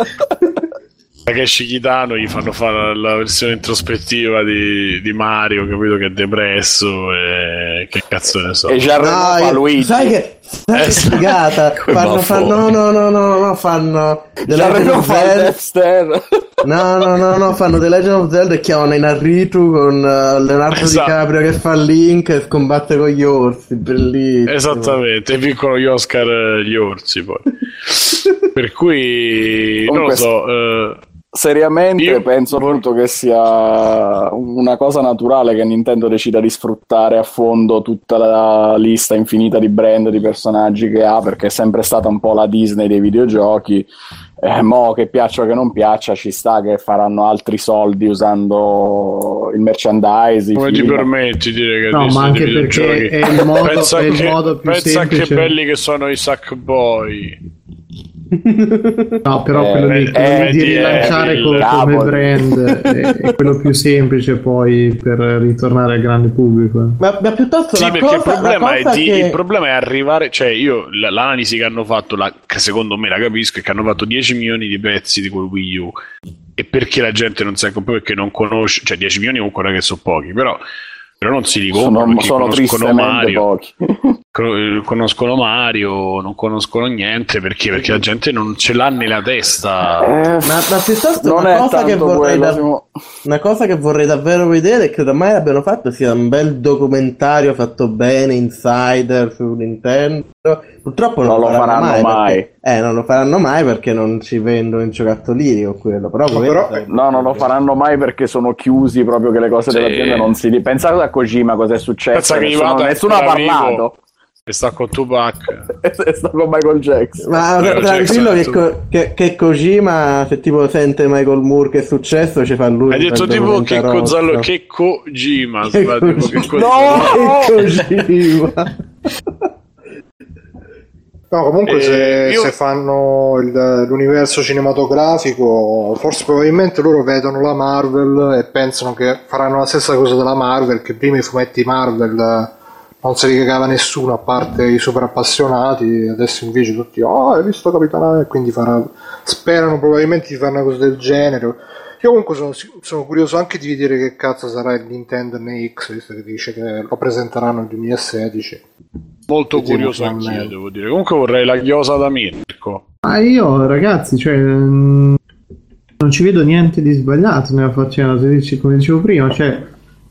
Takeshi Kitano gli fanno fare la versione introspettiva di, di, Mario, capito che è depresso e che cazzo ne so.
E già
no, Luigi. Sai che, sai eh, che figata? fanno, fanno, no, no, no, no, no, fanno
The Legend of Zelda.
No, no, no, no, fanno The Legend of Zelda e chiamano Inarritu con uh, Leonardo esatto. DiCaprio che fa Link e combatte con gli orsi, bellissimo.
Esattamente, e vincono gli Oscar eh, gli orsi poi. per cui, non lo so... Uh,
seriamente Io... penso appunto che sia una cosa naturale che Nintendo decida di sfruttare a fondo tutta la lista infinita di brand, di personaggi che ha, perché è sempre stata un po' la Disney dei videogiochi. Eh, mo che piaccia o che non piaccia, ci sta che faranno altri soldi usando il merchandising.
Come ti permetti di dire che
no, ma anche perché è il modo, pensa, è il
che,
modo più
pensa
semplice.
che belli che sono i Sackboy
No, però eh, quello, di, quello eh, di rilanciare come, come brand è, è, quello più semplice poi per ritornare al grande pubblico.
Ma, ma piuttosto
sì,
perché
cosa,
il,
problema è
di, che...
il problema è arrivare, cioè io l'analisi che hanno fatto, la, che secondo me la capisco, è che hanno fatto 10 milioni di pezzi di quel Wii U e perché la gente non sa comprato perché non conosce, cioè 10 milioni comunque non è che sono pochi, però però non si ricomprano
sono, sono conoscono Mario
pochi. conoscono Mario non conoscono niente perché, perché la gente non ce l'ha nella testa.
Eh, ma, ma piuttosto una cosa, che vorrei da, una cosa che vorrei davvero vedere e che ormai abbiano fatto sia un bel documentario fatto bene insider su Nintendo. Purtroppo non, non lo faranno, faranno mai, mai. Perché, eh non lo faranno mai perché non ci vendono in giocattolini con quello però, no,
però no non lo faranno mai perché sono chiusi proprio che le cose sì. dell'azienda non si pensate a Kojima cosa è successo nessuno, nessuno ha parlato
E sta con Tupac.
e sta con Michael Jackson.
Ma tranquillo che, co- che, che, Kojima, se tipo sente Michael Moore che è successo, ci fa lui.
Hai detto tipo che Kozalo, che Kojima. Che
che no! Che Kojima.
No, comunque se, io... se, fanno il, l'universo cinematografico, forse probabilmente loro vedono la Marvel e pensano che faranno la stessa cosa della Marvel, che prima i fumetti Marvel non se li cagava nessuno a parte i super appassionati, adesso invece tutti, oh hai visto Capitano e quindi farà... sperano probabilmente di fare una cosa del genere. Io comunque sono, sono, curioso anche di vedere che cazzo sarà il Nintendo NX, visto che dice che lo presenteranno nel 2016.
Molto curioso anch'io, devo dire. Comunque vorrei la chiosa da Mirko.
Ma io, ragazzi, cioè, mm, non ci vedo niente di sbagliato nella faccenda, come dicevo prima, cioè,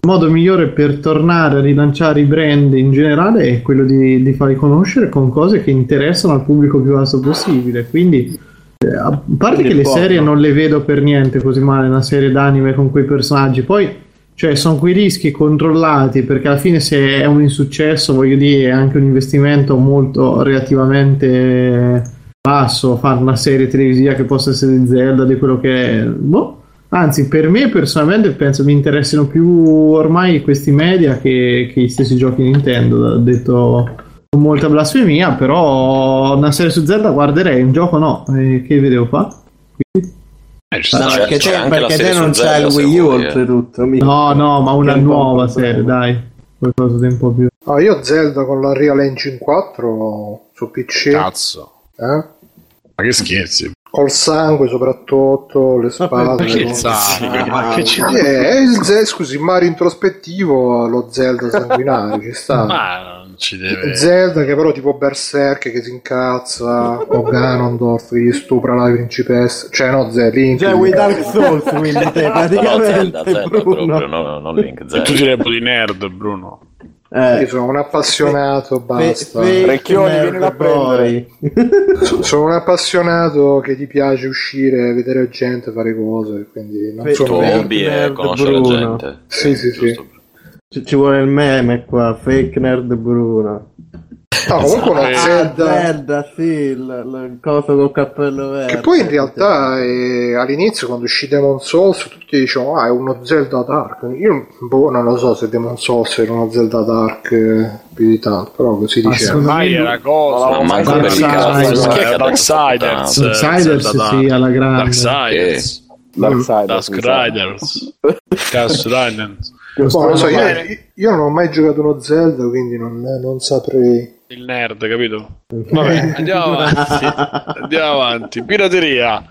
il modo migliore per tornare a rilanciare i brand in generale è quello di, di farli conoscere con cose che interessano al pubblico più vasto possibile. Quindi, eh, a parte Quindi che le serie non le vedo per niente così male, una serie d'anime con quei personaggi, poi cioè, sono quei rischi controllati perché alla fine se è un insuccesso, voglio dire, è anche un investimento molto relativamente basso fare una serie televisiva che possa essere di Zelda, di quello che è. Boh. Anzi, per me personalmente penso mi interessino più ormai questi media che, che gli stessi giochi Nintendo, detto con molta blasfemia, però una serie su Zelda guarderei, un gioco no, eh, che vedevo fa? Quindi...
Eh, no, c'è, perché, c'è perché te non c'è il Wii U oltretutto.
No, no, ma una nuova serie, dai. Qualcosa di un po' più.
No, io Zelda con la Real Engine 4 su PC.
Cazzo.
Eh?
Ma che scherzi?
Col sangue soprattutto, le spade. Ma
perché il sangue?
Ma che ci eh, il Zelda, scusi, Mario introspettivo, lo Zelda sanguinario, ci sta.
Ma ci deve...
Zelda che però tipo Berserk che si incazza o Ganondorf che gli stupra la principessa cioè no Zelda Link
cioè vuoi Dark Souls quindi te praticamente no, Zelda, Zelda
proprio, no, no, Link Zelda. tu sei un po' di nerd Bruno
eh, Io sono un appassionato, fe, basta.
Fe, Recchioni, vieni da prendere.
sono un appassionato che ti piace uscire, vedere gente, fare cose. Quindi non fe,
sono hobby è conoscere Bruno. gente.
Sì, sì, sì.
Ci, ci vuole il meme qua, fake nerd Bruno.
No, comunque una ah, Zelda...
Zelda, sì, il, il coso col cappello verde.
Che poi in realtà eh, all'inizio quando uscì Demon Souls tutti dicevano ah è uno Zelda Dark. Io boh, non lo so se Demon Souls era uno Zelda Dark eh, più di tanto, però così diceva.
Ma era cosa,
ma manco per il caso,
Darksiders.
Darksiders sì, alla grande.
Darksiders. Darksiders. Darksiders. Darksiders.
Boh, so, io, io, non ho mai giocato uno Zelda, quindi non, non saprei.
Il nerd, capito? Vabbè, andiamo avanti. andiamo avanti. Pirateria.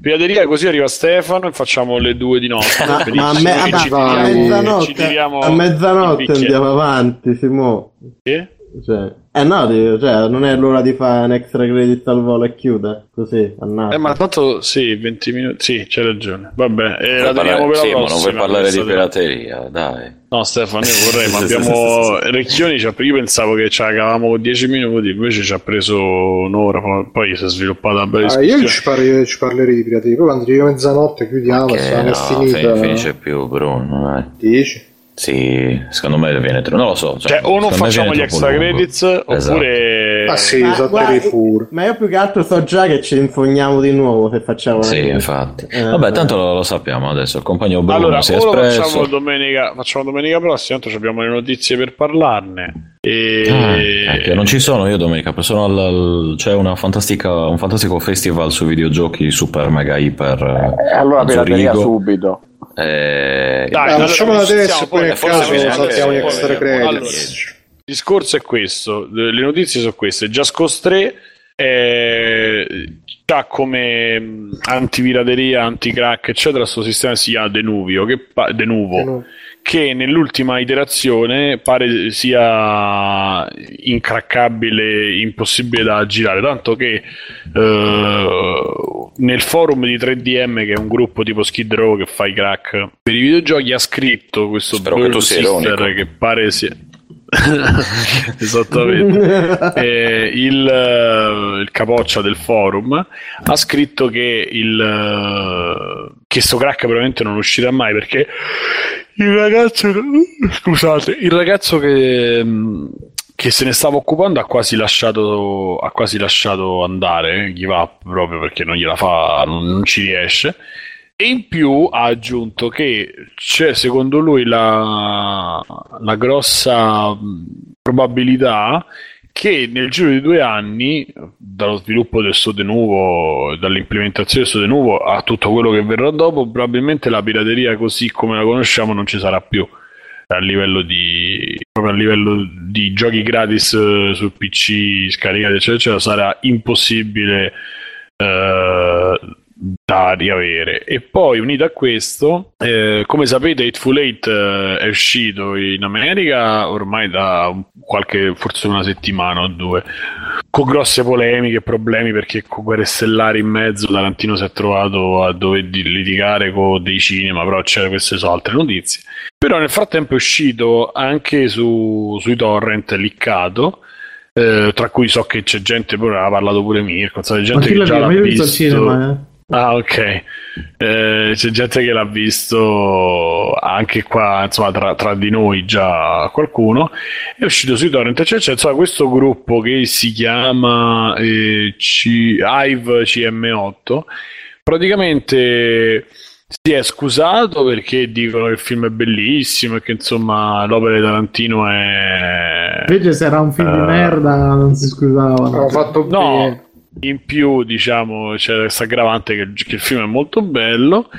Pirateria, così arriva Stefano e facciamo le due di notte.
Ma, ma a, me, a, a, mezzanotte, a mezzanotte andiamo avanti, Simo.
Sì?
Cioè, eh no, cioè, non è l'ora di fare un extra credit al volo e chiude così. Annata.
Eh, ma tanto sì, 20 minuti. Sì, c'è ragione. Vabbè, eh, la teniamo per la sì, prossima.
ma non vuoi parlare di pirateria, dai.
No, Stefano, io vorrei, ma abbiamo. Recchioni, io pensavo che ci cagavamo 10 minuti, invece ci ha preso un'ora, poi si è sviluppata una bella
ah, Io ci, parli, ci, parlerei di pirateria, poi quando arriva mezzanotte chiudiamo, okay, no, finita.
Finisce più, Bruno, dai.
Dici?
Sì, secondo me viene troppo. Non lo so.
Cioè, cioè o non facciamo gli extra lungo. credits, esatto. oppure.
Ah, sì, ma, guarda,
ma io più che altro so già che ci infogniamo di nuovo se facciamo.
Sì,
cosa.
infatti. Eh, Vabbè, tanto lo, lo, sappiamo adesso. Il compagno Bruno
allora,
si è espresso.
Facciamo domenica, facciamo domenica prossima, tanto abbiamo le notizie per parlarne. E...
Ah, ecco, non ci sono io domenica, sono al, al, c'è una fantastica, un fantastico festival su videogiochi super mega iper.
Eh, allora pirateria subito.
Eh,
Dai, allora, facciamo adesso e poi nel caso saltiamo gli extra credits. Allora, il
discorso è questo, le notizie sono queste. Just 3 eh, ha come antivirateria, anticrack, eccetera, questo sistema si chiama Denuvio, che pa- Denuvo, Denuvo che nell'ultima iterazione pare sia incraccabile, impossibile da girare, tanto che eh, nel forum di 3DM, che è un gruppo tipo Skid Row che fa i crack per i videogiochi, ha scritto questo
Spero Bird
Sister che pare sia... esattamente. Eh, il, il, capoccia del forum ha scritto che il che sto crack probabilmente non uscirà mai perché il ragazzo scusate il ragazzo che che che se ne stava occupando ha quasi lasciato, ha quasi lasciato andare, give up proprio perché non gliela fa, non, non ci riesce. E in più ha aggiunto che c'è secondo lui la, la grossa probabilità che nel giro di due anni, dallo sviluppo del Sode Nuovo, dall'implementazione del Sode Nuovo a tutto quello che verrà dopo, probabilmente la pirateria così come la conosciamo non ci sarà più a livello di, proprio a livello di giochi gratis uh, sul PC scaricati eccetera, eccetera sarà impossibile uh, da riavere. E poi, unito a questo, eh, come sapete, Hateful Eight eh, è uscito in America ormai da qualche, forse una settimana o due, con grosse polemiche e problemi perché con Guerre Stellari in mezzo Tarantino si è trovato a dover litigare con dei cinema, però c'erano queste sono altre notizie. Però nel frattempo è uscito anche su, sui torrent liccato. Eh, tra cui so che c'è gente, pure ha parlato pure Mirko, c'è gente che già l'ha visto. Cinema, eh? Ah, ok. Eh, c'è gente che l'ha visto anche qua, insomma, tra, tra, di noi già qualcuno. È uscito sui torrent. Cioè, c'è insomma, questo gruppo che si chiama eh, C- Hive CM8. Praticamente si è scusato perché dicono che il film è bellissimo e che insomma l'opera di Tarantino è.
Invece, se era un film uh... di eh, merda, non si scusavano.
Ho fatto
no. Bene in più, diciamo, c'è questa aggravante che, che, il film è molto bello.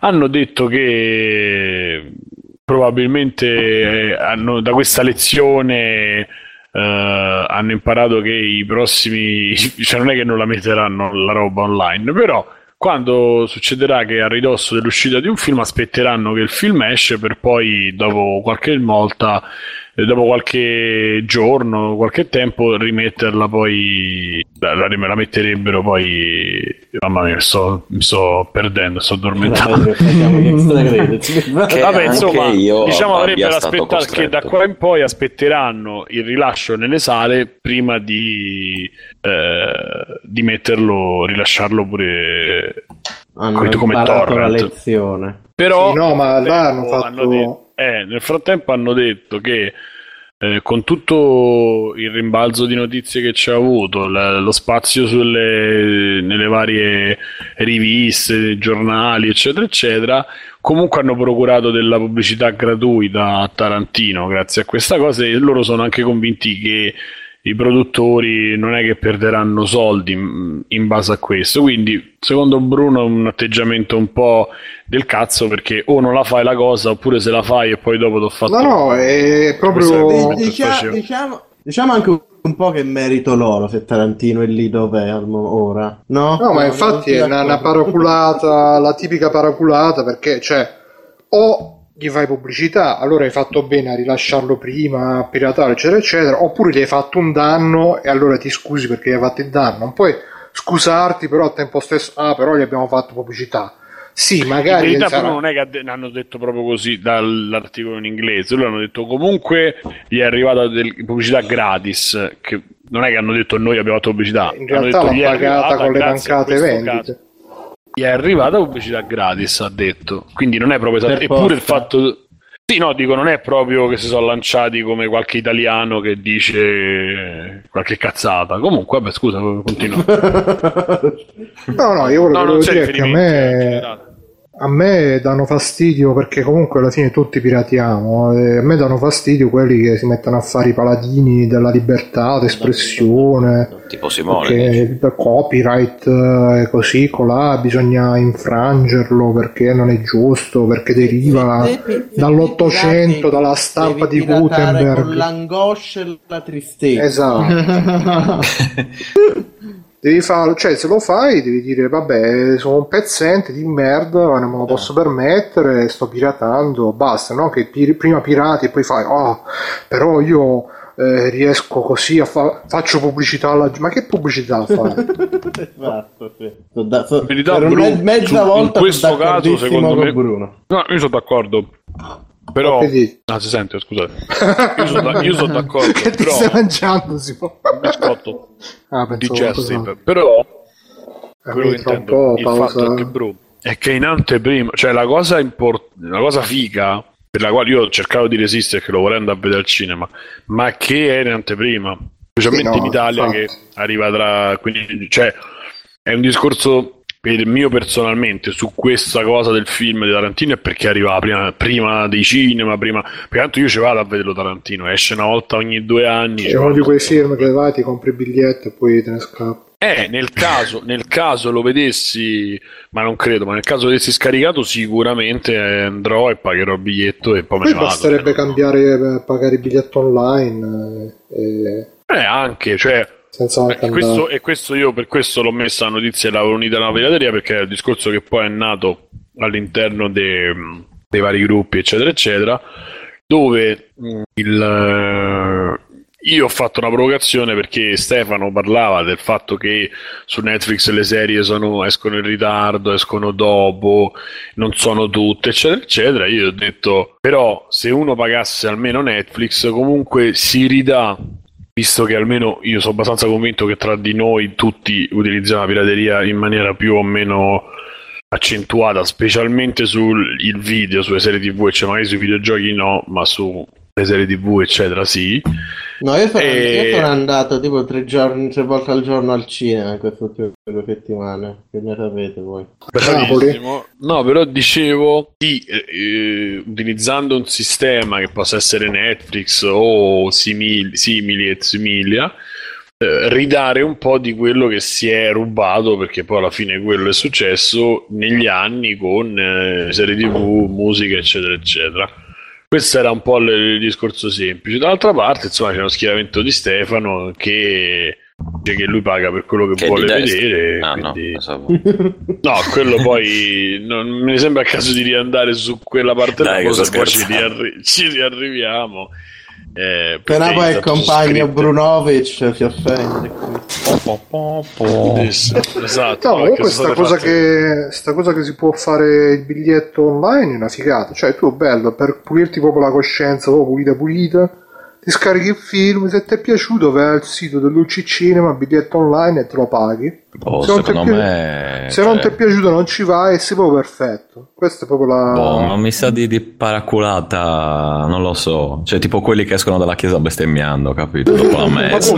Hanno detto che probabilmente eh, hanno, da questa lezione eh, hanno imparato che i prossimi, cioè non è che non la metteranno la roba online, però quando succederà che a ridosso dell'uscita di un film aspetteranno che il film esce per poi dopo qualche volta dopo qualche giorno, qualche tempo, rimetterla poi, la, la metterebbero poi, mamma mia, sto, mi sto perdendo, sto addormentando. Vabbè, insomma, diciamo avrebbero aspettato che da qua in poi aspetteranno il rilascio nelle sale prima di, eh, di metterlo, rilasciarlo pure
hanno come torrent. la lezione.
Però
sì, no, ma là hanno fatto hanno detto,
eh, nel frattempo hanno detto che eh, con tutto il rimbalzo di notizie che c'è avuto, la, lo spazio sulle, nelle varie riviste, giornali, eccetera, eccetera, comunque hanno procurato della pubblicità gratuita a Tarantino grazie a questa cosa e loro sono anche convinti che i produttori non è che perderanno soldi in base a questo. Quindi, secondo Bruno, è un atteggiamento un po' del cazzo perché o non la fai la cosa oppure se la fai e poi dopo ti ho fatto.
No, no, è proprio.
Diciamo, diciamo, diciamo anche un po' che merito loro se Tarantino è lì dove è ora, no?
No, ma infatti è una, una paraculata, la tipica paraculata perché, cioè, o gli fai pubblicità, allora hai fatto bene a rilasciarlo prima, a piratare, eccetera, eccetera, oppure gli hai fatto un danno e allora ti scusi perché gli hai fatto il danno. Non puoi scusarti, però al tempo stesso, ah, però gli abbiamo fatto pubblicità. Sì, magari.
In realtà, sarà... non è che hanno detto proprio così dall'articolo in inglese, loro hanno detto comunque gli è arrivata del, pubblicità gratis. Che non è che hanno detto noi abbiamo fatto pubblicità,
in realtà l'ha pagata con le mancate vendite. Caso
gli è arrivata pubblicità gratis, ha detto. Quindi non è proprio esatto. Eppure il fatto. Sì, no, dico, non è proprio che si sono lanciati come qualche italiano che dice qualche cazzata. Comunque, vabbè, scusa, continua.
no, no, io volevo no, dire che a me a me danno fastidio perché comunque alla fine tutti piratiamo. E a me danno fastidio quelli che si mettono a fare i paladini della libertà d'espressione.
Tipo Simone. Il
copyright e eh, così, colà, bisogna infrangerlo perché non è giusto, perché deriva dall'Ottocento, dalla stampa di Gutenberg.
Con l'angoscia e la tristezza.
Esatto. devi farlo, cioè se lo fai devi dire vabbè sono un pezzente di merda, non me lo posso permettere, sto piratando, basta, no? Che pir- prima pirati e poi fai, oh, però io eh, riesco così a fare, faccio pubblicità alla ma che pubblicità fai?
esatto, sì. Da, so, verità, Bruno, mezza su, volta
in questo caso secondo me Bruno. No, io sono d'accordo. Però, ah, si sente, scusate. Io sono, io sono d'accordo.
che
ti
stai mangiando? Si può.
Un biscotto ah, di Jessup. Però,
quello che intendo,
il pausa. fatto è che, bro, è che in anteprima, cioè la cosa, import- la cosa figa per la quale io ho cercato di resistere che lo vorrei andare a vedere al cinema, ma che è in anteprima, specialmente sì, no, in Italia infatti. che arriva tra... Quindi, cioè, è un discorso per mio personalmente su questa cosa del film di Tarantino è perché arrivava prima, prima dei cinema, prima... Perché tanto io ci vado a vederlo Tarantino, esce una volta ogni due anni.
È uno di quei film che vai, ti compri il biglietto e poi te ne scappi.
Eh, nel caso, nel caso lo vedessi, ma non credo, ma nel caso vedessi scaricato sicuramente andrò e pagherò il biglietto e poi, poi me ne vado.
basterebbe cambiare, eh, pagare il biglietto online.
Eh, e... Eh, anche, cioè... E questo, e questo, io per questo l'ho messa la notizia e l'avevo unita alla pirateria perché è il discorso che poi è nato all'interno dei, dei vari gruppi eccetera eccetera dove il, io ho fatto una provocazione perché Stefano parlava del fatto che su Netflix le serie sono, escono in ritardo, escono dopo, non sono tutte, eccetera, eccetera. Io ho detto, però se uno pagasse almeno Netflix, comunque si ridà, visto che almeno io sono abbastanza convinto che tra di noi tutti utilizziamo la pirateria in maniera più o meno accentuata, specialmente sul video, sulle serie tv, cioè magari sui videogiochi no, ma su le serie tv eccetera sì
no io sono, e... io sono andato tipo tre giorni tre volte al giorno al cinema in queste ultime due settimane che ne sapete voi?
Bravissimo. no però dicevo di eh, utilizzando un sistema che possa essere Netflix o simili, simili et similia eh, ridare un po' di quello che si è rubato perché poi alla fine quello è successo negli anni con eh, serie tv musica eccetera eccetera questo era un po' il, discorso semplice. Dall'altra parte, insomma, c'è uno schieramento di Stefano che che lui paga per quello che, che vuole vedere. Ah, quindi... no, no, quello poi non mi sembra il caso di riandare su quella parte Dai, cosa, poi ci, riarri- ci riarriviamo.
Eh, Però poi il compagno Brunovic si offende. Po, po,
po, esatto. No, comunque sta cosa, che, sta cosa che si può fare il biglietto online è una figata. Cioè, tu bello, per pulirti proprio la coscienza, proprio pulita pulita ti scarichi il film, se ti è piaciuto vai al sito dell'UC Cinema, biglietto online e te lo paghi.
Oh, se, non ti, me...
se cioè... non ti è piaciuto non ci vai e sei proprio perfetto. Questa è proprio la...
Boh, ma mi sa di, di, paraculata, non lo so. Cioè tipo quelli che escono dalla chiesa bestemmiando, capito? Dopo la messa.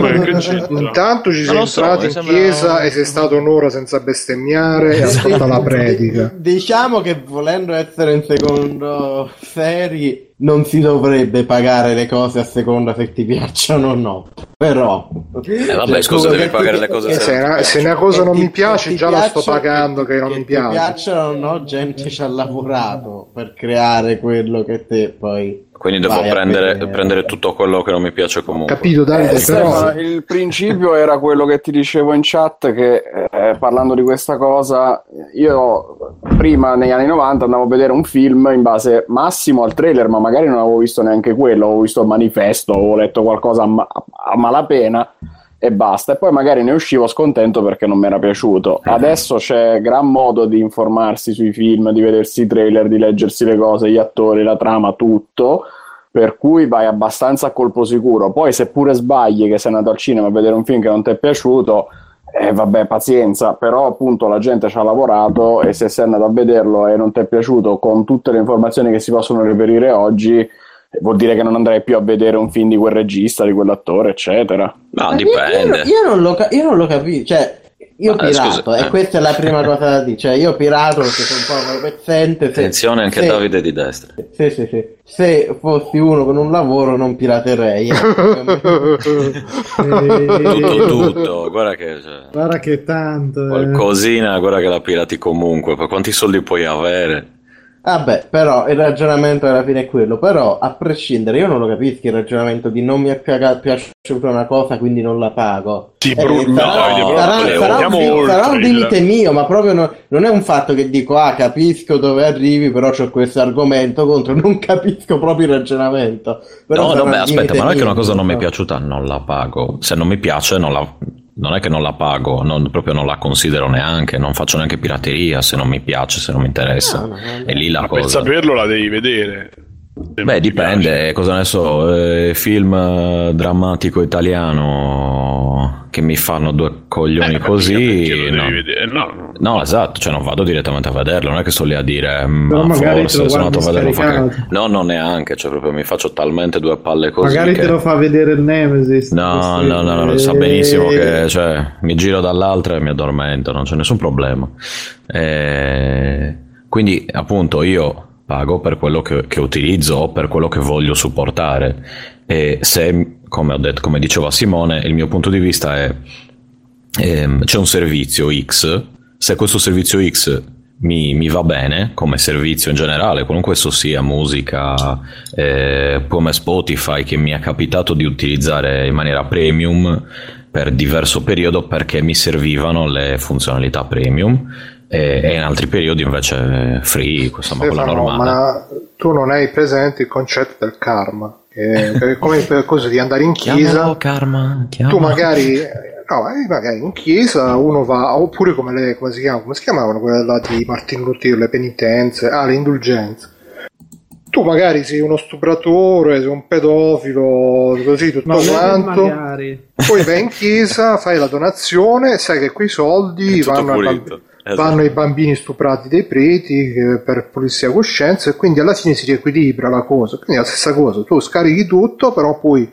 Intanto ci sei entrato so, in chiesa e sei stato un'ora senza bestemmiare e ascolta la predica.
Diciamo che volendo essere in secondo seri non si dovrebbe pagare le cose a seconda se ti piacciono o no. Però,
eh, vabbè, scusa, devi pagare le cose
se, una, se una cosa non mi piace, già la sto pagando che, non mi piace.
Piacciono no, gente ci ha lavorato per creare quello che te poi
quindi devo prendere, prendere, tutto quello che non mi piace comunque.
Capito, Davide, eh, però...
Il principio era quello che ti dicevo in chat, che eh, parlando di questa cosa, io prima negli anni 90 andavo a vedere un film in base massimo al trailer, ma magari non avevo visto neanche quello, avevo visto il manifesto, avevo letto qualcosa a, ma- a malapena e basta. E poi magari ne uscivo scontento perché non mi era piaciuto. Eh. Adesso c'è gran modo di informarsi sui film, di vedersi i trailer, di leggersi le cose, gli attori, la trama, tutto. Per cui vai abbastanza a colpo sicuro. Poi, se pure sbagli che sei andato al cinema a vedere un film che non ti è piaciuto, eh, vabbè, pazienza, però appunto la gente ci ha lavorato e se sei andato a vederlo e non ti è piaciuto con tutte le informazioni che si possono reperire oggi, vuol dire che non andrei più a vedere un film di quel regista, di quell'attore, eccetera.
No, dipende.
Io, io, non lo, io non lo capisco, cioè io Ma, pirato, scusa, e eh. questa è la prima cosa da dire, cioè io pirato perché sono un po' pezzente.
Attenzione anche se, Davide di destra.
Sì, sì, sì. Se fossi uno con un lavoro non piraterei. Eh.
tutto, tutto, guarda che... Cioè,
guarda che tanto...
Eh. Qualcosina, guarda che la pirati comunque, per quanti soldi puoi avere?
Vabbè, però il ragionamento alla fine è quello. Però, a prescindere, io non lo capisco il ragionamento di non mi è piaciuta una cosa, quindi non la pago.
Sì, eh, Bruno,
sarà,
no,
sarà, sarà, un, sarà, un, limite mio, ma proprio no, non è un fatto che dico, ah, capisco dove arrivi, però c'ho questo argomento contro, non capisco proprio il ragionamento.
Però no, no, beh, aspetta, ma non è che una cosa non mi è piaciuta, non la pago. Se non mi piace, non la non è che non la pago, non, proprio non la considero neanche, non faccio neanche pirateria se non mi piace, se non mi interessa. No, no, no. E lì la
Ma
cosa.
Per saperlo la devi vedere.
Beh, dipende, cosa ne so, eh, film eh, drammatico italiano che mi fanno due coglioni eh, così. No. No. no. esatto, cioè non vado direttamente a vederlo, non è che sto lì a dire, ma mm, forse sono andato a vederlo. Fa... No, non neanche, cioè proprio mi faccio talmente due palle così.
Magari
che...
te lo fa vedere il Nemesis.
No, no, no, no, sa benissimo che cioè, mi giro dall'altra e mi addormento, non c'è nessun problema. Eh, quindi, appunto, io pago per quello che, che utilizzo o per quello che voglio supportare. E se, come, ho detto, come diceva Simone, il mio punto di vista è ehm, c'è un servizio X, se questo servizio X mi, mi, va bene come servizio in generale, qualunque esso sia, musica, eh, come Spotify che mi è capitato di utilizzare in maniera premium per diverso periodo perché mi servivano le funzionalità premium e, e in altri periodi invece free, insomma Stefano, quella normale.
Ma tu non hai presente il concetto del karma, che è come per cosa di andare in chiesa.
Chiamalo karma, chiamalo.
Tu magari no, eh, magari in chiesa uno va, oppure come, le, come, si, chiama, come si chiamavano quelle là di Martin Luther, le penitenze, ah, le indulgenze. Tu magari sei uno stupratore, sei un pedofilo, così tutto Ma quanto. Poi vai in chiesa, fai la donazione, sai che quei soldi vanno a esatto. vanno i bambini stuprati dai preti eh, per pulizia coscienza e quindi alla fine si riequilibra la cosa. Quindi è la stessa cosa, tu scarichi tutto, però poi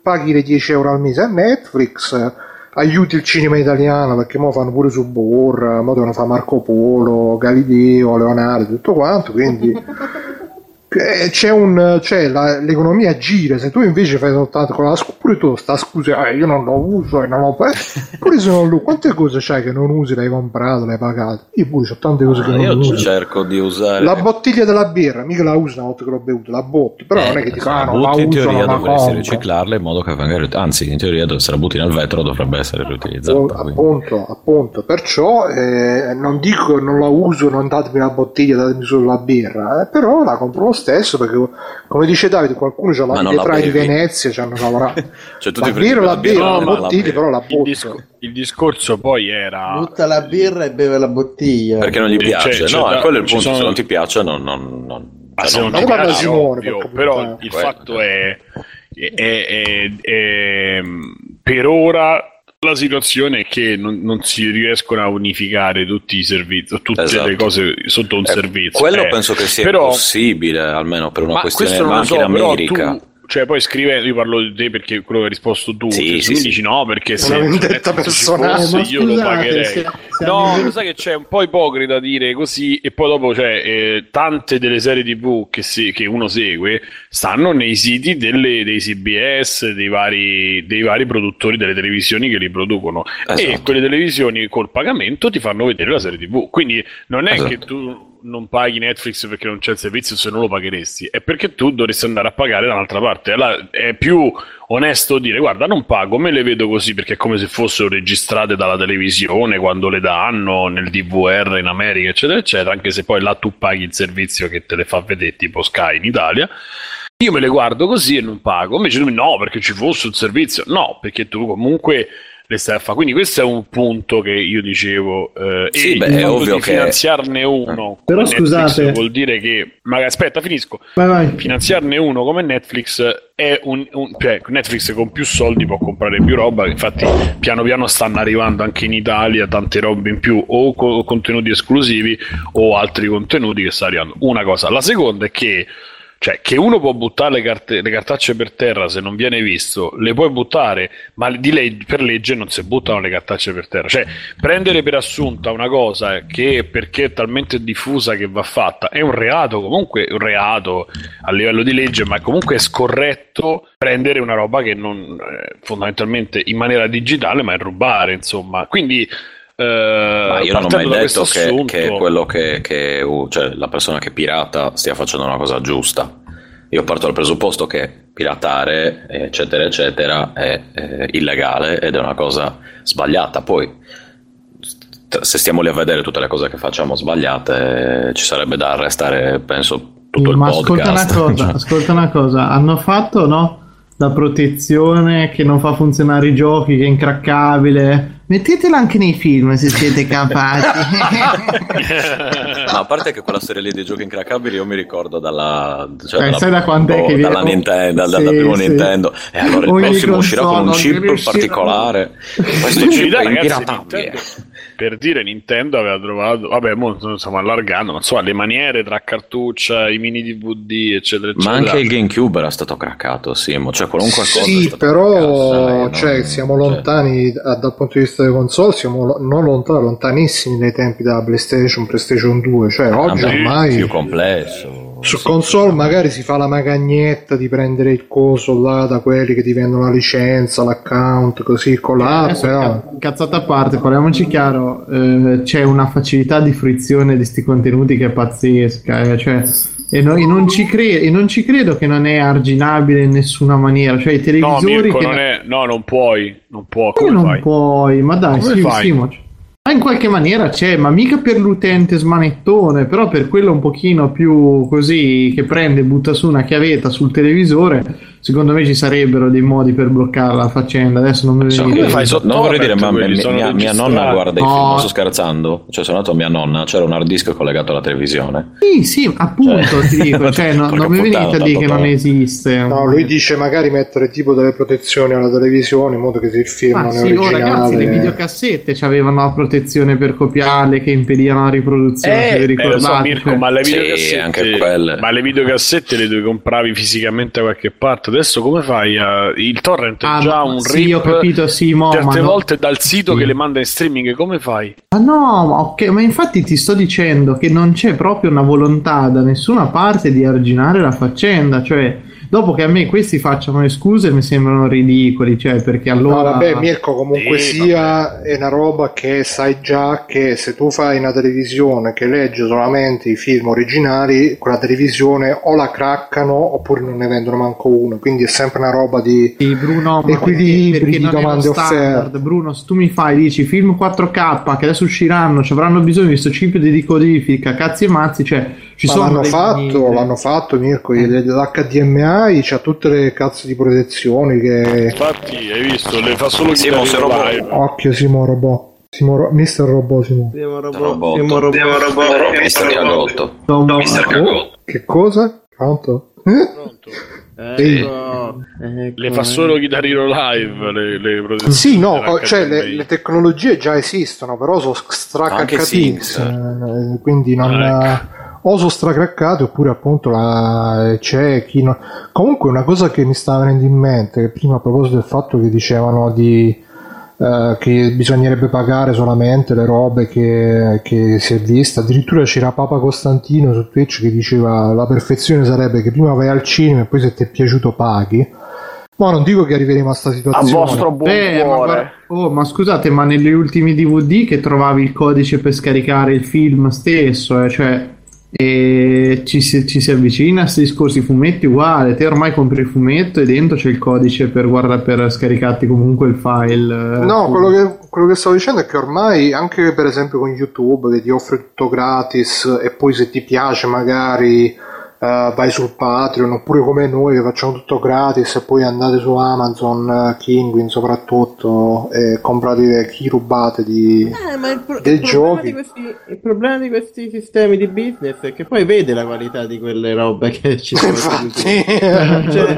paghi le 10 euro al mese a Netflix, aiuti il cinema italiano perché ora fanno pure su Borra, ora devono fare Marco Polo, Galileo, Leonardo, tutto quanto, quindi c'è, un, c'è la, l'economia gira, se tu invece fai soltanto con la scusa, pure tu sta scusa, eh, io non lo uso e non lo pure se non lo quante cose c'hai che non usi, l'hai comprato, l'hai pagato, io pure ho tante cose che ah, non
uso. Io cerco di usare
la bottiglia della birra, mica la uso una volta che l'ho bevuta, la botti, però eh, non è che ti
ah, no, la in teoria dovresti riciclarla in modo che venga anzi in teoria se la butti nel vetro dovrebbe essere riutilizzata. Oh,
appunto, appunto, perciò eh, non dico che non la uso, non datemi la bottiglia, datemi solo la birra, eh, però la compro lo stesso perché come dice Davide qualcuno c'ha la vetrina di Venezia ci hanno lavorato cioè, tu la birra la birra la bottiglia però la
il, disco, il, discorso poi era
butta la birra e beve la bottiglia.
Perché non gli piace. cioè, no cioè, quello è il punto. Sono... se non ti piace non, non, non
ma se non ti piace Simone, ovvio, però il fatto è, è, è, è per ora la situazione è che non, non, si riescono a unificare tutti i servizi, tutte esatto. le cose sotto un eh, servizio.
Quello eh, penso che sia però, possibile, almeno per una ma questione ma anche so, America. Tu,
cioè, poi scrive, io parlo di te perché quello che hai risposto tu.
Sì,
cioè,
sì,
mi
sì.
dici no, perché se
vendetta personale.
Fosse, io lo pagherei. Se, se no, lo sai che c'è un po' ipocrita dire così, e poi dopo, cioè, eh, tante delle serie TV che, si, che, uno segue stanno nei siti delle, dei CBS, dei vari, dei vari produttori delle televisioni che li producono. Esatto. E quelle televisioni col pagamento ti fanno vedere la serie TV. Quindi non è esatto. che tu non paghi Netflix perché non c'è il servizio se non lo pagheresti, è perché tu dovresti andare a pagare da un'altra parte. Allora è più onesto dire guarda non pago, me le vedo così perché è come se fossero registrate dalla televisione quando le danno nel DVR in America eccetera eccetera, anche se poi là tu paghi il servizio che te le fa vedere tipo Sky in Italia. Io me le guardo così e non pago, invece tu no perché ci fosse un servizio, no perché tu comunque le stai a fare. Quindi questo è un punto che io dicevo. Eh,
sì, e beh, è ovvio
di che... finanziarne uno.
Però scusate,
vuol dire che. Ma aspetta, finisco.
Vai, vai.
Finanziarne uno come Netflix è un, un, cioè Netflix con più soldi può comprare più roba. Infatti, piano piano stanno arrivando anche in Italia tante robe in più, o co- contenuti esclusivi o altri contenuti che sta arrivando. Una cosa. La seconda è che cioè, che uno può buttare le, carte, le, cartacce per terra se non viene visto, le puoi buttare, ma leg- per legge non si buttano le cartacce per terra. Cioè, prendere per assunta una cosa che perché è talmente diffusa che va fatta è un reato, comunque un reato a livello di legge, ma comunque è scorretto prendere una roba che non eh, fondamentalmente in maniera digitale, ma è rubare, insomma. Quindi
Ma io non ho mai detto che, che, quello che, che uh, cioè, la persona che pirata stia facendo una cosa giusta. Io parto dal presupposto che piratare, eccetera, eccetera, è, è illegale ed è una cosa sbagliata. Poi, se stiamo lì a vedere tutte le cose che facciamo sbagliate, ci sarebbe da arrestare, penso, tutto il
Ma
podcast.
Ascolta una cosa, ascolta una cosa. hanno fatto, no? La protezione che non fa funzionare i giochi, che è incraccabile Mettetela anche nei film se siete capaci.
Ma a parte che quella serie lì dei giochi incraccabili io mi ricordo dalla... Cioè,
Eh,
dalla-
sai da quando è che viene-
dalla Nintendo, dal, dal
Sì,
primo
sì.
Nintendo. E allora il
Ogni
prossimo uscirà con un
console
chip
riuscirà-
particolare. Questo
In
chip è
ragazzi,
impiratabile.
Per dire Nintendo aveva trovato vabbè mo stiamo allargando ma insomma le maniere tra cartuccia i mini DVD eccetera eccetera
Ma anche il GameCube era stato craccato, sì, cioè qualunque cosa.
Sì, però cioè,
non-
siamo
cioè,
lontani eh, dal punto di vista delle console, siamo lo- non lontani, lontanissimi dai tempi della PlayStation, PlayStation 2, cioè oggi
vabbè,
ormai
più complesso.
Su
sì,
console
sì.
magari si fa la magagnetta di prendere il coso là da quelli che ti vendono la licenza, l'account, così colà,
Adesso,
però
ca- cazzata a parte, parliamoci chiaro, eh, c'è una facilità di fruizione di questi contenuti che è pazzesca, eh, cioè, e, no- e non ci cre- e non ci credo che non è arginabile in nessuna maniera, cioè i
no
televisori
Mirko
che
non è no non puoi non può
Come
come
non
fai
puoi, ma dai,
Come
sì,
fai?
Simo, c- ma in qualche maniera c'è, ma mica per l'utente smanettone, però per quello un pochino più così che prende e butta su una chiavetta sul televisore, secondo me ci sarebbero dei modi per bloccare la faccenda. Adesso non me ne
So,
viene
come
in
fai sotto? Non vorrei dire, ma
quelli
mia, mia- mia nonna guarda i
No.
film, non sto scherzando. Cioè, sono andato a mia nonna, c'era un hard disk collegato alla televisione.
Sì, sì, appunto,
Cioè,
ti dico, cioè, no-
porca
non mi venite a dire che non esiste.
no, lui dice magari mettere tipo delle protezioni alla televisione in modo che il film
Ma
non è
sì, oh,
originale.
ragazzi, le videocassette avevano la protezione per copiarle che impedivano la riproduzione,
Eh, lo so. Mirko,
cioè.
ma le
Sì,
videocassette,
anche quelle.
ma le videocassette le compravi fisicamente da qualche parte. Adesso come fai? a- Il torrent è
Ah,
già un
sì,
rip.
ho capito, sì, mo,
Certe
ma no.
volte dal sito
Sì.
che le manda in streaming, come fai?
Ma no, ma ok, ma infatti ti sto dicendo che non c'è proprio una volontà da nessuna parte di arginare la faccenda, cioè dopo che a me questi facciano le scuse mi sembrano ridicoli, cioè perché
No,
allora
vabbè, Mirko, comunque
Sì,
sia, è una roba che sai già che se tu fai una televisione che legge solamente i film originali, quella televisione o la craccano oppure non ne vendono manco uno. Quindi è sempre una roba di.
Sì, Bruno,
Equilibri
perché, perché
di domande
standard.
offerte.
Bruno, se tu mi fai, dici film 4K che adesso usciranno, ci avranno bisogno di questo chip di decodifica, cazzi e mazzi, cioè ci
Ma
sono
l'hanno
dei
fatto, l'hanno fatto Mirko, l'HDMI c'ha tutte le cazzo di protezioni che...
Infatti, hai visto, le fa solo
ma se
live.
Occhio Simo Robot. Simo Ro- Mister Robot Simo.
Siamo
Robot.
robot. Robot.
Mister Cagotto.
Insomma,
Oh, che cosa? Pronto?
Pronto?
Ecco, ecco,
Le fa solo chitarrino live le, le protezioni
Sì, no,
dell'HDMI.
cioè le, le tecnologie già esistono, però sono eh, quindi non...
Ah,
O sono stracraccate oppure appunto la, c'è chi non... Comunque una cosa che mi stava venendo in mente, che prima a proposito del fatto che dicevano di... eh, che bisognerebbe pagare solamente le robe che, che si è vista. Addirittura c'era Papa Costantino su Twitch che diceva la perfezione sarebbe che prima vai al cinema e poi se ti è piaciuto paghi. Ma non dico che arriveremo a sta
A
situazione.
vostro buon
Eh, ma,
cuore.
guarda- oh, ma scusate, ma negli ultimi DVD che trovavi il codice per scaricare il film stesso, eh, cioè e ci, si, ci si avvicina a questi discorsi fumetti uguale, te ormai compri il fumetto e dentro c'è il codice per, guarda, per scaricarti comunque il file. eh,
No, quello che, quello che stavo dicendo è che ormai anche per esempio con YouTube che ti offre tutto gratis e poi se ti piace magari eh, vai sul Patreon oppure come noi che facciamo tutto gratis e poi andate su Amazon, eh, Kinguin soprattutto e comprate chi rubate di...
Eh, ma il, pro-
dei
il problema
giochi.
di questi, il problema di questi sistemi di business è che poi vede la qualità di quelle robe che ci sono.
Infatti,
Cioè,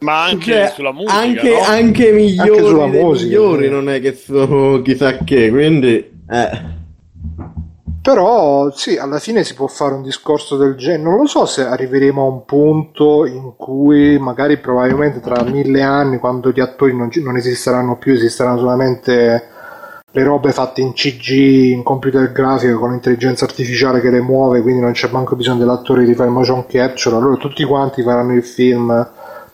Ma anche
Cioè,
sulla musica,
anche,
no?
anche migliori
Anche musica,
migliori non è che sono chissà che, quindi eh.
Però sì, alla fine si può fare un discorso del genere. Non lo so se arriveremo a un punto in cui magari probabilmente tra mille anni, quando gli attori non, non esisteranno più, esisteranno solamente le robe fatte in CG, in computer grafica con l'intelligenza artificiale che le muove, quindi non c'è manco bisogno dell'attore di fare motion capture. Allora tutti quanti faranno il film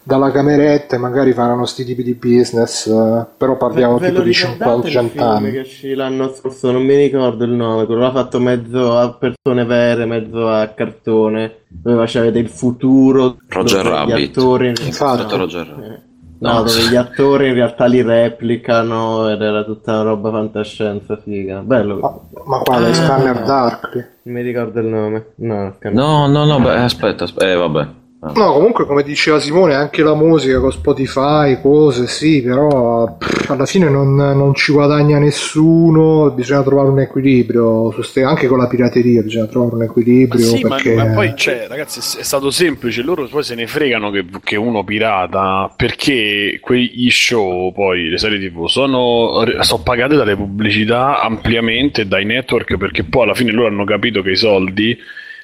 dalla cameretta e magari faranno sti tipi di business. eh, però parliamo
Ve- ve
tipo di
ricordate il
50-100
film
anni.
che uscì l'anno scorso, non mi ricordo il nome, quello l'ha fatto mezzo a persone vere, mezzo a cartone, dove c'avete il futuro,
Roger
dove gli
Rabbit.
attori...
Infatti.
Roger Rabbit.
eh, No,
No.
dove gli attori in realtà li replicano ed era tutta una roba fantascienza figa. Bello,
Ma, ma quale?
Ah.
Scanner Darkly?
non mi ricordo il nome. No, scherzo.
No, no, no, beh, aspetta, aspetta, eh, vabbè.
No, comunque come diceva Simone, anche la musica con Spotify, cose, sì, però pff, alla fine non, non ci guadagna nessuno, bisogna trovare un equilibrio, anche con la pirateria bisogna trovare un equilibrio.
Sì, ma,
perché...
ma poi, cioè, ragazzi, è stato semplice. Loro poi se ne fregano che, che uno pirata perché quegli show, poi le serie TV, sono, sono pagate dalle pubblicità ampiamente dai network perché poi alla fine loro hanno capito che i soldi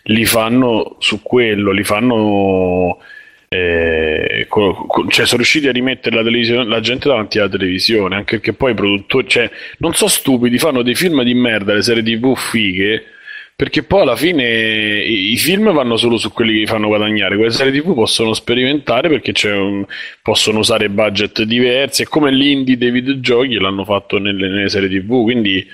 li fanno su quello, li fanno. eh, cioè sono riusciti a rimettere la, la gente davanti alla televisione anche perché poi i produttori cioè, non so stupidi fanno dei film di merda le serie tv fighe perché poi alla fine i, i film vanno solo su quelli che li fanno guadagnare quelle serie tv possono sperimentare perché un- possono usare budget diversi è come l'indie dei videogiochi l'hanno fatto nelle, nelle serie tv quindi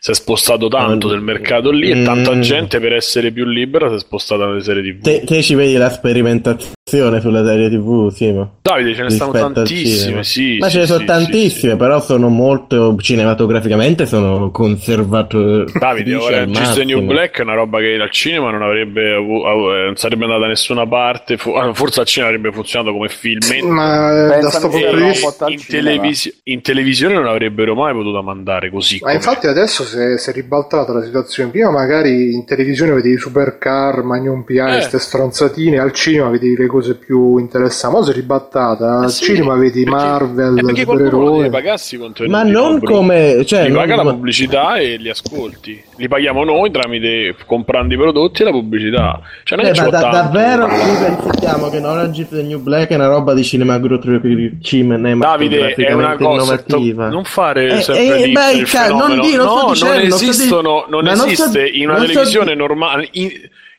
si è spostato tanto del mercato lì e tanta
Mm.
gente per essere più libera si è spostata nelle serie tv
Te, te ci vedi la sperimentazione sulle serie TV, Simo?
Davide ce ne stanno tantissime sì
Ma
sì,
ce ne sono
sì,
tantissime,
sì,
però sono molto cinematograficamente sono conservatori.
sì. Davide, Orange the New Black è una roba che al cinema non avrebbe eh, non sarebbe andata da nessuna parte, ah, forse al cinema avrebbe funzionato come film.
Ma eh, da sto punto di vista...
In, televisi- in televisione non avrebbero mai potuto mandare così.
Ma
com'è.
infatti adesso si è, si è ribaltata la situazione. Prima magari in televisione vedevi supercar, Magnum PI,
Eh.
ste stronzatine, al cinema vedevi le cose più interessanti. Ora si è ribaltata, al
Eh sì,
cinema vedi
perché-
Marvel,
eh, perché
supereroi.
contenuti.
Ma non
no, Bruno?
come. Cioè,
li paga
non-
la pubblicità e li ascolti. Li paghiamo noi tramite comprando i prodotti e la pubblicità. Cioè, non è
Eh, ma da- davvero
parlare.
pensiamo che Orange is the New Black è una roba di cinematograficamente
Davide è una cosa
innovativa.
non fare
Eh,
sempre
eh,
lì
beh, ca- non di- non sto
no,
dicendo,
non
non sto di-
esistono non esiste in una televisione
di-
normale in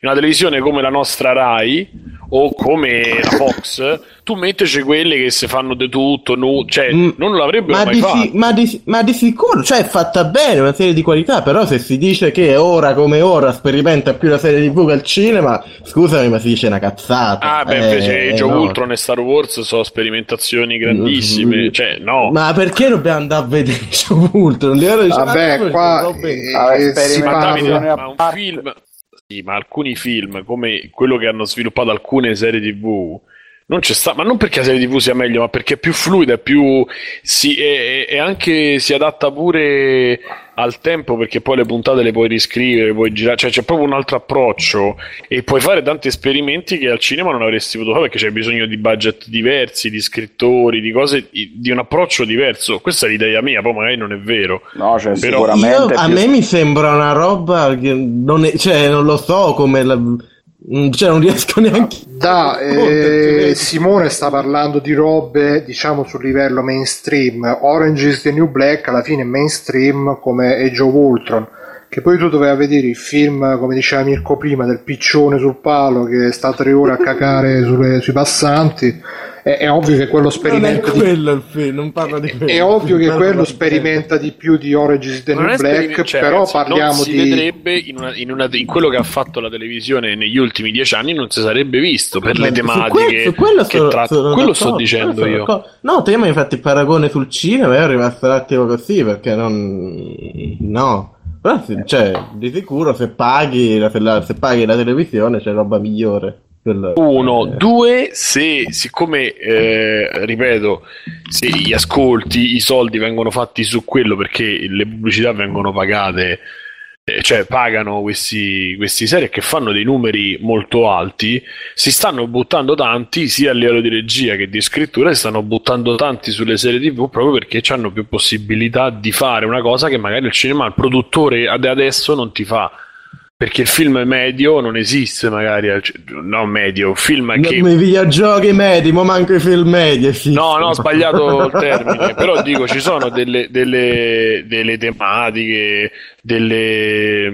una televisione come la nostra Rai o come la Fox tu metteci quelle che si fanno di tutto nu- cioè
Mm,
non l'avrebbero
ma
mai
di,
fatto
si- ma, di, ma di sicuro, cioè è fatta bene, una serie di qualità, però se si dice che ora come ora sperimenta più la serie TV che il cinema, scusami ma si dice una cazzata.
ah beh
Eh,
invece Age of
no.
Ultron e Star Wars sono sperimentazioni grandissime
Mm.
cioè no
Ma perché dobbiamo andare a vedere of Ultron?
Vabbè,
ah,
qua eh,
Vabbè,
eh, si parla...
Un film, ma alcuni film, come quello che hanno sviluppato alcune serie TV, non c'è sta, ma non perché la serie TV sia meglio, ma perché è più fluida, è più, si, e, e anche si adatta pure al tempo, perché poi le puntate le puoi riscrivere, puoi girare, cioè c'è proprio un altro approccio e puoi fare tanti esperimenti che al cinema non avresti potuto fare perché c'è bisogno di budget diversi, di scrittori, di cose, di un approccio diverso. Questa è l'idea mia, poi magari non è vero.
No, cioè,
Però-
sicuramente
Io- a
più-
me mi sembra una roba che non è, cioè non lo so come la, cioè non riesco neanche
Da,
Conteggio,
eh, Simone sta parlando di robe, diciamo, sul livello mainstream. Orange is the New Black alla fine è mainstream come Age of Ultron. Che poi tu dovevi vedere il film, come diceva Mirko prima, del piccione sul palo che sta tre ore a cacare sulle- sui passanti. È, è ovvio che quello
non è
sperimenta di
quello il film non parlo di quello
È ovvio che quello sperimenta di più di Orange is the New
è
Black,
esperiment- cioè,
però
ragazzi,
parliamo
non si
di...
vedrebbe in, una- in una- in quello che ha fatto la televisione negli ultimi dieci anni non si sarebbe visto per le
su
tematiche
que- su quello
che tratta- quello sto dicendo
quello
io
d'accordo. no te mi hai fatto il paragone sul cinema e ero rimasto un attimo così perché non no però sì, cioè di sicuro se paghi la, se, la- se paghi la televisione c'è roba migliore.
Uno,
eh,
due, se siccome, eh, ripeto, se gli ascolti, i soldi vengono fatti su quello perché le pubblicità vengono pagate, eh, cioè pagano questi, questi serie che fanno dei numeri molto alti, si stanno buttando tanti sia a livello di regia che di scrittura, si stanno buttando tanti sulle serie TV proprio perché hanno più possibilità di fare una cosa che magari il cinema, il produttore ad- adesso non ti fa. Perché il film medio non esiste, magari. al ci- No, medio, un film che.
I videogiochi medi, ma manco i film medi. esistono.
No, no, ho sbagliato il termine. Però dico, ci sono delle, delle, delle tematiche, delle,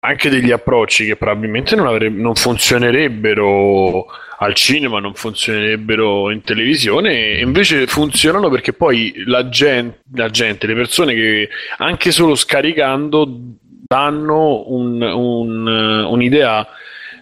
anche degli approcci che probabilmente non, avre- non funzionerebbero al cinema, non funzionerebbero in televisione, e invece funzionano perché poi la gente, la gente le persone che anche solo scaricando danno un- un- un'idea.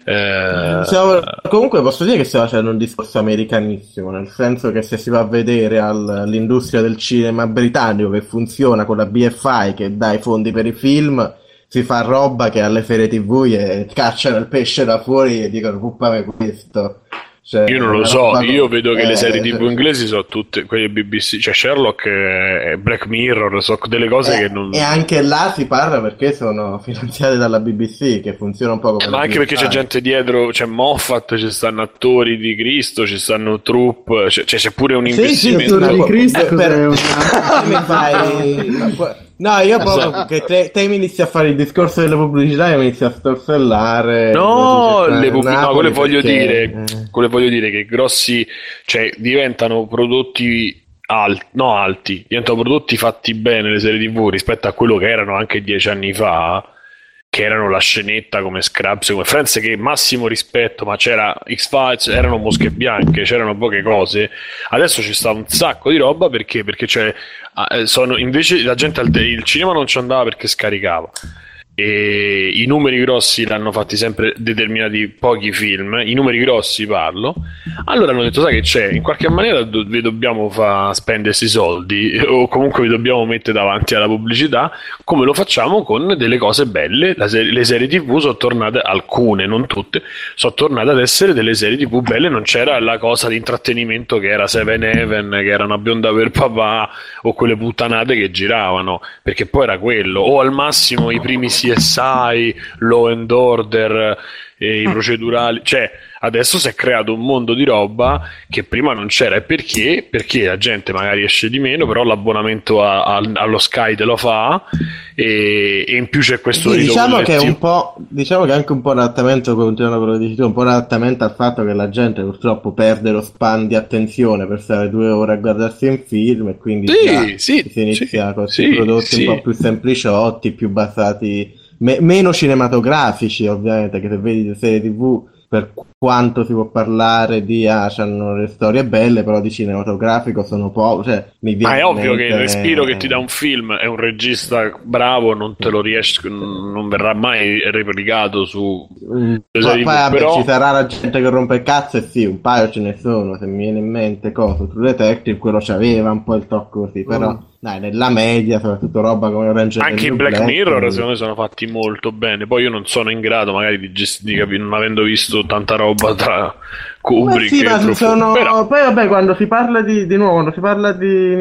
eh,
Stiamo- comunque posso dire che stiamo facendo un discorso americanissimo, nel senso che se si va a vedere al- all'industria del cinema britannico che funziona con la BFI che dà i fondi per i film, si fa roba che alle serie tv gli cacciano il pesce da fuori e dicono puppame questo. Cioè,
Io non lo so, io
con-
vedo che le
eh,
serie TV
cioè-
inglesi sono tutte quelle BBC, cioè Sherlock e Black Mirror, sono delle cose
Eh,
che non...
E anche là si parla perché sono finanziate dalla BBC, che funziona un po' come...
Eh, ma anche perché c'è gente dietro, c'è Moffat, ci stanno attori di Cristo, ci stanno troupe, c'è, c'è- c'è pure un
Sì, sì,
investimento.
attori di Cristo,
eh, per-
una-
mi fai... No, io proprio che te, te mi inizi a fare il discorso delle pubblicità e mi inizi a storsellare.
No, le
eh,
pub- no, quello voglio dire,
eh.
quello voglio dire che grossi, cioè diventano prodotti alti, no alti, diventano prodotti fatti bene le serie TV rispetto a quello che erano anche dieci anni fa, che erano la scenetta come Scrubs, come Friends, che massimo rispetto, ma c'era X-Files, erano mosche bianche, c'erano poche cose. Adesso ci sta un sacco di roba perché, perché eh, sono, invece la gente al il cinema non ci andava perché scaricava. E i numeri grossi l'hanno fatti sempre determinati pochi film, i numeri grossi parlo. Allora hanno detto: Sai che c'è? In qualche maniera do- vi dobbiamo far spendere questi soldi, o comunque vi dobbiamo mettere davanti alla pubblicità, come lo facciamo con delle cose belle. Serie- le serie TV sono tornate, alcune, non tutte, sono tornate ad essere delle serie TV belle. Non c'era la cosa di intrattenimento che era Seven Heaven, che era una bionda per papà, o quelle puttanate che giravano, perché poi era quello, o al massimo i primi CSI, Law and Order, e i procedurali, cioè adesso si è creato un mondo di roba che prima non c'era. E perché? Perché la gente magari esce di meno, però l'abbonamento a- a- allo Sky te lo fa e, e in più c'è questo
Sì, diciamo che è un po', diciamo che è anche un po' un adattamento, continuando quello che dici tu, un po' un adattamento al fatto che la gente purtroppo perde lo span di attenzione per stare due ore a guardarsi un film e quindi
Sì,
già
sì,
si inizia
sì,
con questi prodotti un po' più sempliciotti, più basati, me- meno cinematografici ovviamente, che se vedi serie tv per quanto si può parlare di ah, c'hanno le storie belle, però di cinematografico sono poco, cioè mi viene
Ma è ovvio che il respiro che ti dà un film è un regista bravo, non te lo riesci, non verrà mai replicato su
Mm,
Le
Poi, vabbè,
però-
ci sarà la gente che rompe il cazzo e sì, un paio ce ne sono, se mi viene in mente cosa, True Detective, quello c'aveva un po' il tocco così, però
Mm.
dai, nella media, soprattutto roba come Orange
Anche in
New
Black Mirror secondo me sono fatti molto bene. Poi io non sono in grado magari di gestire, di capire, non avendo visto tanta roba tra
Ma
Kubrick
sì,
e
sono...
Però-
Poi vabbè, quando si parla di, di nuovo, quando si parla di,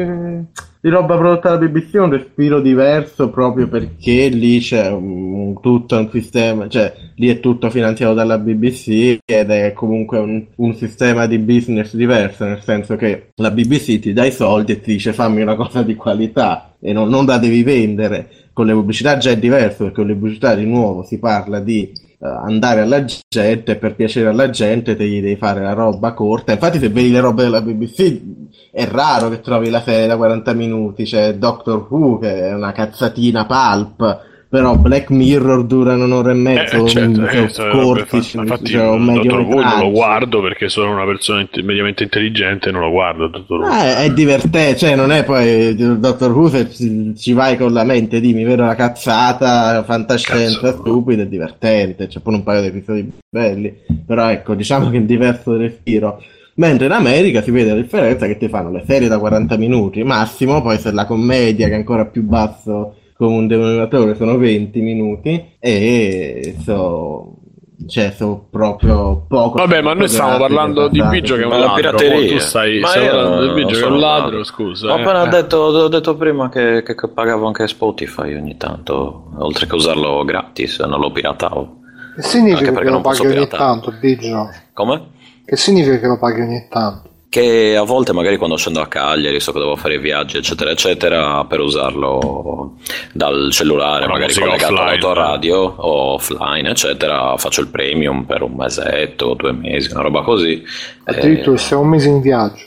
di roba prodotta dalla BBC è un respiro diverso proprio perché lì c'è un, tutto un sistema, cioè lì è tutto finanziato dalla BBC ed è comunque un, un sistema di business diverso, nel senso che la BBC ti dà i soldi e ti dice fammi una cosa di qualità e non, non la devi vendere. Con le pubblicità già è diverso perché con le pubblicità di nuovo si parla di andare alla gente per piacere alla gente te gli devi fare la roba corta. Infatti, se vedi le robe della BBC, è raro che trovi la serie da 40 minuti. C'è Doctor Who che è una cazzatina pulp. Però Black Mirror durano un'ora e mezzo,
Eh, certo,
mm,
eh,
sono
sarebbe
corti,
fa- infatti
cioè, un
Dottor Who non lo guardo perché sono una persona int- mediamente intelligente non lo guardo Dottor.
Ah, è, è divertente, cioè non è poi Dottor Who se ci, vai con la mente, dimmi, vero la cazzata, fantascienza
Cazzo.
stupida, è divertente, c'è pure un paio di episodi belli, però ecco, diciamo che è diverso respiro. Mentre in America si vede la differenza che ti fanno le serie da 40 minuti massimo, poi se la commedia che è ancora più basso come un denominatore sono 20 minuti e so, cioè, so proprio poco.
Vabbè, ma noi stiamo parlando di Biggio che è un
Ma la
ladro.
pirateria.
Tu stai,
Ma
stai parlando di Biggio che è
sono
un ladro, scusa.
Ho
eh.
appena detto, ho detto prima che, che- che pagavo anche Spotify ogni tanto, oltre che usarlo gratis, non lo piratavo.
Che significa
Anche
che lo paghi ogni tanto, Biggio?
Come?
Che significa che lo paghi ogni tanto?
Che a volte magari quando scendo a Cagliari, so che devo fare i viaggi, eccetera, eccetera, per usarlo dal cellulare,
Una
magari collegato all'autoradio o offline, eccetera, faccio il premium per un mesetto, due mesi, una roba così.
Addirittura
Eh,
sei un mese in viaggio.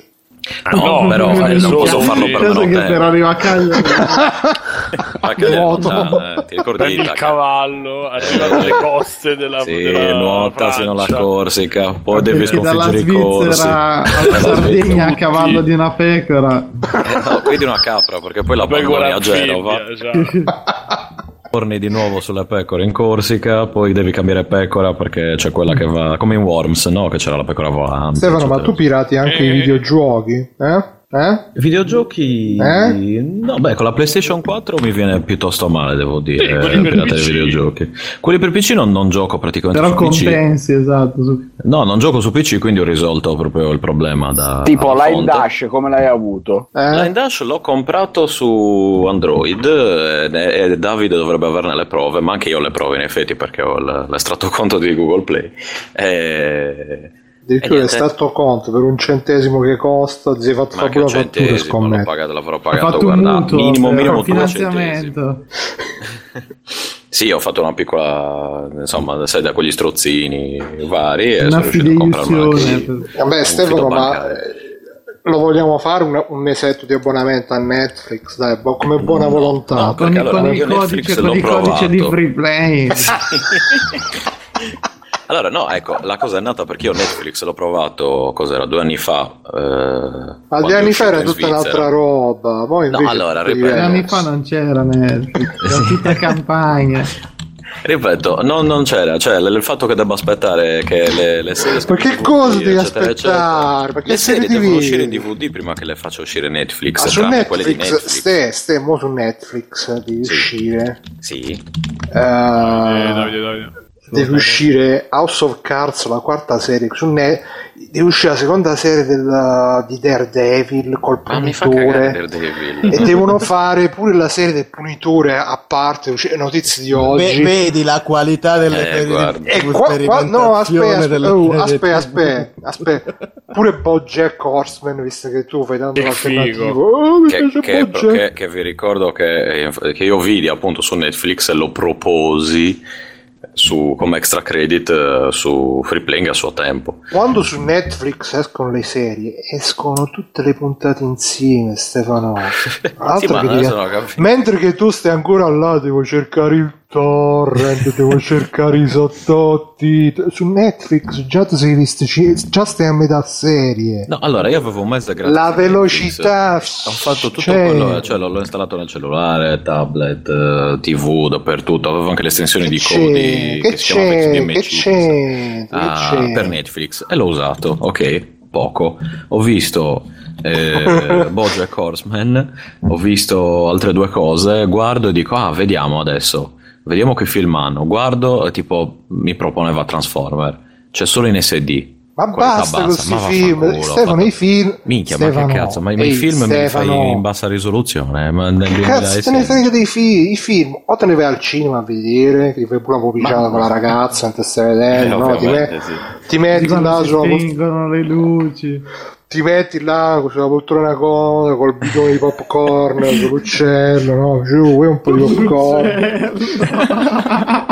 No, però eh, non posso farlo per
Penso
meno tempo.
arrivare a Cagliari
Nuoto.
cioè, eh, ti ricordi
Prendi il cavallo, arriva alle coste della
Sì,
della
nuota sino alla. Corsica, poi devi
perché dalla
sconfiggere i corsi.
Svizzera alla Sardegna a cavallo di una pecora
Eh, no, vedi una capra perché poi la
Poi
abbandoni a Genova.
Genova.
Torni di nuovo sulle pecore in Corsica, poi devi cambiare pecora perché c'è quella che va come in Worms, no? Che c'era la pecora volante.
Stefano, ma tu pirati anche
Eh.
i videogiochi? Eh? Eh?
Videogiochi?
Eh?
No, beh, con la PlayStation 4 mi viene piuttosto male, devo dire.
Sì, quelli
eh,
per
videogiochi. Quelli per PC non, non gioco praticamente
Però
su PC.
compensi, esatto. su-
No, non gioco su PC, quindi ho risolto proprio il problema da.
Tipo Line. Dash, come l'hai avuto?
Eh?
Line Dash l'ho comprato su Android eh, e Davide dovrebbe averne le prove, ma anche io ho le prove in effetti perché ho l'estratto conto di Google Play. E...
Addirittura è stato conto per un centesimo che costa, ti sei fatto fare pure la fattura scommetto.
pagato, l'avrò
Ha
pagato,
fatto un
guarda,
mutuo,
minimo,
per
minimo
finanziamento.
Sì, ho fatto una piccola, insomma, sai, da quegli strozzini vari e
Una
sono riuscito a comprarmi
Vabbè
un
Stefano, ma eh, lo vogliamo fare un, un mesetto di abbonamento a Netflix, dai, bo- come buona
No,
volontà.
no,
Con,
Perché
i-
allora
con il codice, con il codice di free play.
Allora, no, ecco, la cosa è nata perché io Netflix l'ho provato, cos'era, due anni fa. eh,
Ma
quando
due anni fa era tutta
Svizzera.
un'altra roba. Poi
No,
invece
allora, ripeto.
Due anni fa non c'era Netflix, era tutta campagna.
Ripeto, non, non c'era, cioè l- il fatto che debba aspettare che le, le serie
Ma che
DVD,
cosa devi aspettare?
eccetera.
Che
le serie
serie
devono uscire in DVD prima che le faccia uscire Netflix,
Ah, su
quelle di
Netflix,
Netflix.
ste, ste, mo su Netflix devi
Sì.
uscire.
Sì.
Eh,
eh,
Davide, Davide.
Deve uscire House of Cards, la quarta serie. Su Net, deve uscire la seconda serie del- di Daredevil col
cagare
punitore.
Daredevil.
E devono fare pure la serie del punitore a parte, notizie di oggi.
Ve- vedi la qualità delle
Eh,
E qua, qua- no, aspetta, aspetta, oh, aspetta, aspetta, aspetta. Pure Bojack Horseman, visto che tu fai tanto l'alternativo. Oh,
Che, che- che- che vi ricordo che, che io vidi appunto su Netflix e lo proposi su, come extra credit eh, su Free Playing a suo tempo.
Quando su Netflix escono le serie, escono tutte le puntate insieme, Stefano.
Sì,
che
capito.
Mentre che tu stai ancora là, devo cercare il torrent, devo cercare i sottotitoli. Su Netflix già ti sei visto, già stai a metà serie.
No, allora io avevo un mese gratis.
La velocità.
Ho fatto tutto
c'è.
quello, cioè l'ho, installato nel cellulare, tablet, eh, TV, dappertutto. Avevo anche le estensioni di
Che
codi che,
Che
si? XBMC.
Che c'è?
ah,
Che c'è?
per Netflix e l'ho usato, ok, poco. Ho visto eh, Bojack Horseman, ho visto altre due cose, guardo e dico, ah, vediamo adesso, vediamo che film hanno. Guardo e tipo mi proponeva Transformer, c'è solo in SD.
Ma basta
bassa,
questi
ma
film, Stefano,
fatto-
i film.
Minchia, ma
Stefano,
che cazzo, ma, ma
ehi,
i film me li fai
Stefano,
in bassa risoluzione? Ma nel
Che cazzo te
2006.
ne frega dei film? I film o te ne vai al cinema a vedere, che ti fai pure la popiciata con la ragazza, non te stai vedendo,
Eh,
no? ti,
ovviamente,
me-
sì.
ti metti là sulla
spengono le luci.
Ti metti là sulla poltrona cosa, col bidone di popcorn, sull'uccello, no? Giù, vuoi un po' di popcorn,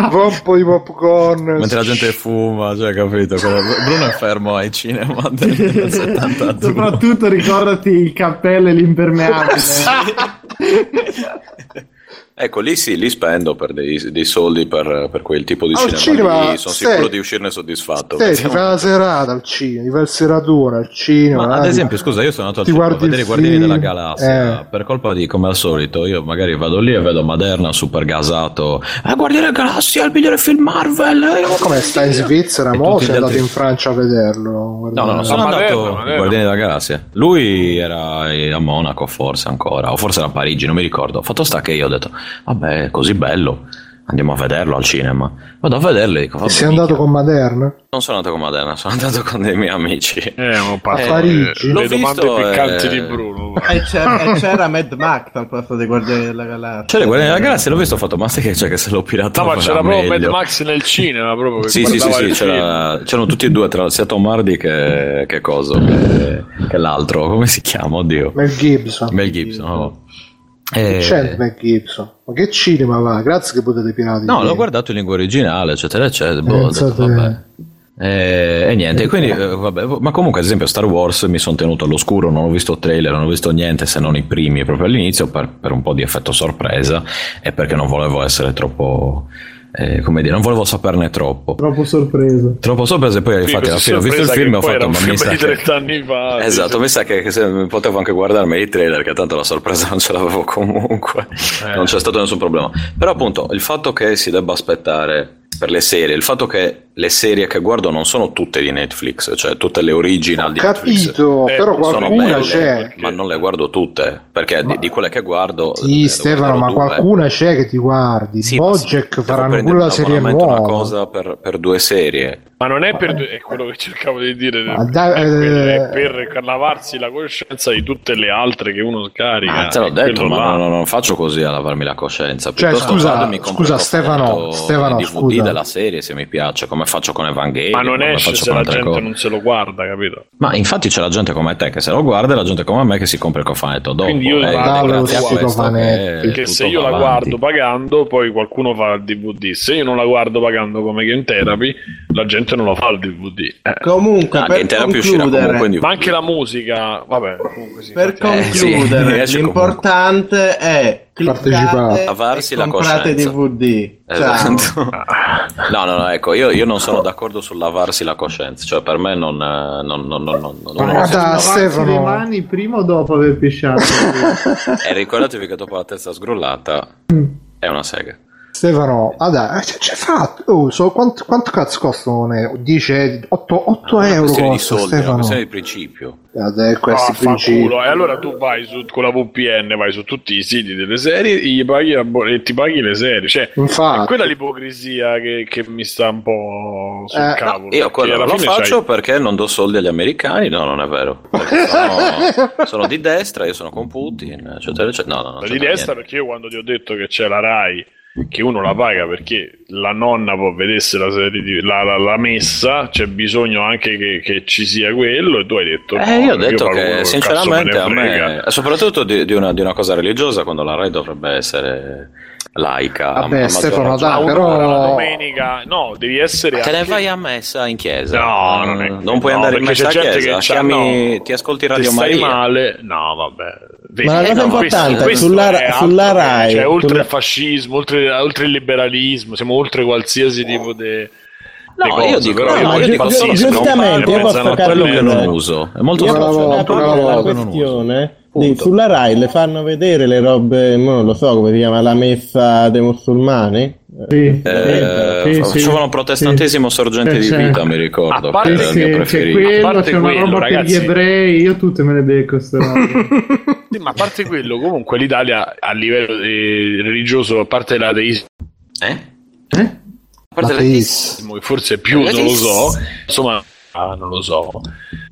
vuoi un po' di popcorn.
Mentre la gente fuma, cioè, capito? Bruno è fermo ai cinema del del 72.
Soprattutto ricordati il cappello e l'impermeabile.
Ecco, lì sì, li spendo per dei, dei soldi per, per quel tipo di
Al
cinema.
cinema,
lì sono
stai-
sicuro di uscirne soddisfatto.
Ti
Mettiamo-
fai la serata al cinema, ti fai il seratone al cinema.
Ma ad
vai.
esempio, scusa, io sono andato al
Ti
cinema a vedere i Guardiani della Galassia
eh.
per colpa di, come al solito, io magari vado lì e vedo Maderna super gasato. Eh, Guardiani della Galassia, il migliore film Marvel. eh,
Ma come sta in Svizzera?
E
Mo sei andato
altri-
in Francia a vederlo.
No, no, no,
Guarda.
sono
Ma
andato
Maderna.
Guardiani della Galassia. Lui era a Monaco, forse ancora, o forse era a Parigi, non mi ricordo. Fatto sta che io ho detto, vabbè, è così bello, andiamo a vederlo al cinema. Vado a vederlo e dico, vabbè,
sei andato con Maderna?
Non sono andato con Maderna, sono andato con dei miei amici.
Eh, ho fatto
Parigi.
le
L'ho
domande
visto,
piccanti
eh,
di Bruno.
E c'era, e c'era Mad Max al posto dei Guardiani della Galassia.
Le Guardiani della Galassia l'ho visto, ho fatto, ma sai che, cioè, che se l'ho pirata
No, ma
era
c'era proprio Mad
meglio.
Max nel cinema proprio
Sì, sì, sì, sì, c'era- c'erano tutti e due, tra sia Tom Hardy che, che coso, che, che l'altro, come si chiama? Oddio.
Mel Gibson.
Mel Gibson. no?
Che
Eh,
c'è Mel Gibson? Ma che cinema va? Grazie che potete pirati.
No, l'ho guardato in lingua originale, eccetera, eccetera. Boh, ho detto, vabbè. E, e niente, quindi, eh, vabbè, ma comunque, ad esempio, Star Wars mi sono tenuto all'oscuro, non ho visto trailer, non ho visto niente se non i primi proprio all'inizio per, per un po' di effetto sorpresa e perché non volevo essere troppo, eh, come dire, non volevo saperne troppo.
Troppo sorpreso.
Troppo sorpresa e poi
Sì,
infatti alla fine ho visto il
sorpresa
film e ho fatto ma mi sa
di
che
30 anni fa
Esatto,
sì.
mi sa che, che se- potevo anche guardarmi i trailer, che tanto la sorpresa non ce l'avevo comunque,
Eh.
non c'è stato nessun problema. Però appunto il fatto che si debba aspettare per le serie, il fatto che le serie che guardo non sono tutte di Netflix, cioè tutte le original di Netflix.
Capito,
Eh,
però
sono
qualcuna
belle,
c'è.
Ma non le guardo tutte, perché di, di quelle che guardo...
Sì,
ne
Stefano, ma
due.
qualcuna c'è che ti guardi.
Sì, ma
Bojack faranno pure la serie nuova.
una cosa per, per due serie.
Ma non è per è quello che cercavo di dire,
Ma dai,
è,
eh,
è per lavarsi la coscienza di tutte le altre che uno scarica.
Ma te l'ho detto, ma non, non faccio così a lavarmi la coscienza.
Cioè, scusa, scusa, Stefano, Stefano,
DVD
scusa.
della serie se mi piace, come faccio con Evangelion.
Ma non esce se la gente
cose.
non se lo guarda, capito?
Ma infatti c'è la gente come te che se lo guarda e la gente come me che si compra il cofanetto dopo.
Quindi io
Eh,
guardo
cofanetti.
che
Perché se io la
avanti.
guardo pagando, poi qualcuno fa il DVD. Se io non la guardo pagando come Game Therapy, la gente non lo fa il DVD. Eh.
Comunque,
Ah,
per
Game Therapy uscirà
concludere,
comunque
Ma anche la musica, vabbè, comunque sì.
per
Eh, sì,
concludere, l'importante è
Partecipare.
cliccate
Lavarsi la
comprate
coscienza.
DVD.
Esatto. No, no, no, ecco, io, io non sono d'accordo sul lavarsi la coscienza, cioè per me non... eh, non, non, non, non- non-
le mani prima o dopo aver pisciato?
E ricordatevi che dopo la testa sgrullata è una sega.
Stefano, ah dai, c'è, c'è fatto. Oh, so, quanto, quanto cazzo costano? Dice 8, 8
È una
euro
questione di
costa,
soldi, è una
Stefano.
questione di principio.
Ah, questi
Ah,
principi.
E allora tu vai su, con la VPN, vai su tutti i siti delle serie gli paghi e ti paghi le serie. Cioè,
Infatti.
è quella l'ipocrisia che, che mi sta un po' sul
Eh,
cavolo.
Io quello lo faccio
c'hai-
perché non do soldi agli americani, no, non è vero. Sono, sono di destra, io sono con Putin, eccetera, eccetera. No, no, c'è
di destra
niente.
perché io quando ti ho detto che c'è la Rai che uno la paga perché la nonna può vedersi la, serie di- la, la- la messa c'è bisogno anche che, che ci sia quello e tu hai detto
Eh,
no,
io ho detto
quello
che sinceramente
me
a
ne
me, soprattutto di, di una, di una cosa religiosa, quando la Rai dovrebbe essere laica.
Vabbè, Stefano, dai,
Ma
però-
domenica no devi essere
Te ne
anche-
vai a messa in chiesa?
No, non, è,
non puoi
no,
andare in messa a
c'è gente
chiesa? Chiami,
no,
ti ascolti
se
Radio
stai
Maria.
male no vabbè Vedi,
Ma la cosa
eh, no,
importante
questo-
è sulla-
questo altro
sulla Rai,
cioè, oltre
sulla-
il fascismo oltre, oltre il liberalismo siamo oltre qualsiasi tipo di
No,
di
io
cose,
dico,
però
no,
ma
io dico
gi- giustamente, io posso
quello che non uso. È molto semplice.
una
Punto.
sulla Rai le fanno vedere le robe, non lo so come si chiama, la messa dei musulmani?
Sì,
Eh,
sì, sì,
facevano
sì.
protestantesimo sorgente
Eh,
di
certo.
vita, mi ricordo.
A parte
che
Sì,
era il
sì,
mio
c'è
preferito.
quello,
A parte
c'è una
quello,
roba per
ragazzi.
gli ebrei, io tutte me le becco queste robe.
Sì, ma a parte quello, comunque l'Italia a livello eh, religioso, a parte l'ateismo,
Eh?
Eh?
A parte
L'ateismo.
che forse più non lo so, insomma, ah, non lo so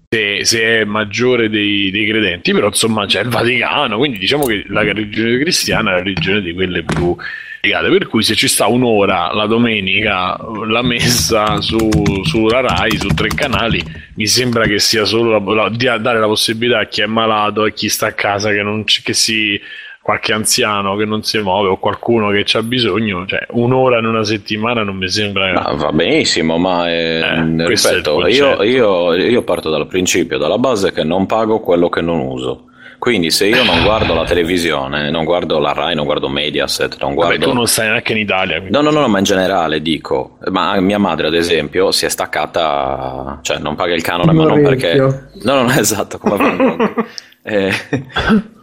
se, se è maggiore dei, dei credenti, però insomma c'è il Vaticano, quindi diciamo che la religione cristiana è la religione di quelle più per cui se ci sta un'ora la domenica la messa su, sulla Rai, su tre canali, mi sembra che sia solo la, la- di dare la possibilità a chi è malato e chi sta a casa che, non che si qualche anziano che non si muove o qualcuno che ha bisogno, cioè un'ora in una settimana non mi sembra
Ma va benissimo, ma eh,
Eh, il
ripeto, io, io- io parto dal principio, dalla base che non pago quello che non uso. Quindi se io non guardo la televisione, non guardo la Rai, non guardo Mediaset, non
Vabbè,
guardo...
tu non stai neanche in Italia. quindi-
No, no, no, no, ma in generale dico, ma mia madre ad esempio si è staccata, cioè non paga il canone, ma non perché... No, no, no, esatto, come. Eh,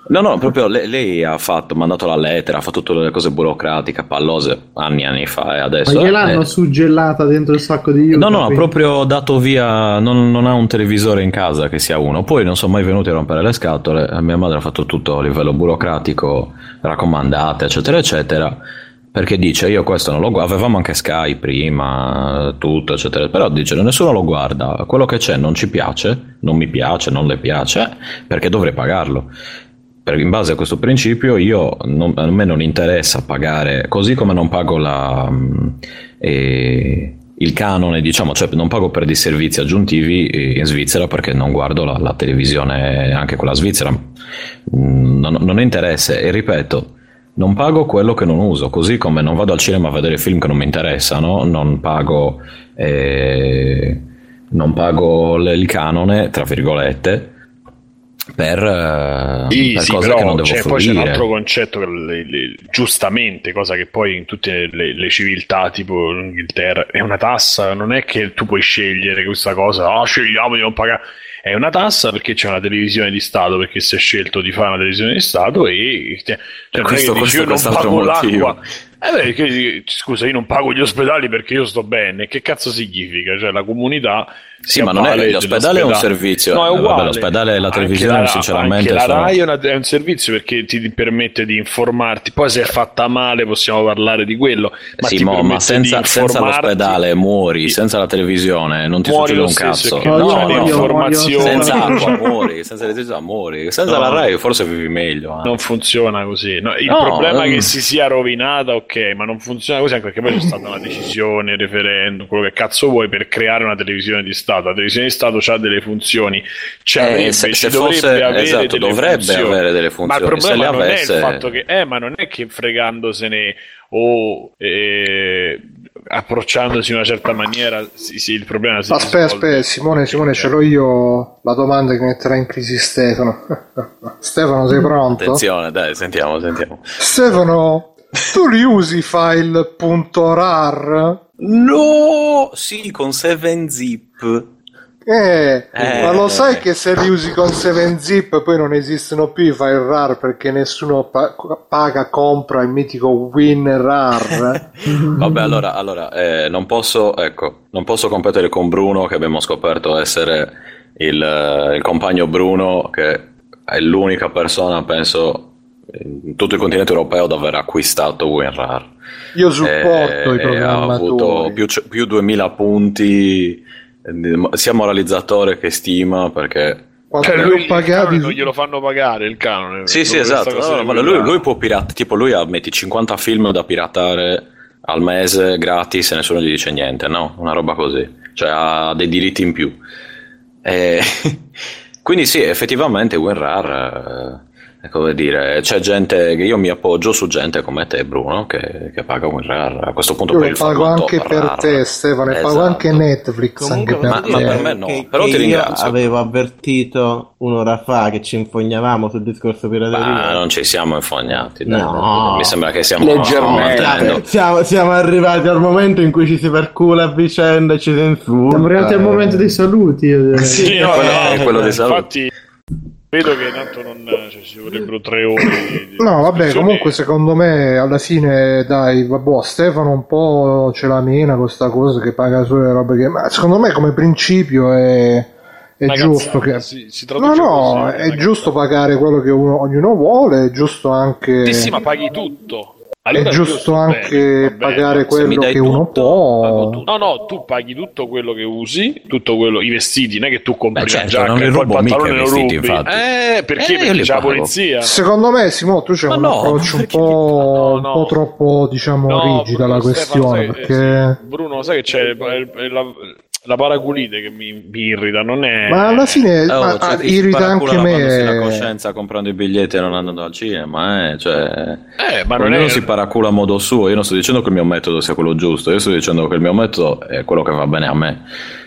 No, no, proprio lei, lei ha fatto, mandato la lettera, ha fatto tutte le cose burocratiche, pallose, anni e anni fa e adesso...
Ma gliel'hanno
eh,
suggellata dentro il sacco di aiuto?
No, no, ha proprio dato via, non, non ha un televisore in casa che sia uno. Poi non sono mai venuti a rompere le scatole. Mia madre ha fatto tutto a livello burocratico, raccomandate, eccetera, eccetera. Perché dice, io questo non lo guardo, avevamo anche Sky prima, tutto, eccetera. Però dice, nessuno lo guarda, quello che c'è non ci piace, non mi piace, non le piace, perché dovrei pagarlo. In base a questo principio io non- a me non interessa pagare, così come non pago la, mm, eh, il canone, diciamo, cioè non pago per dei servizi aggiuntivi eh, in Svizzera perché non guardo la, la televisione anche quella svizzera. Mm, Non, non interessa e ripeto, non pago quello che non uso, così come non vado al cinema a vedere film che non mi interessano, non pago, eh, non pago il canone, tra virgolette, per, eh,
Sì,
per
sì,
cose
però
che non devo
c'è- poi c'è un altro concetto che le- le- giustamente, cosa che poi in tutte le, le civiltà tipo l'Inghilterra è una tassa, non è che tu puoi scegliere questa cosa, ah scegliamo di non pagare, è una tassa perché c'è una televisione di Stato, perché si è scelto di fare una televisione di Stato e cioè,
Questo-
che dici,
questo-
io non pago
motivo.
l'acqua, Eh beh, scusa, io non pago gli ospedali perché io sto bene. Che cazzo significa? Cioè, la comunità.
Sì, ma non è l'ospedale è un servizio.
No, è
Eh, vabbè,
uguale.
l'ospedale e la televisione,
la-
sinceramente,
la
sono-
Rai è, una- è un servizio perché ti permette di informarti. Poi, se è fatta male, possiamo parlare di quello. Ma
sì, mo, ma senza, senza l'ospedale muori, senza la televisione non ti
Muori
succede un cazzo.
No, muoio,
l'informazione.
muoio
Senza
No.
acqua muori, senza elettricità muori. Senza
No.
la Rai forse vivi meglio. eh.
Non funziona così. No, il
No,
problema è che si sia rovinata, ok, ma non funziona così anche perché poi c'è stata una decisione, il referendum, quello che cazzo vuoi per creare una televisione di Stato. La televisione di Stato ha delle funzioni, ci
Eh, se- se
dovrebbe
fosse-
avere
esatto,
delle
dovrebbe
funzioni.
avere delle
Ma il
funzioni.
problema non
avesse-
è il fatto che, eh, ma non è che fregandosene o eh, approcciandosi in una certa maniera, sì, sì, il problema si
Aspetta, aspetta, Simone, Simone, ce l'ho io la domanda che metterà in crisi Stefano. Stefano, sei pronto?
Attenzione, dai, sentiamo, sentiamo.
Stefano, tu li usi file.rar?
No! Sì, con 7zip.
Eh,
Eh.
ma lo sai che se li usi con 7zip poi non esistono più i file RAR perché nessuno pa- paga, compra il mitico WinRAR?
Vabbè, allora, allora eh, non posso, ecco, non posso competere con Bruno, che abbiamo scoperto essere il, eh, il compagno Bruno, che è l'unica persona, penso, tutto il continente europeo ad aver acquistato WinRAR.
Io supporto
Eh,
i
e ha avuto
programmatori.
più, più 2000 punti, eh, sia moralizzatore che stima, perché...
Cioè, lui,
pagati?
non glielo fanno pagare il canone.
Sì, sì, esatto. No, lui, lui può piratare, tipo lui ha metti 50 film da piratare al mese gratis e nessuno gli dice niente, no? Una roba così. Cioè ha dei diritti in più. E- Quindi sì, effettivamente WinRAR, eh, come dire, c'è gente che io mi appoggio su gente come te Bruno che, che paga WinRAR. A questo punto
Io
per
lo
il
pago anche per
RAR.
te, Stefano, e pago
Esatto.
anche Netflix
Comunque,
anche
ma-
per
ma
te.
per me no,
che,
però
che
ti
io
ringrazio.
avevo avvertito un'ora fa che ci infognavamo sul discorso pirateria.
Ma non ci siamo infognati.
No.
dai. Mi sembra che siamo
Leggermente.
mantenendo-
Siamo, siamo arrivati al momento in cui ci si percula a vicenda e ci si insulta.
Siamo arrivati al momento dei saluti.
Sì, no,
quello-
no,
è quello dei saluti.
Infatti, vedo che tanto non cioè, ci vorrebbero tre ore. Di, di
No, vabbè, comunque secondo me alla fine, dai, vabbè, Stefano un po' ce la mena con sta cosa che paga solo le robe che... Ma secondo me come principio è, è giusto che...
si- si
No, no,
così,
è giusto pagare quello che uno- ognuno vuole, è giusto anche...
Sì, sì, ma paghi tutto.
È
Allora io
giusto
sto
anche
bene, bene.
pagare
mi
quello che uno
tutto,
può.
pago tutto.
No, no, tu paghi tutto quello che usi, tutto quello, i vestiti, non è che tu compri
Beh,
una
certo,
giacca
non
e poi il pantalone
i
lo
vestiti,
rubi.
infatti.
Eh, perché?
Eh,
perché c'è la polizia.
Secondo me, Simo, tu c'è
Ma
un
no,
approccio un po',
No, no.
un po' troppo, diciamo,
No,
alla
Stefano,
questione.
sai-
perché...
eh, sì, Bruno, sai che c'è il- il- la, la paraculite che mi, mi irrita, non è...
Ma alla fine
Oh,
ma- ah,
si
irrita anche
lavandosi la
me.
coscienza comprando i biglietti e non andando al cinema, eh? Cioè,
Eh, ma non
ognuno
è...
si paracula a modo suo. Io non sto dicendo che il mio metodo sia quello giusto, io sto dicendo che il mio metodo è quello che va bene a me.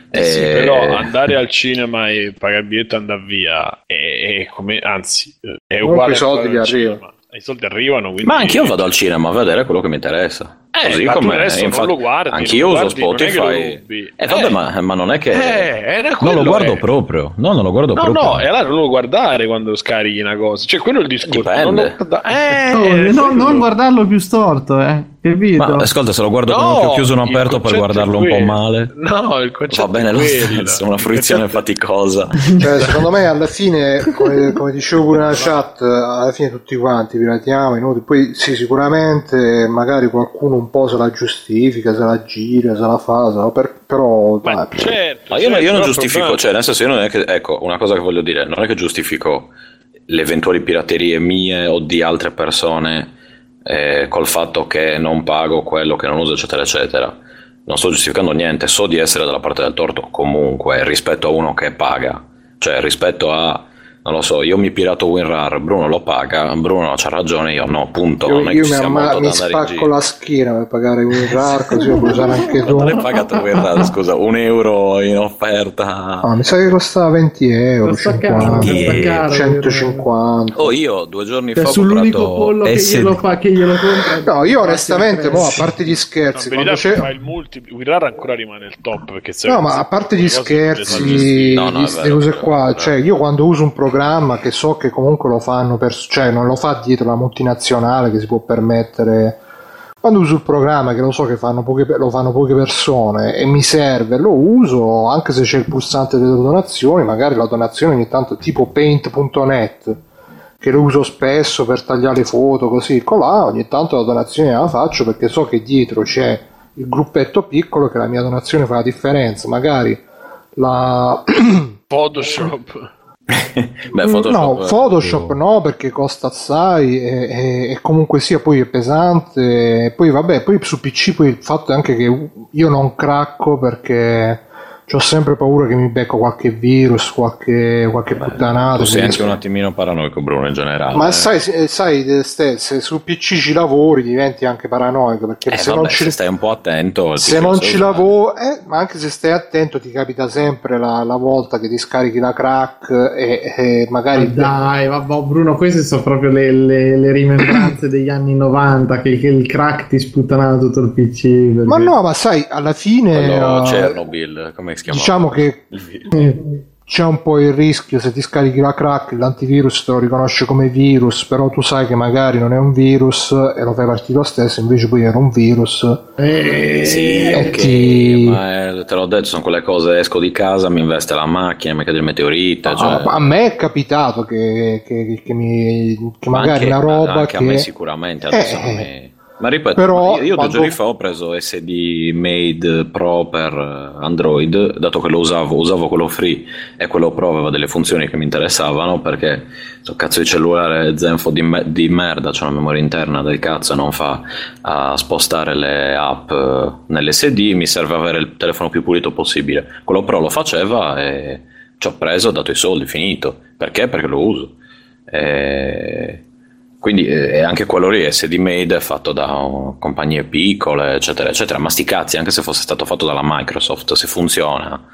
Eh sì,
Eh,
però andare al cinema e pagare il biglietto e andare via è, è come, anzi, è
Comunque
uguale
i soldi
al
arrivano.
I soldi arrivano, quindi...
Ma anch'io vado al cinema a vedere quello che mi interessa.
Eh,
Così come
adesso non lo guardi,
anch'io
non lo
uso
non
Spotify.
rubi.
Eh, vabbè,
Eh.
ma, ma non è che
Eh, era
non lo guardo
è.
proprio. No, non lo guardo
No,
proprio.
no, e allora non lo guardare quando scarichi una cosa. Cioè, quello è il discorso.
Dipende.
Non lo Eh,
Oh,
quello.
non, non guardarlo più storto, eh. Capito?
Ma ascolta, se lo guardo con
No,
un occhio chiuso e uno
il
aperto per guardarlo un po' male.
No, il concetto
Va bene
è
lo stesso, una fruizione faticosa.
Cioè, secondo me alla fine, come, come dicevo pure nella chat, alla fine tutti quanti piratiamo, poi sì, sicuramente magari qualcuno un po' se la giustifica, se la gira, se la fa, se la per- però
Ma
dai,
certo,
Ma io,
certo,
io non
il
giustifico,
problema-
cioè, nel senso, io non è che, ecco, una cosa che voglio dire, non è che giustifico le eventuali piraterie mie o di altre persone eh, col fatto che non pago quello che non uso, eccetera, eccetera. Non sto giustificando niente, so di essere dalla parte del torto comunque rispetto a uno che paga, cioè rispetto a, non lo so, io mi pirato WinRAR, Bruno lo paga, Bruno c'ha ragione, io no, punto.
io,
non è
io
che
mi, amma- mi spacco la schiena per pagare un RAR, così lo puoi usare anche tu.
Quanto l'hai pagato WinRAR? Scusa, un euro in offerta?
Ah, mi sa che costava 20 euro,
Costa caro,
50,
costa caro,
150.
Oh, io due giorni
Cioè,
fa ho
sull'unico
comprato
pollo che glielo fa, che glielo compra.
No, io onestamente, mo, a parte gli
No,
scherzi, c'è...
fa il multi WinRAR ancora rimane il top perché se-
No, ma a parte gli scherzi.
No, no,
queste
vero,
cose qua, cioè io quando uso un programma che so che comunque lo fanno per, cioè non lo fa dietro la multinazionale che si può permettere, quando uso il programma che lo so che fanno poche, lo fanno poche persone e mi serve, lo uso anche se c'è il pulsante delle donazioni, magari la donazione ogni tanto tipo paint.net che lo uso spesso per tagliare foto così, colà, ogni tanto la donazione la faccio perché so che dietro c'è il gruppetto piccolo che la mia donazione fa la differenza, magari la
Photoshop.
Beh, Photoshop,
no, Photoshop no perché costa assai e, e- e comunque sia poi è pesante. Poi vabbè poi su PC poi il fatto è anche che io non cracco perché ho sempre paura che mi becco qualche virus qualche, qualche puttanata
Tu sei
che-
anche un attimino paranoico, Bruno, in generale.
ma
eh.
sai, se- sai se su PC ci lavori diventi anche paranoico perché
Eh,
se
vabbè,
non ci
se stai un po' attento...
se non ci lavori, eh, ma anche se stai attento, ti capita sempre la, la volta che ti scarichi la crack e, e magari.
Dai, vabbè, Bruno, queste sono proprio le, le- le rimembranze degli anni 90 che, che il crack ti sputtanava tutto il PC. perché-
Ma no, ma sai, alla fine.
Quello
eh,
Chernobyl, come si chiama?
diciamo che
Eh,
c'è un po' il rischio se ti scarichi la crack, l'antivirus te lo riconosce come virus, però tu sai che magari non è un virus e lo fai partire lo stesso, invece poi era un virus.
eh,
Sì,
e
ok,
ti-
ma eh, te l'ho detto, sono quelle cose, esco di casa, mi investe la macchina, mi cade il meteorite, cioè,
Ah, a me è capitato che, che- che mi, che
ma
magari
anche,
una roba
anche
che...
a me sicuramente, adesso
Eh,
non mi- Ma ripeto,
però
io, io due
quando-
giorni fa ho preso SD Made Pro per eh, Android, dato che lo usavo, usavo quello free e quello Pro aveva delle funzioni che mi interessavano perché sto cazzo di cellulare Zenfo di, me- di merda, c'è una memoria interna del cazzo e non fa a spostare le app eh, nell'SD, mi serve avere il telefono più pulito possibile. Quello Pro lo faceva e ci ho preso, ho dato i soldi, finito. Perché? Perché lo uso. E quindi eh, anche quello lì SD Made è fatto da oh, compagnie piccole, eccetera, eccetera. Ma sti cazzi, anche se fosse stato fatto dalla Microsoft, se funziona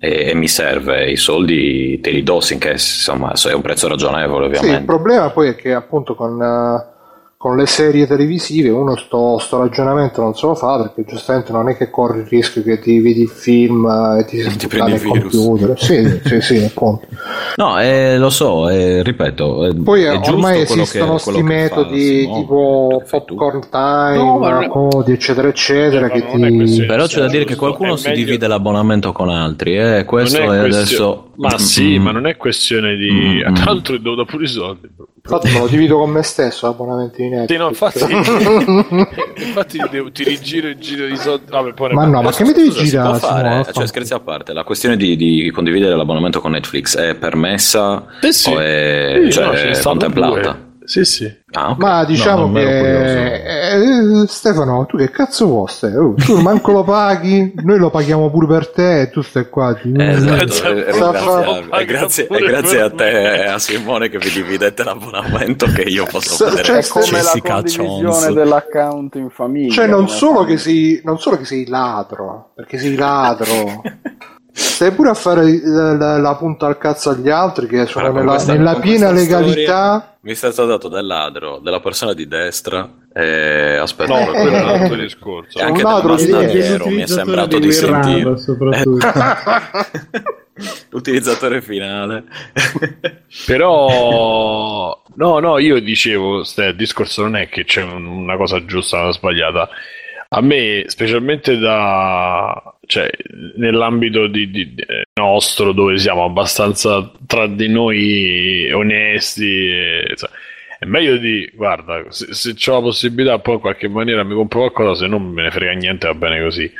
e, e mi serve, i soldi te li do finché insomma è un prezzo ragionevole,
Sì, il
ovviamente.
problema poi è che appunto con, eh, con le serie televisive uno sto, sto ragionamento non se lo fa perché giustamente non è che corri il rischio che ti vedi il film eh, e ti
Ti prendi
il
virus.
computer. Sì, sì, sì, appunto.
No, eh, lo so, eh, ripeto. eh,
Poi
è
eh, ormai esistono
che,
sti
quello che fa
metodi
Simone,
tipo
che
popcorn time,
No, ma è-
codi, eccetera, eccetera, che
Ma non è
ti...
Però c'è da dire che qualcuno
è
si
meglio-
divide l'abbonamento con altri, eh, questo è,
è
adesso...
Ma sì,
Mm.
ma non è questione di.
Mm.
Tra l'altro, è dovuto pure i soldi.
Infatti me lo divido con me stesso l'abbonamento di Netflix.
Sì, no, infatti, infatti devo- ti rigiro il giro di soldi. Ne
Ma no, ma che mi devi
Scusa, si
girare?
può fare,
Simone?
cioè scherzi a parte, la questione di, di condividere l'abbonamento con Netflix è permessa
Sì, sì.
o è,
Sì,
cioè,
no,
contemplata?
Sì, sì.
Ah, ok.
Ma diciamo
No,
che eh, Stefano, tu che cazzo vuoi? Oh, tu manco lo paghi, noi lo paghiamo pure per te e tu stai qua. Ti...
Eh, esatto, eh. È grazie, è grazie a te e a Simone che vi dividete l'abbonamento che io posso vedere
cioè,
È come la condivisione
Jones.
dell'account in famiglia.
Cioè, non solo, che sei, non solo che sei ladro, perché sei ladro, stai pure a fare la, la- la punta al cazzo agli altri che sono
con
nella,
questa-
nella piena legalità.
Mi è stato dato del ladro, della persona di destra e aspetta,
No,
Eh,
quello è
eh,
un altro
eh.
discorso.
e
un
anche
ladro
del
di-
masnadiero mi è sembrato di sentire
soprattutto.
l'utilizzatore finale.
Però, no, no, io dicevo, Ste, il discorso non è che c'è un- una cosa giusta o una sbagliata. A me, specialmente da, cioè, nell'ambito di, di- eh, nostro, dove siamo abbastanza tra di noi onesti, e, cioè, è meglio di, guarda, se, se ho la possibilità, poi in qualche maniera mi compro qualcosa, se non me ne frega niente, va bene così.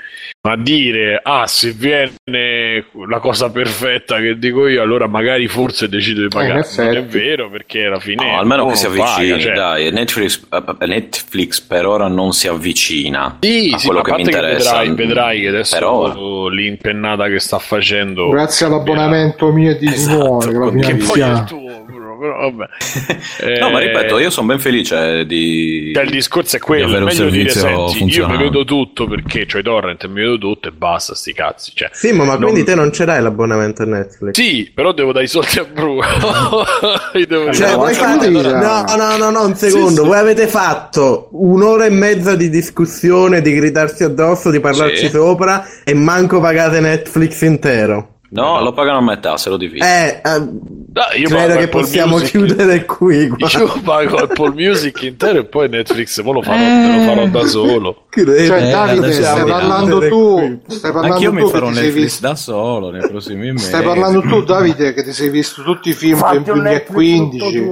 Ma dire, ah, se viene la cosa perfetta che dico io, allora magari forse decido di pagare.
in
non è vero, perché alla fine.
No, almeno che si
paga,
avvicini,
cioè.
dai. Netflix, eh, Netflix per ora non si avvicina
Sì,
a
sì,
quello che mi interessa.
vedrai, vedrai che adesso
Però-
l'impennata che sta facendo.
Grazie all'abbonamento mio e di
Esatto,
Simone, che
che
Che poi è il tuo, vabbè.
No, ma
Eh,
ripeto, io sono ben felice di.
Cioè, il discorso è quello,
di avere un
meglio dire,
servizio
senti, io mi vedo tutto perché c'ho i torrent e mi vedo tutto e basta, sti cazzi. Cioè,
Simo, ma
Non-
quindi te non ce l'hai l'abbonamento a Netflix?
Sì, però devo dare i soldi a Bruno. Devo
Cioè,
ma
fate... No, no, no, no, un secondo.
Sì, sì.
Voi avete fatto un'ora e mezza di discussione, di gridarsi addosso, di parlarci
Sì.
sopra e manco pagate Netflix intero.
No, lo pagano a metà, se lo dividi.
Eh, eh,
Dai, io
credo che
Apple
possiamo
Music.
chiudere qui. guarda.
Io pago Apple Music intero e poi Netflix poi lo farò, me lo farò da solo.
Credo.
Cioè,
Eh,
Davide, stai parlando tu. Stai parlando
Anch'io
tu
mi farò Netflix
visto.
da solo nei prossimi mesi.
Stai parlando tu, Davide, che ti sei visto tutti i film del 2015.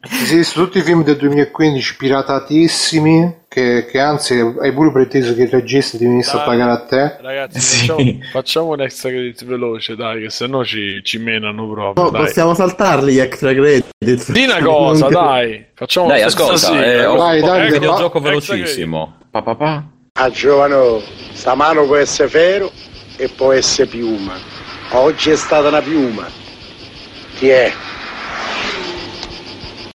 Ti sei visto tutti i film del 2015 piratatissimi. Che, che anzi hai pure preteso che il regista ti venisse a pagare a te.
Ragazzi,
Sì.
facciamo, facciamo un extra credit veloce, dai, che sennò ci, ci menano proprio.
No,
dai.
possiamo saltarli gli extra credit.
Di una cosa, dai. Facciamo
Dai, ascolta,
sigla,
eh, ho
Dai,
ho
dai,
un
dai,
videogioco
extra credit.
velocissimo. Pa, pa, pa.
A giovano, sta mano può essere ferro e può essere piuma. Oggi è stata una piuma. Chi è?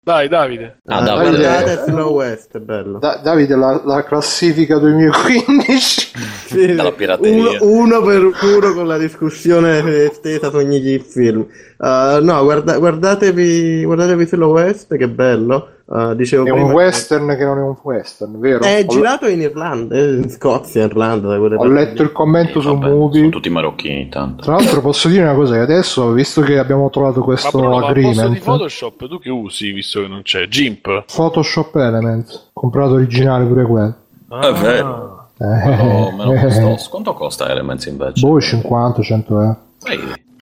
Dai, Davide.
Ah,
Ah,
Davide.
guardate Slow West, è bello.
Da- Davide, la, la classifica 2015.
Sì,
Dalla pirateria.
Uno, uno per uno con la discussione estesa su ogni film. Uh, no, guarda- guardatevi, guardatevi Slow West, che bello. Uh, dicevo
È un
prima-
western che non è un western, vero?
È
Ho-
girato in Irlanda, eh, in Scozia, Irlanda. Da
Ho
parti
letto il commento
Sì,
su
vabbè,
Movie.
Sono tutti marocchini, tanto.
Tra l'altro posso dire una cosa che adesso, visto che abbiamo trovato
Ma
questo
Bruno, ma al posto di
agreement,
Photoshop tu che usi, visto che non c'è? GIMP?
Photoshop Element, comprato originale pure quello.
È vero.
Eh,
me lo
eh,
costò. Quanto costa Elements invece?
boh, 50, 100 euro.
Ehi,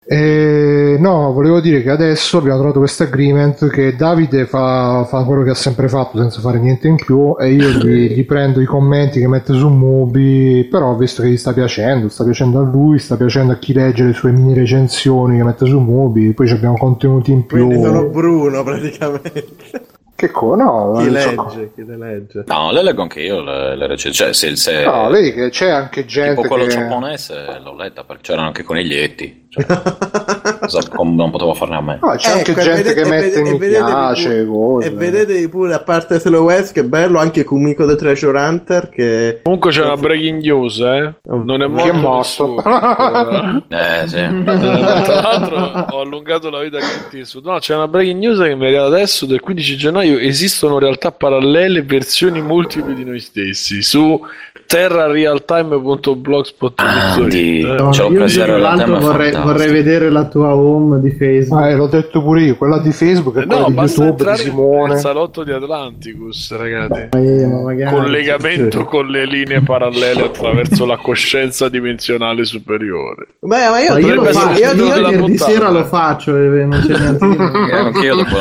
E, no, volevo dire che adesso abbiamo trovato questo agreement che Davide fa, fa quello che ha sempre fatto senza fare niente in più e io gli, gli prendo i commenti che mette su Mubi, però visto che gli sta piacendo, sta piacendo a lui, sta piacendo a chi legge le sue mini recensioni che mette su Mubi, poi ci abbiamo contenuti in più.
Quindi sono Bruno praticamente.
Che co- no,
chi
non so-
legge, chi le legge.
No, le leggo anche io le, le recensioni. Cioè, se, se
No, vedi che c'è anche gente
tipo quello
che...
giapponese l'ho letta perché c'erano anche coniglietti. Cioè, cosa- com- non potevo farne a me.
No, c'è anche
Ecco, e
gente
vedete-
che mette
e
mi
vedetevi
piace,
pure-. E vedetevi pure, a parte Slow West, che bello, anche Kumiko the Treasure Hunter, che...
Comunque c'è una breaking news, eh? Non è
Chi è
morto.
morto?
Eh, sì.
Eh, Tra l'altro ho allungato la vita a Eastwood. No, c'è una breaking news che mi è arrivata adesso del 15 gennaio. Esistono realtà parallele, versioni multiple di noi stessi su terrarealtime.blogspot.it.
Ah, di-
Eh,
No,
l'ho
io l'altro
è
vorrei, vorrei vedere la tua home di Facebook.
Ah, eh, l'ho detto pure io, quella di Facebook e quella
No,
di
basta
YouTube di
entrare
Simone.
nel salotto di Atlanticus, ragazzi.
Eh, ma magari-
Collegamento con le linee parallele attraverso la coscienza dimensionale superiore.
Beh, ma io,
Ma io lo
essere
io, io venerdì sera lo faccio e non c'è niente
Eh, Anch'io dopo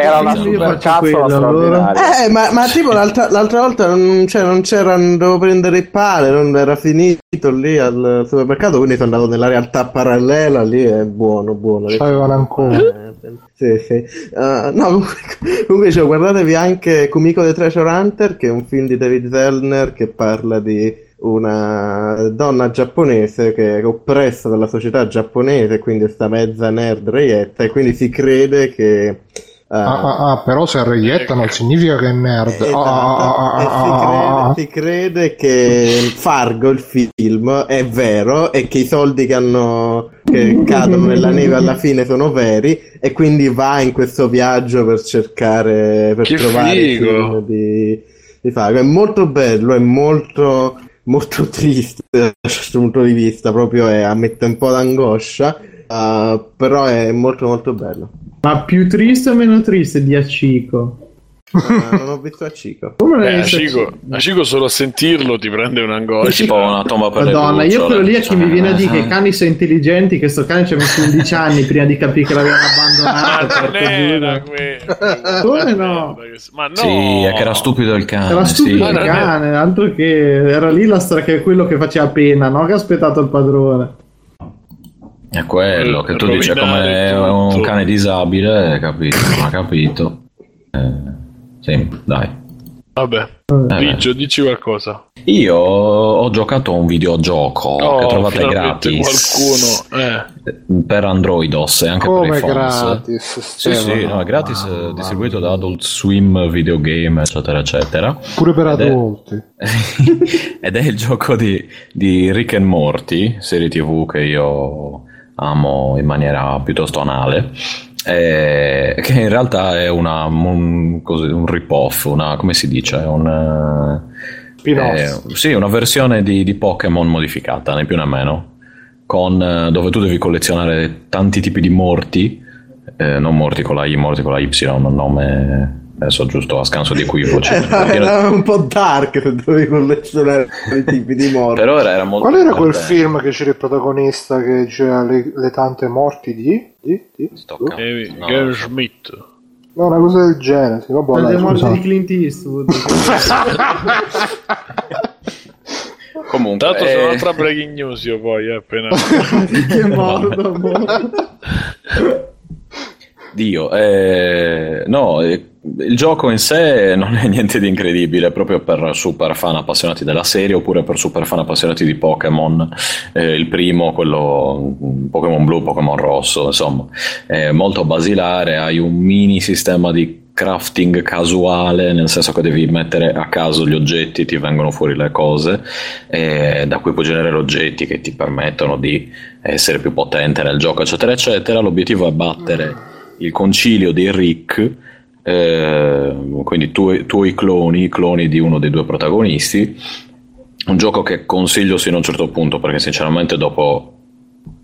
Era una super
allora.
straordinaria.
Eh, ma, ma tipo l'altra, l'altra volta non, cioè, non c'era, dovevo prendere il pane, non era finito lì al supermercato, quindi sono andato nella realtà parallela, lì è buono, buono.
C'avevano ancora.
Eh, Sì, sì. Uh, no, comunque, comunque dicevo, guardatevi anche Kumiko the Treasure Hunter, che è un film di David Zellner che parla di una donna giapponese che è oppressa dalla società giapponese, quindi sta mezza nerd reietta, e quindi si crede che... uh,
Ah, ah, ah, però se è reietta non significa che è nerd.
Esatto,
Ah, ah, ah,
e
ah,
si,
ah,
crede,
ah.
si crede che Fargo, il film, è vero e che i soldi che hanno che cadono nella neve alla fine sono veri e quindi va in questo viaggio per cercare per
Che
trovare il
figo!
film di, di Fargo. È molto bello, è molto molto triste da questo punto di vista, proprio è, ammette un po' d'angoscia, uh, però è molto molto bello.
Ma più triste o meno triste di Acico?
Uh, non ho visto a Cico.
Come l'hai
Eh,
visto
Acico,
Acico?
Acico solo a sentirlo ti prende
È
un'angoscia.
tipo una tomba per
Madonna, io quello lì è che
cioè,
mi viene a dire che
eh.
i cani sono intelligenti, che sto cane ci ha messo 11 anni prima di capire che l'avevano
Ah,
abbandonato.
non
porco
era quello.
Come no?
Ma no.
Sì, è che era stupido il cane.
Era stupido
sì.
il cane, altro che era lì la storia che è quello che faceva pena, no? Che ha aspettato il padrone.
È quello che tu dici come
Rovinare
un
tutto.
cane disabile, capito? Non ha capito. Eh, sì, dai.
Vabbè,
Eh,
Biggio, dici qualcosa.
Io ho giocato a un videogioco
Oh,
che trovate gratis
qualcuno. Eh.
per Androidos e anche per
Come
i phones.
gratis,
Sì, sì, no, è gratis, eh, distribuito da Adult Swim Videogame, eccetera, eccetera.
Pure per
Ed è-
adulti.
Ed è il gioco di, di Rick and Morty, serie tv che io amo in maniera piuttosto anale. eh, che in realtà è una, un, un rip-off, una, come si dice? Un, eh, eh, sì, una versione di, di Pokémon modificata, né più né meno. con, eh, dove tu devi collezionare tanti tipi di morti, eh, non morti con la I, morti con la Y, un nome adesso giusto a scanso di equivoci.
era, era un po' dark dovevi collezionare i tipi di morti.
Però era, era molto
Qual era quel film che c'era il protagonista che diceva le, le tante morti di? di? di?
Kevin
No.
Schmidt.
No, una cosa del genere. Sì, vabbè,
Le morti di Clint Eastwood.
Comunque,
Tra l'altro c'è
eh,
un'altra breaking news io poi, eh, appena...
che morto, morto.
Dio, eh, no, eh, il gioco in sé non è niente di incredibile, proprio per super fan appassionati della serie oppure per super fan appassionati di Pokémon. Eh, il primo, quello Pokémon blu, Pokémon rosso, insomma, è molto basilare, hai un mini sistema di crafting casuale, nel senso che devi mettere a caso gli oggetti, ti vengono fuori le cose, da cui puoi generare oggetti che ti permettono di essere più potente nel gioco, eccetera, eccetera. L'obiettivo è battere il concilio dei Rick, eh, quindi tu, tuoi cloni, i cloni di uno dei due protagonisti. Un gioco che consiglio sino a un certo punto, perché sinceramente dopo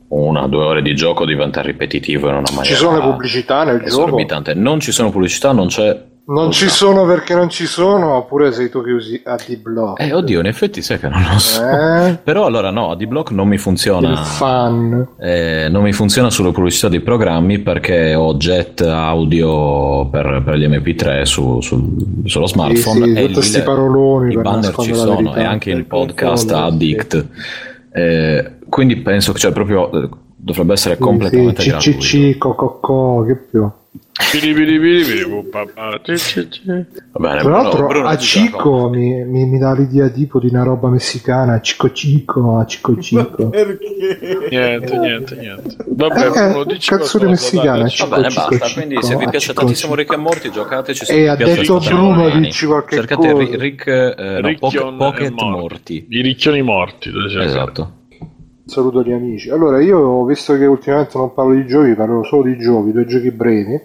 una o due ore di gioco diventa ripetitivo in una maniera
Ci sono le pubblicità nel gioco?
esorbitante. Non ci sono pubblicità, non c'è.
Non ci sono perché non ci sono, oppure sei tu che usi AD-Block?
Eh, oddio, in effetti sai che non lo so.
Eh?
Però allora no, AD-Block non mi
Il
funziona.
fan.
Eh, non mi funziona sulle pubblicità dei programmi perché ho jet audio per, per gli MP3 su- sul- sullo smartphone
sì,
e
tutti
lì
sti
le-
paroloni
i banner ci sono
verità.
e anche il podcast
confondere,
Addict Eh, quindi penso che cioè, proprio eh, dovrebbe essere completamente
sì,
gratuito
CCC, Cococò, che più?
Va bene,
Tra l'altro
Bruno
a. Cico mi, mi, mi dà l'idea tipo di una roba messicana, Cico Cico, a Cico Cico.
Perché?
Niente, niente, niente. Vabbè,
Eh,
Bruno, dici
canzone messicana, Cico,
basta.
Cico,
Quindi, se vi piace tantissimo. Rick e Morty, giocateci. Se
E ha detto
Rick e
Bruno, dici qualche
cercate
cosa.
Ri- Rick, eh, no, Poc- Pocket
e morti.
Morti.
I ricchioni morti.
Esatto.
Saluto gli amici. Allora, io visto che ultimamente non parlo di giochi, parlo solo di giochi, due giochi brevi.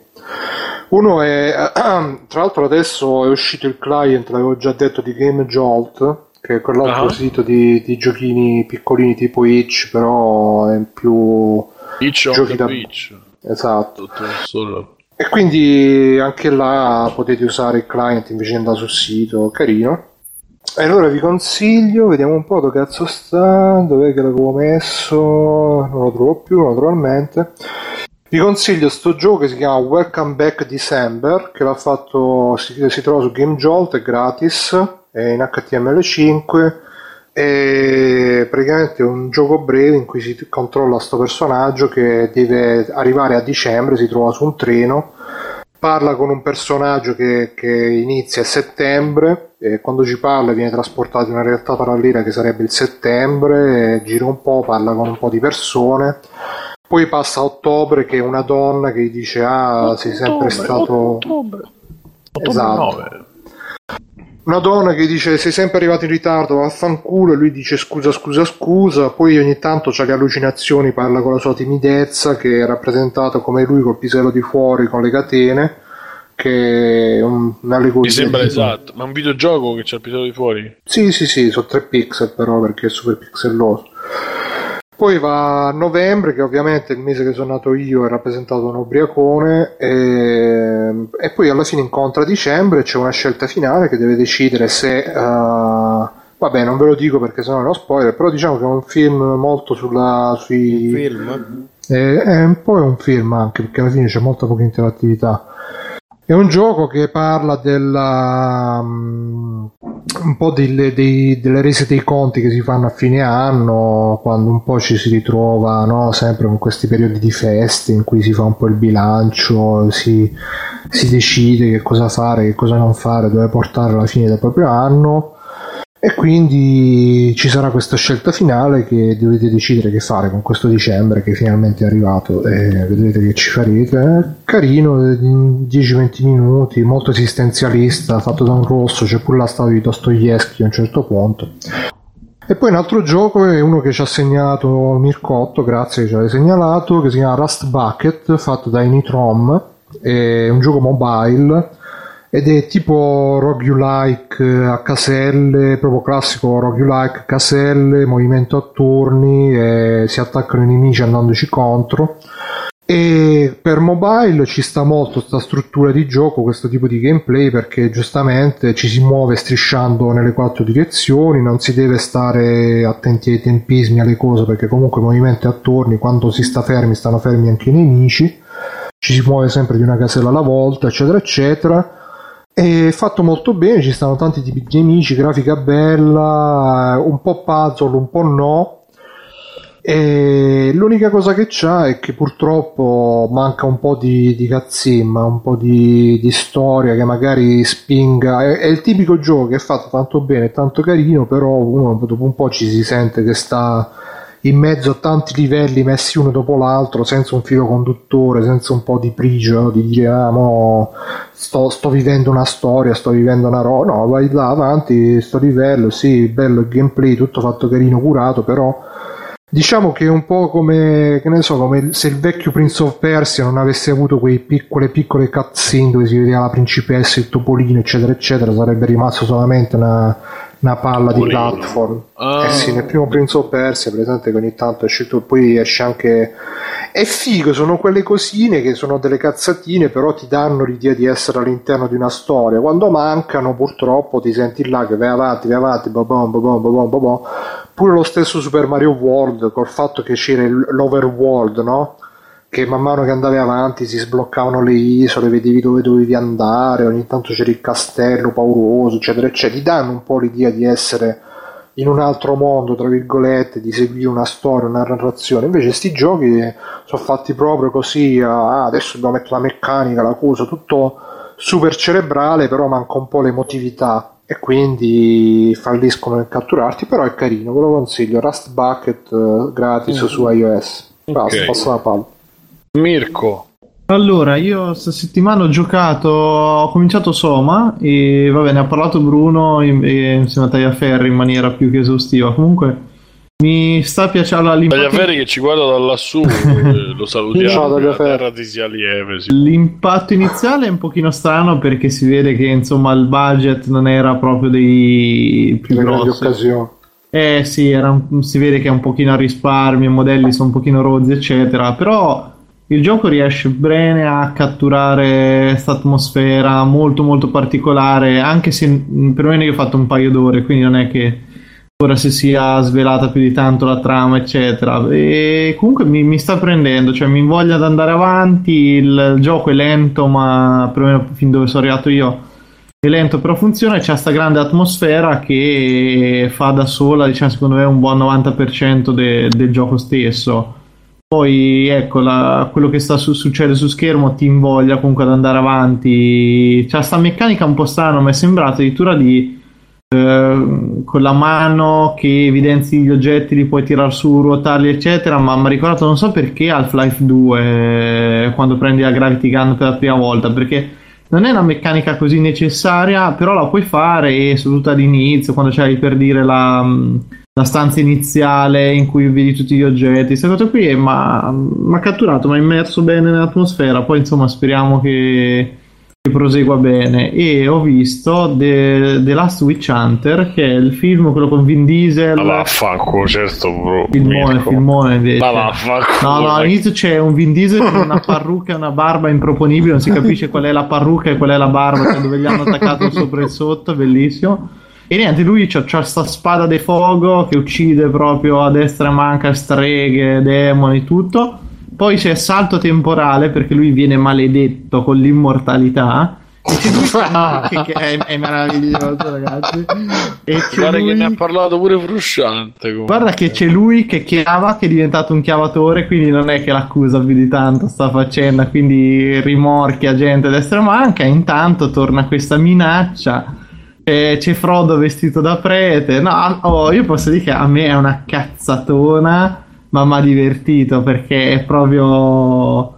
Uno è, tra l'altro adesso è uscito il client, l'avevo già detto, di Game Jolt, che è quell'altro
Ah.
sito di, di giochini piccolini tipo Itch, però è più...
On
Giochi da-
beach.
Esatto.
Solo.
E quindi anche là potete usare il client invece di andare sul sito, carino. E allora vi consiglio, vediamo un po' dove cazzo sta, dov'è che l'avevo messo, non lo trovo più naturalmente. Vi consiglio sto gioco che si chiama Welcome Back December, che l'ha fatto, si, si trova su Game Jolt, è gratis, è in HTML5 e praticamente è un gioco breve in cui si controlla sto personaggio che deve arrivare a dicembre, si trova su un treno, parla con un personaggio che, che inizia a settembre e quando ci parla viene trasportato in una realtà parallela che sarebbe il settembre, gira un po', parla con un po' di persone. Poi passa a ottobre che è una donna che gli dice ah sei sempre stato...
Ottobre.
Esatto.
Ottobre 9.
Una donna che dice sei sempre arrivato in ritardo, vaffanculo, e lui dice scusa, scusa, scusa, poi ogni tanto ha le allucinazioni, parla con la sua timidezza che è rappresentata come lui col pisello di fuori con le catene, che è un, un'allegoria.
Mi sembra
di-
esatto. Ma è un videogioco che c'è il piede di fuori?
Sì, sì, sì, sono 3 pixel però perché è super pixelloso. Poi va a novembre, che ovviamente il mese che sono nato io è rappresentato un ubriacone, e, e poi alla fine incontra dicembre, c'è una scelta finale che deve decidere se... eh, vabbè, non ve lo dico perché sennò è uno spoiler, però diciamo che è un film molto sulla, sui...
Film?
È, è un po' un film anche perché alla fine c'è molta poca interattività. È un gioco che parla della, mm, un po' delle, dei- delle rese dei conti che si fanno a fine anno, quando un po' ci si ritrova no? sempre con questi periodi di feste in cui si fa un po' il bilancio, si, si decide che cosa fare, che cosa non fare, dove portare alla fine del proprio anno. E quindi ci sarà questa scelta finale che dovete decidere che fare con questo dicembre che finalmente è arrivato e vedrete che ci farete. Carino, eh, in 10-20 minuti, molto esistenzialista, fatto da un rosso, c'è pure la storia di Dostoevsky a un certo punto. E poi un altro gioco è uno che ci ha segnato Mircotto, grazie che ci avete segnalato, che si chiama Rust Bucket, fatto da Initrom, è un gioco mobile ed è tipo roguelike a caselle, proprio classico roguelike caselle, movimento a turni, e si attaccano i nemici andandoci contro. E per mobile ci sta molto questa struttura di gioco, questo tipo di gameplay, perché giustamente ci si muove strisciando nelle quattro direzioni, non si deve stare attenti ai tempismi, alle cose, perché comunque i movimenti a turni, quando si sta fermi, stanno fermi anche i nemici, ci si muove sempre di una casella alla volta, eccetera, eccetera è fatto molto bene, ci stanno tanti tipi di nemici, grafica bella, un po' puzzle, un po' no. E l'unica cosa che c'ha è che purtroppo manca un po' di, di cutscene, un po' di, di, storia che magari spinga. È, è, il tipico gioco che è fatto tanto bene, tanto carino, però uno dopo un po' ci si sente che sta in mezzo a tanti livelli messi uno dopo l'altro senza un filo conduttore, senza un po' di prigio di dire ah mo sto, sto vivendo una storia, sto vivendo una roba, no vai là avanti, sto livello, sì, bello il gameplay, tutto fatto carino, curato, però diciamo che è un po' come, che ne so, come se il vecchio Prince of Persia non avesse avuto quei piccole piccole cutscene dove si vedeva la principessa, il topolino, eccetera, eccetera, sarebbe rimasto solamente una una palla di platform. Ah. Eh sì, nel primo Prince of Persia, presente che ogni tanto esce tutto, poi esce anche. È figo, sono quelle cosine che sono delle cazzatine, però ti danno l'idea di essere all'interno di una storia. Quando mancano, purtroppo ti senti là che vai avanti, vai avanti, babom, babom, babom, babom. Pure lo stesso Super Mario World, col fatto che c'era l'overworld, no? Che man mano che andavi avanti si sbloccavano le isole, vedevi dove dovevi andare, ogni tanto c'era il castello pauroso, eccetera, eccetera, ti danno un po' l'idea di essere in un altro mondo, tra virgolette, di seguire una storia, una narrazione. Invece questi giochi sono fatti proprio così, ah, adesso dobbiamo mettere la meccanica, la cosa, tutto super cerebrale, però manca un po' l'emotività e quindi falliscono nel catturarti, però è carino, ve lo consiglio, Rust Bucket uh, gratis mm. su iOS. Basta, okay. passo la palla.
Mirko.
Allora, io questa settimana ho giocato, ho cominciato Soma e vabbè, ne ha parlato Bruno insieme a Tagliaferri in maniera più che esaustiva. Comunque mi sta piacendo
l'impatto... Tagliaferri che ci guarda da lassù, eh, lo salutiamo, Ciao, la terra ti sia lieve. Sì.
L'impatto iniziale è un pochino strano perché si vede che insomma il budget non era proprio dei più grossi. occasioni. Eh sì, un, si vede che è un pochino a risparmio, i modelli sono un pochino rozzi eccetera, però il gioco riesce bene a catturare questa atmosfera molto molto particolare, anche se per me io ho fatto un paio d'ore, quindi non è che ora si sia svelata più di tanto la trama, eccetera. E comunque mi, mi sta prendendo, cioè mi invoglia ad andare avanti, il, il gioco è lento, ma perlomeno fin dove sono arrivato io è lento però funziona c'è questa grande atmosfera che fa da sola diciamo secondo me un buon 90% de, del gioco stesso poi ecco, la, quello che sta su, succede su schermo ti invoglia comunque ad andare avanti. C'è sta meccanica un po' strana, mi è sembrato addirittura di eh, con la mano che evidenzi gli oggetti, li puoi tirare su, ruotarli, eccetera. Ma mi ha ricordato, non so perché Half-Life 2 eh, quando prendi la Gravity Gun per la prima volta, perché non è una meccanica così necessaria, però la puoi fare e soprattutto all'inizio, quando c'hai per dire la la stanza iniziale in cui vedi tutti gli oggetti. Questa cosa qui mi ha catturato, mi ha immerso bene nell'atmosfera. Poi, insomma, speriamo che, che prosegua bene. E ho visto The, The, Last Witch Hunter, che è il film, quello con Vin Diesel.
Ma vaffanculo, certo, bro.
Filmone, Mirko. filmone invece.
Ma vaffanculo.
No, no, all'inizio c'è un Vin Diesel con una parrucca e una barba improponibile. Non si capisce qual è la parrucca e qual è la barba, cioè dove gli hanno attaccato sopra e sotto. Bellissimo. E niente, lui c'ha, c'ha sta spada di fuoco che uccide proprio a destra e manca streghe, demoni, tutto. Poi c'è salto temporale perché lui viene maledetto con l'immortalità. E c'è lui che, è, è, meraviglioso, ragazzi.
E Guarda lui... che ne ha parlato pure frusciante.
Comunque. Guarda che c'è lui che chiava, che è diventato un chiavatore, quindi non è che l'accusa più di tanto sta facendo, quindi rimorchia gente a destra e manca. Intanto torna questa minaccia e c'è Frodo vestito da prete. No, oh, io posso dire che a me è una cazzatona, ma mi ha divertito perché è proprio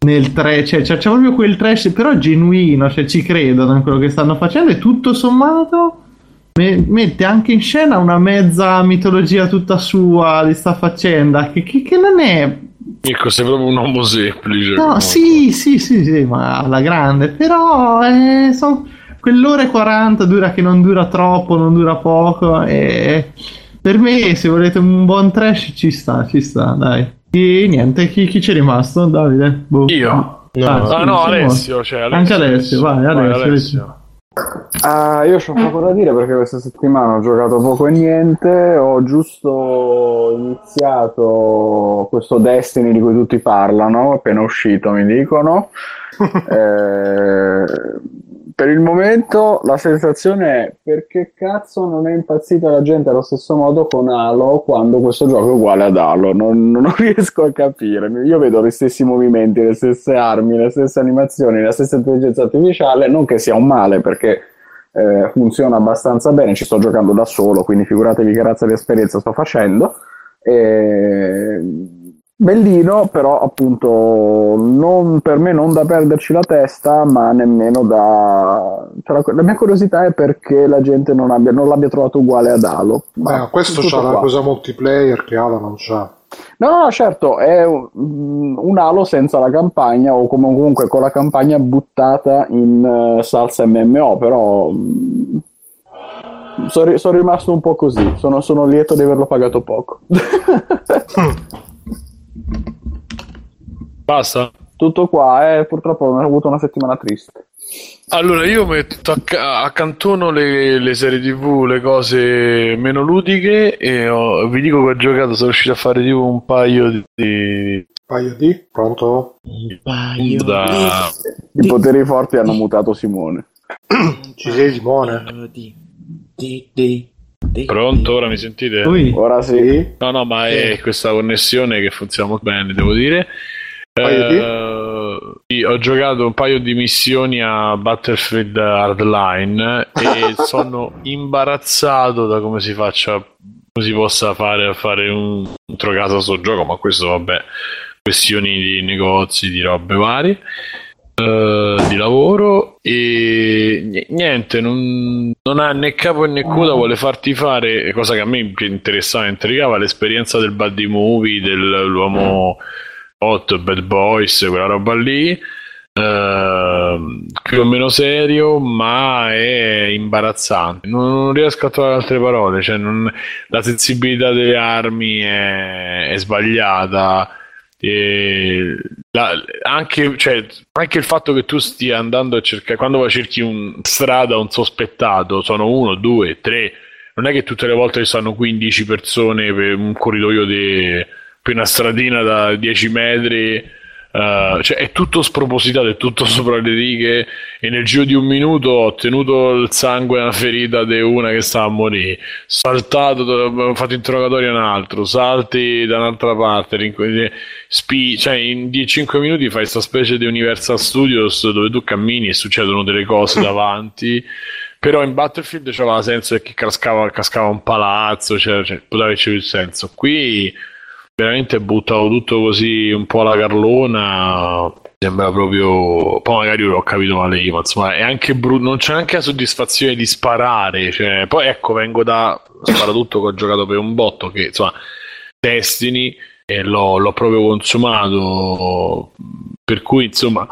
nel trash, cioè, c'è, c'è proprio quel trash, però genuino, cioè ci credono in quello che stanno facendo e tutto sommato me, mette anche in scena una mezza mitologia tutta sua di sta faccenda che, che, che non è
Mirko, sei proprio un uomo semplice.
No, sì, sì, sì, sì, ma alla grande, però eh, so- quell'ora e 40 dura che non dura troppo, non dura poco e per me se volete un buon trash ci sta, ci sta, dai. E niente, chi, chi c'è rimasto? Davide? Boh.
Io?
No,
Ah,
no.
sì,
Ah no, Alessio, cioè, Alessio.
Anche Alessio, vai, Alessio.
Ah, io ho poco da dire perché questa settimana ho giocato poco e niente, ho giusto iniziato questo Destiny di cui tutti parlano, appena uscito mi dicono. Eh, per il momento la sensazione è perché cazzo non è impazzita la gente allo stesso modo con Halo quando questo gioco è uguale ad Halo, non, non riesco a capire. Io vedo gli stessi movimenti, le stesse armi, le stesse animazioni, la stessa intelligenza artificiale, non che sia un male perché eh, funziona abbastanza bene, ci sto giocando da solo, quindi figuratevi che razza di esperienza sto facendo. E... Bellino, però appunto non, per me non da perderci la testa, ma nemmeno da... cioè, la, la mia curiosità è perché la gente non, abbia, non l'abbia trovato uguale ad Halo. Ma
Ma questo c'ha la
qua.
cosa multiplayer che Halo non c'ha.
No, no, certo, è un, Halo senza la campagna o come- comunque con la campagna buttata in eh, salsa MMO, però sono rimasto un po' così, sono, sono lieto di averlo pagato poco.
Basta.
Tutto qua, eh, purtroppo ho avuto una settimana triste.
Allora, io metto acc- accantono le, le serie tv, le cose meno ludiche e ho- vi dico che ho giocato, sono riuscito a fare tipo un paio di... di-
Paio di? Pronto?
da...
I poteri forti hanno mutato Simone.
Ci sei Simone?
Pronto? Ora mi sentite?
Poi,
Ora sì.
No, no, ma è questa connessione che funziona molto bene, devo dire. Sì, ho giocato un paio di missioni a Battlefield Hardline e sono imbarazzato da come si faccia, come si possa fare a fare un, un trocato a sto gioco, ma questo vabbè, questioni di negozi, di robe varie. Eh, di lavoro e ni- niente, non, non ha né capo né coda, vuole farti fare cosa che a me interessava e intrigava l'esperienza del buddy movie, dell'uomo hot, bad boys, quella roba lì. ehm, più o meno serio, ma è imbarazzante. Non, non riesco a trovare altre parole. Cioè non- la sensibilità delle armi è, è sbagliata. La- anche, cioè, anche il fatto che tu stia andando a cercare quando cerchi un strada un sospettato sono uno, due, tre non è che tutte le volte ci stanno 15 persone per un corridoio di per una stradina da 10 metri eh, cioè è tutto spropositato, è tutto sopra le righe e nel giro di un minuto ho tenuto il sangue nella ferita di una che stava a morire. Saltato, ho fatto interrogatorio a un altro salti da un'altra parte rinc- spi- cioè in 10-5 minuti fai questa specie di Universal Studios dove tu cammini e succedono delle cose davanti. Però in Battlefield c'aveva senso perché cascava, cascava un palazzo cioè, cioè, poteva averci più senso. Qui veramente buttato tutto così un po' alla carlona sembra proprio poi magari l'ho capito male io ma insomma è anche brutto non c'è neanche la soddisfazione di sparare cioè, poi ecco vengo da sparatutto che ho giocato per un botto che insomma Destiny e l'ho, l'ho proprio consumato per cui insomma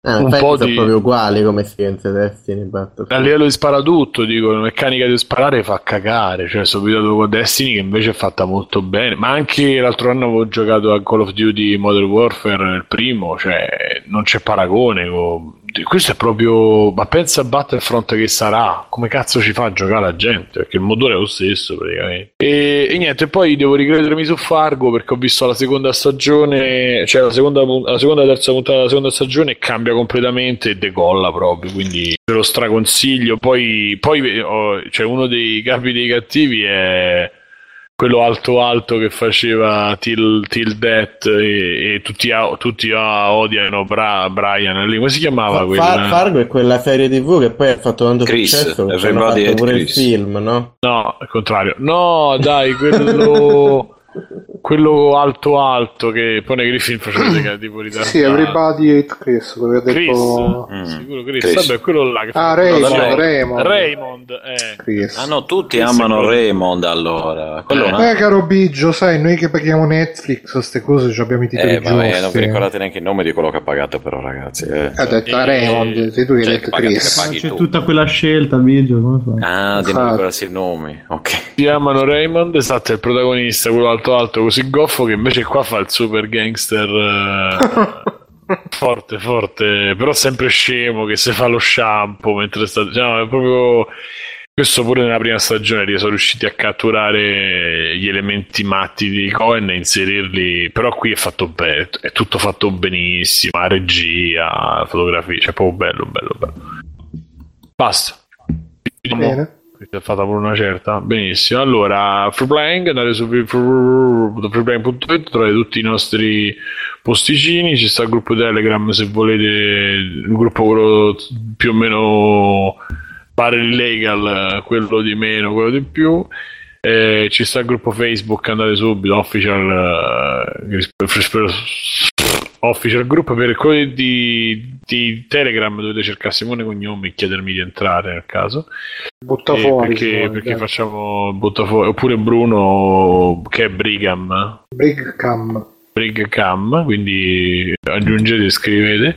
Eh,
Un po' di-
proprio uguali come esperienze Destiny Battlefield.
a livello di sparatutto dico la meccanica di sparare fa cagare cioè sono abituato con Destiny che invece è fatta molto bene ma anche l'altro anno avevo giocato a Call of Duty Modern Warfare il primo cioè non c'è paragone con- questo è proprio ma pensa a Battlefront che sarà come cazzo ci fa a giocare la gente? Perché il motore è lo stesso praticamente. E, e niente poi devo ricredermi su Fargo perché ho visto la seconda stagione cioè la seconda, la seconda terza puntata della seconda stagione cambia completamente e decolla proprio quindi te lo straconsiglio. Poi, poi oh, cioè, uno dei capi dei cattivi è quello alto alto che faceva Till, Till Death e, e tutti, a- tutti ah, odiano Bra- Brian lì come si chiamava
Fa-
quella?
Fa- Fargo è quella serie tv che poi ha fatto tanto
Chris,
successo che hanno fatto pure il
Chris.
film, no?
No, al contrario. No, dai, quello quello alto alto che poi nei Griffin faceva dei tipo di
Sì, Everybody Hate Chris, quello che ha
Chris,
detto...
Mm.
sicuro Chris.
Chris.
Vabbè, quello là che
Ah, Raymond,
No,
Raymond.
Raymond, eh.
Chris.
Ah no, tutti
Questo
amano. Raymond allora. Quello un
Eh, caro Biggio, sai, noi che paghiamo Netflix, queste cose ci abbiamo i titoli
Eh, vabbè, non
giusti.
vi ricordate neanche il nome di quello che pagate, però, ragazzi. eh.
Ha detto
Eh,
Raymond, sei tu che hai
cioè,
detto Chris.
C'è
tu.
tutta quella scelta, Biggio, come fai?
Ah, non ricordarsi i nomi. Ok.
Si chiamano Raymond, esatto, è il protagonista, quello alto alto così goffo che invece qua fa il super gangster eh, forte, forte, però sempre scemo che si fa lo shampoo mentre sta... No, è proprio... Questo pure nella prima stagione sono riusciti a catturare gli elementi matti di Cohen e inserirli, però qui è fatto bene, è tutto fatto benissimo, la regia, la fotografia, cioè proprio bello, bello, bello. Basta.
Bene.
È fatta per una certa. Benissimo. Allora, Freeplaying, andate su freeplaying.it, trovate tutti i nostri posticini. Ci sta il gruppo Telegram se volete, il gruppo quello più o meno pare illegal, quello di meno, quello di più. Eh, ci sta il gruppo Facebook, andate subito, official, eh, official group per quello di, di Telegram dovete cercare Simone Cognomi e chiedermi di entrare nel caso
Butta
Eh,
fuori.
perché,
Simone,
perché
dai.
facciamo butta fuori oppure Bruno che è Brigam
Brigcam.
Brigcam quindi aggiungete e scrivete.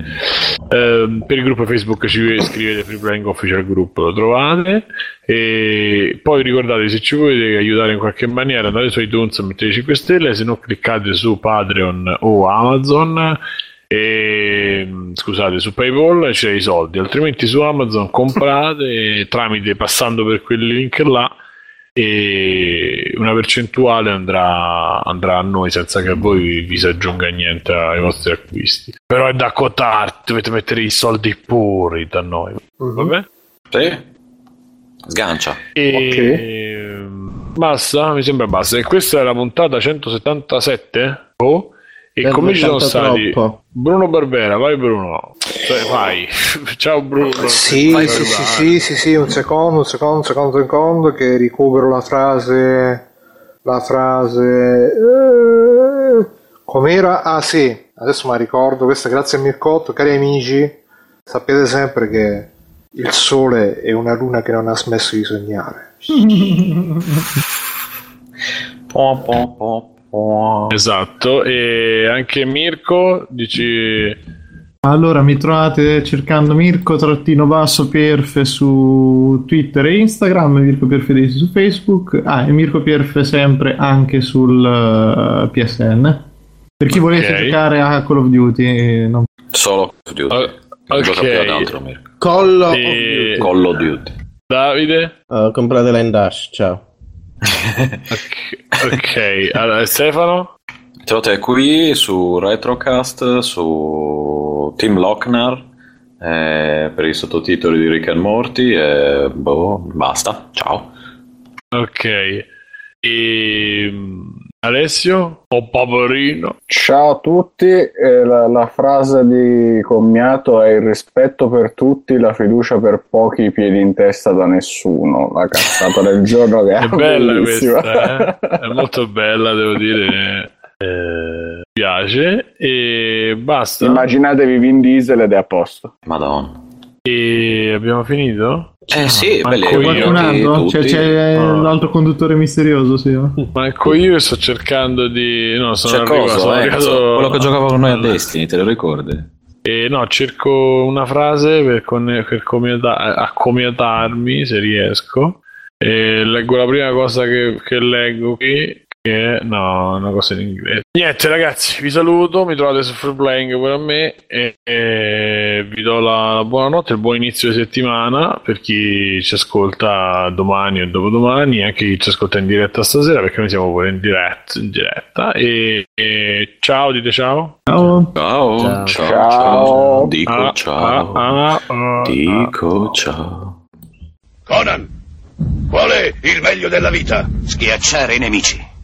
Ehm, per il gruppo Facebook ci scrivete Free Playing Official Group lo trovate. E poi ricordatevi se ci volete aiutare in qualche maniera andate su iTunes mettete 5 stelle se no cliccate su Patreon o Amazon. E scusate su Paypal e c'è i soldi altrimenti su Amazon comprate tramite passando per quel link là e una percentuale andrà, andrà a noi senza che a voi vi si aggiunga niente ai vostri acquisti però è da quotare dovete mettere i soldi puri da noi
Mhm.
vabbè
Sì. Sgancia.
e basta mi sembra basta e questa è la puntata 177 oh. E come ci sono stati
troppo.
Bruno Barbera vai Bruno Cioè, vai ciao Bruno
Sì,
Vai,
sì, sì, sì, sì, sì, un secondo, un secondo, un secondo, un secondo che recupero la frase, la frase, eh, com'era? Ah sì, adesso me la ricordo, questa grazie a Mircotto, cari amici, sappiate sempre che il sole è una luna che non ha smesso di sognare.
Po, po, po.
Esatto, e anche Mirko dici
Allora, mi trovate cercando Mirko trattino basso Pierfe su Twitter e Instagram, Mirko Pierfedesi su Facebook, ah, e Mirko Pierfe sempre anche sul eh, PSN. Per chi volesse
Ok.
giocare a Call of Duty, eh, non-
Solo Call of Duty.
Oh,
Non gioca più altro, Mirko.
Collo.
E-
Call of Duty.
Davide
Uh, compratela in Dash, ciao.
ok, allora Stefano
Trovate qui su Retrocast, su Team Lochnar, eh, per i sottotitoli di Rick and Morty, e boh, basta, ciao.
ok e Alessio o Paperino
Ciao a tutti, eh, la, la frase di commiato è il rispetto per tutti, la fiducia per pochi, i piedi in testa da nessuno. La cazzata del giorno che è,
è bella
bellissima.
questa eh? è molto bella devo dire eh, piace e basta
Immaginatevi Vin Diesel ed è a posto.
Madonna.
e abbiamo finito
Eh sì, belli,
io.
belli
qualcun altro?
tutti.
C'è, c'è
Ah.
l'altro conduttore misterioso, sì.
manco io sto cercando di no sono
C'è
arrivato,
cosa,
sono
eh,
arrivato-
quello che giocava con noi a. Destiny, te lo ricordi?
E no, cerco una frase per, con- per comiata- accomiatarmi se riesco. E leggo la prima cosa che, che leggo qui, che è no, una cosa in inglese. Niente, ragazzi, vi saluto. Mi trovate su Free Playing per me. E, e vi do la, la buonanotte, il buon inizio di settimana per chi ci ascolta domani o dopodomani, anche chi ci ascolta in diretta stasera, perché noi siamo pure in diretta. In diretta. E, e ciao, dite ciao.
Ciao.
Ciao,
Ciao.
ciao,
Ciao.
Dico
Ah,
ciao.
ah, ah, ah,
Dico ciao.
Conan, qual è il meglio della vita?
Schiacciare i nemici,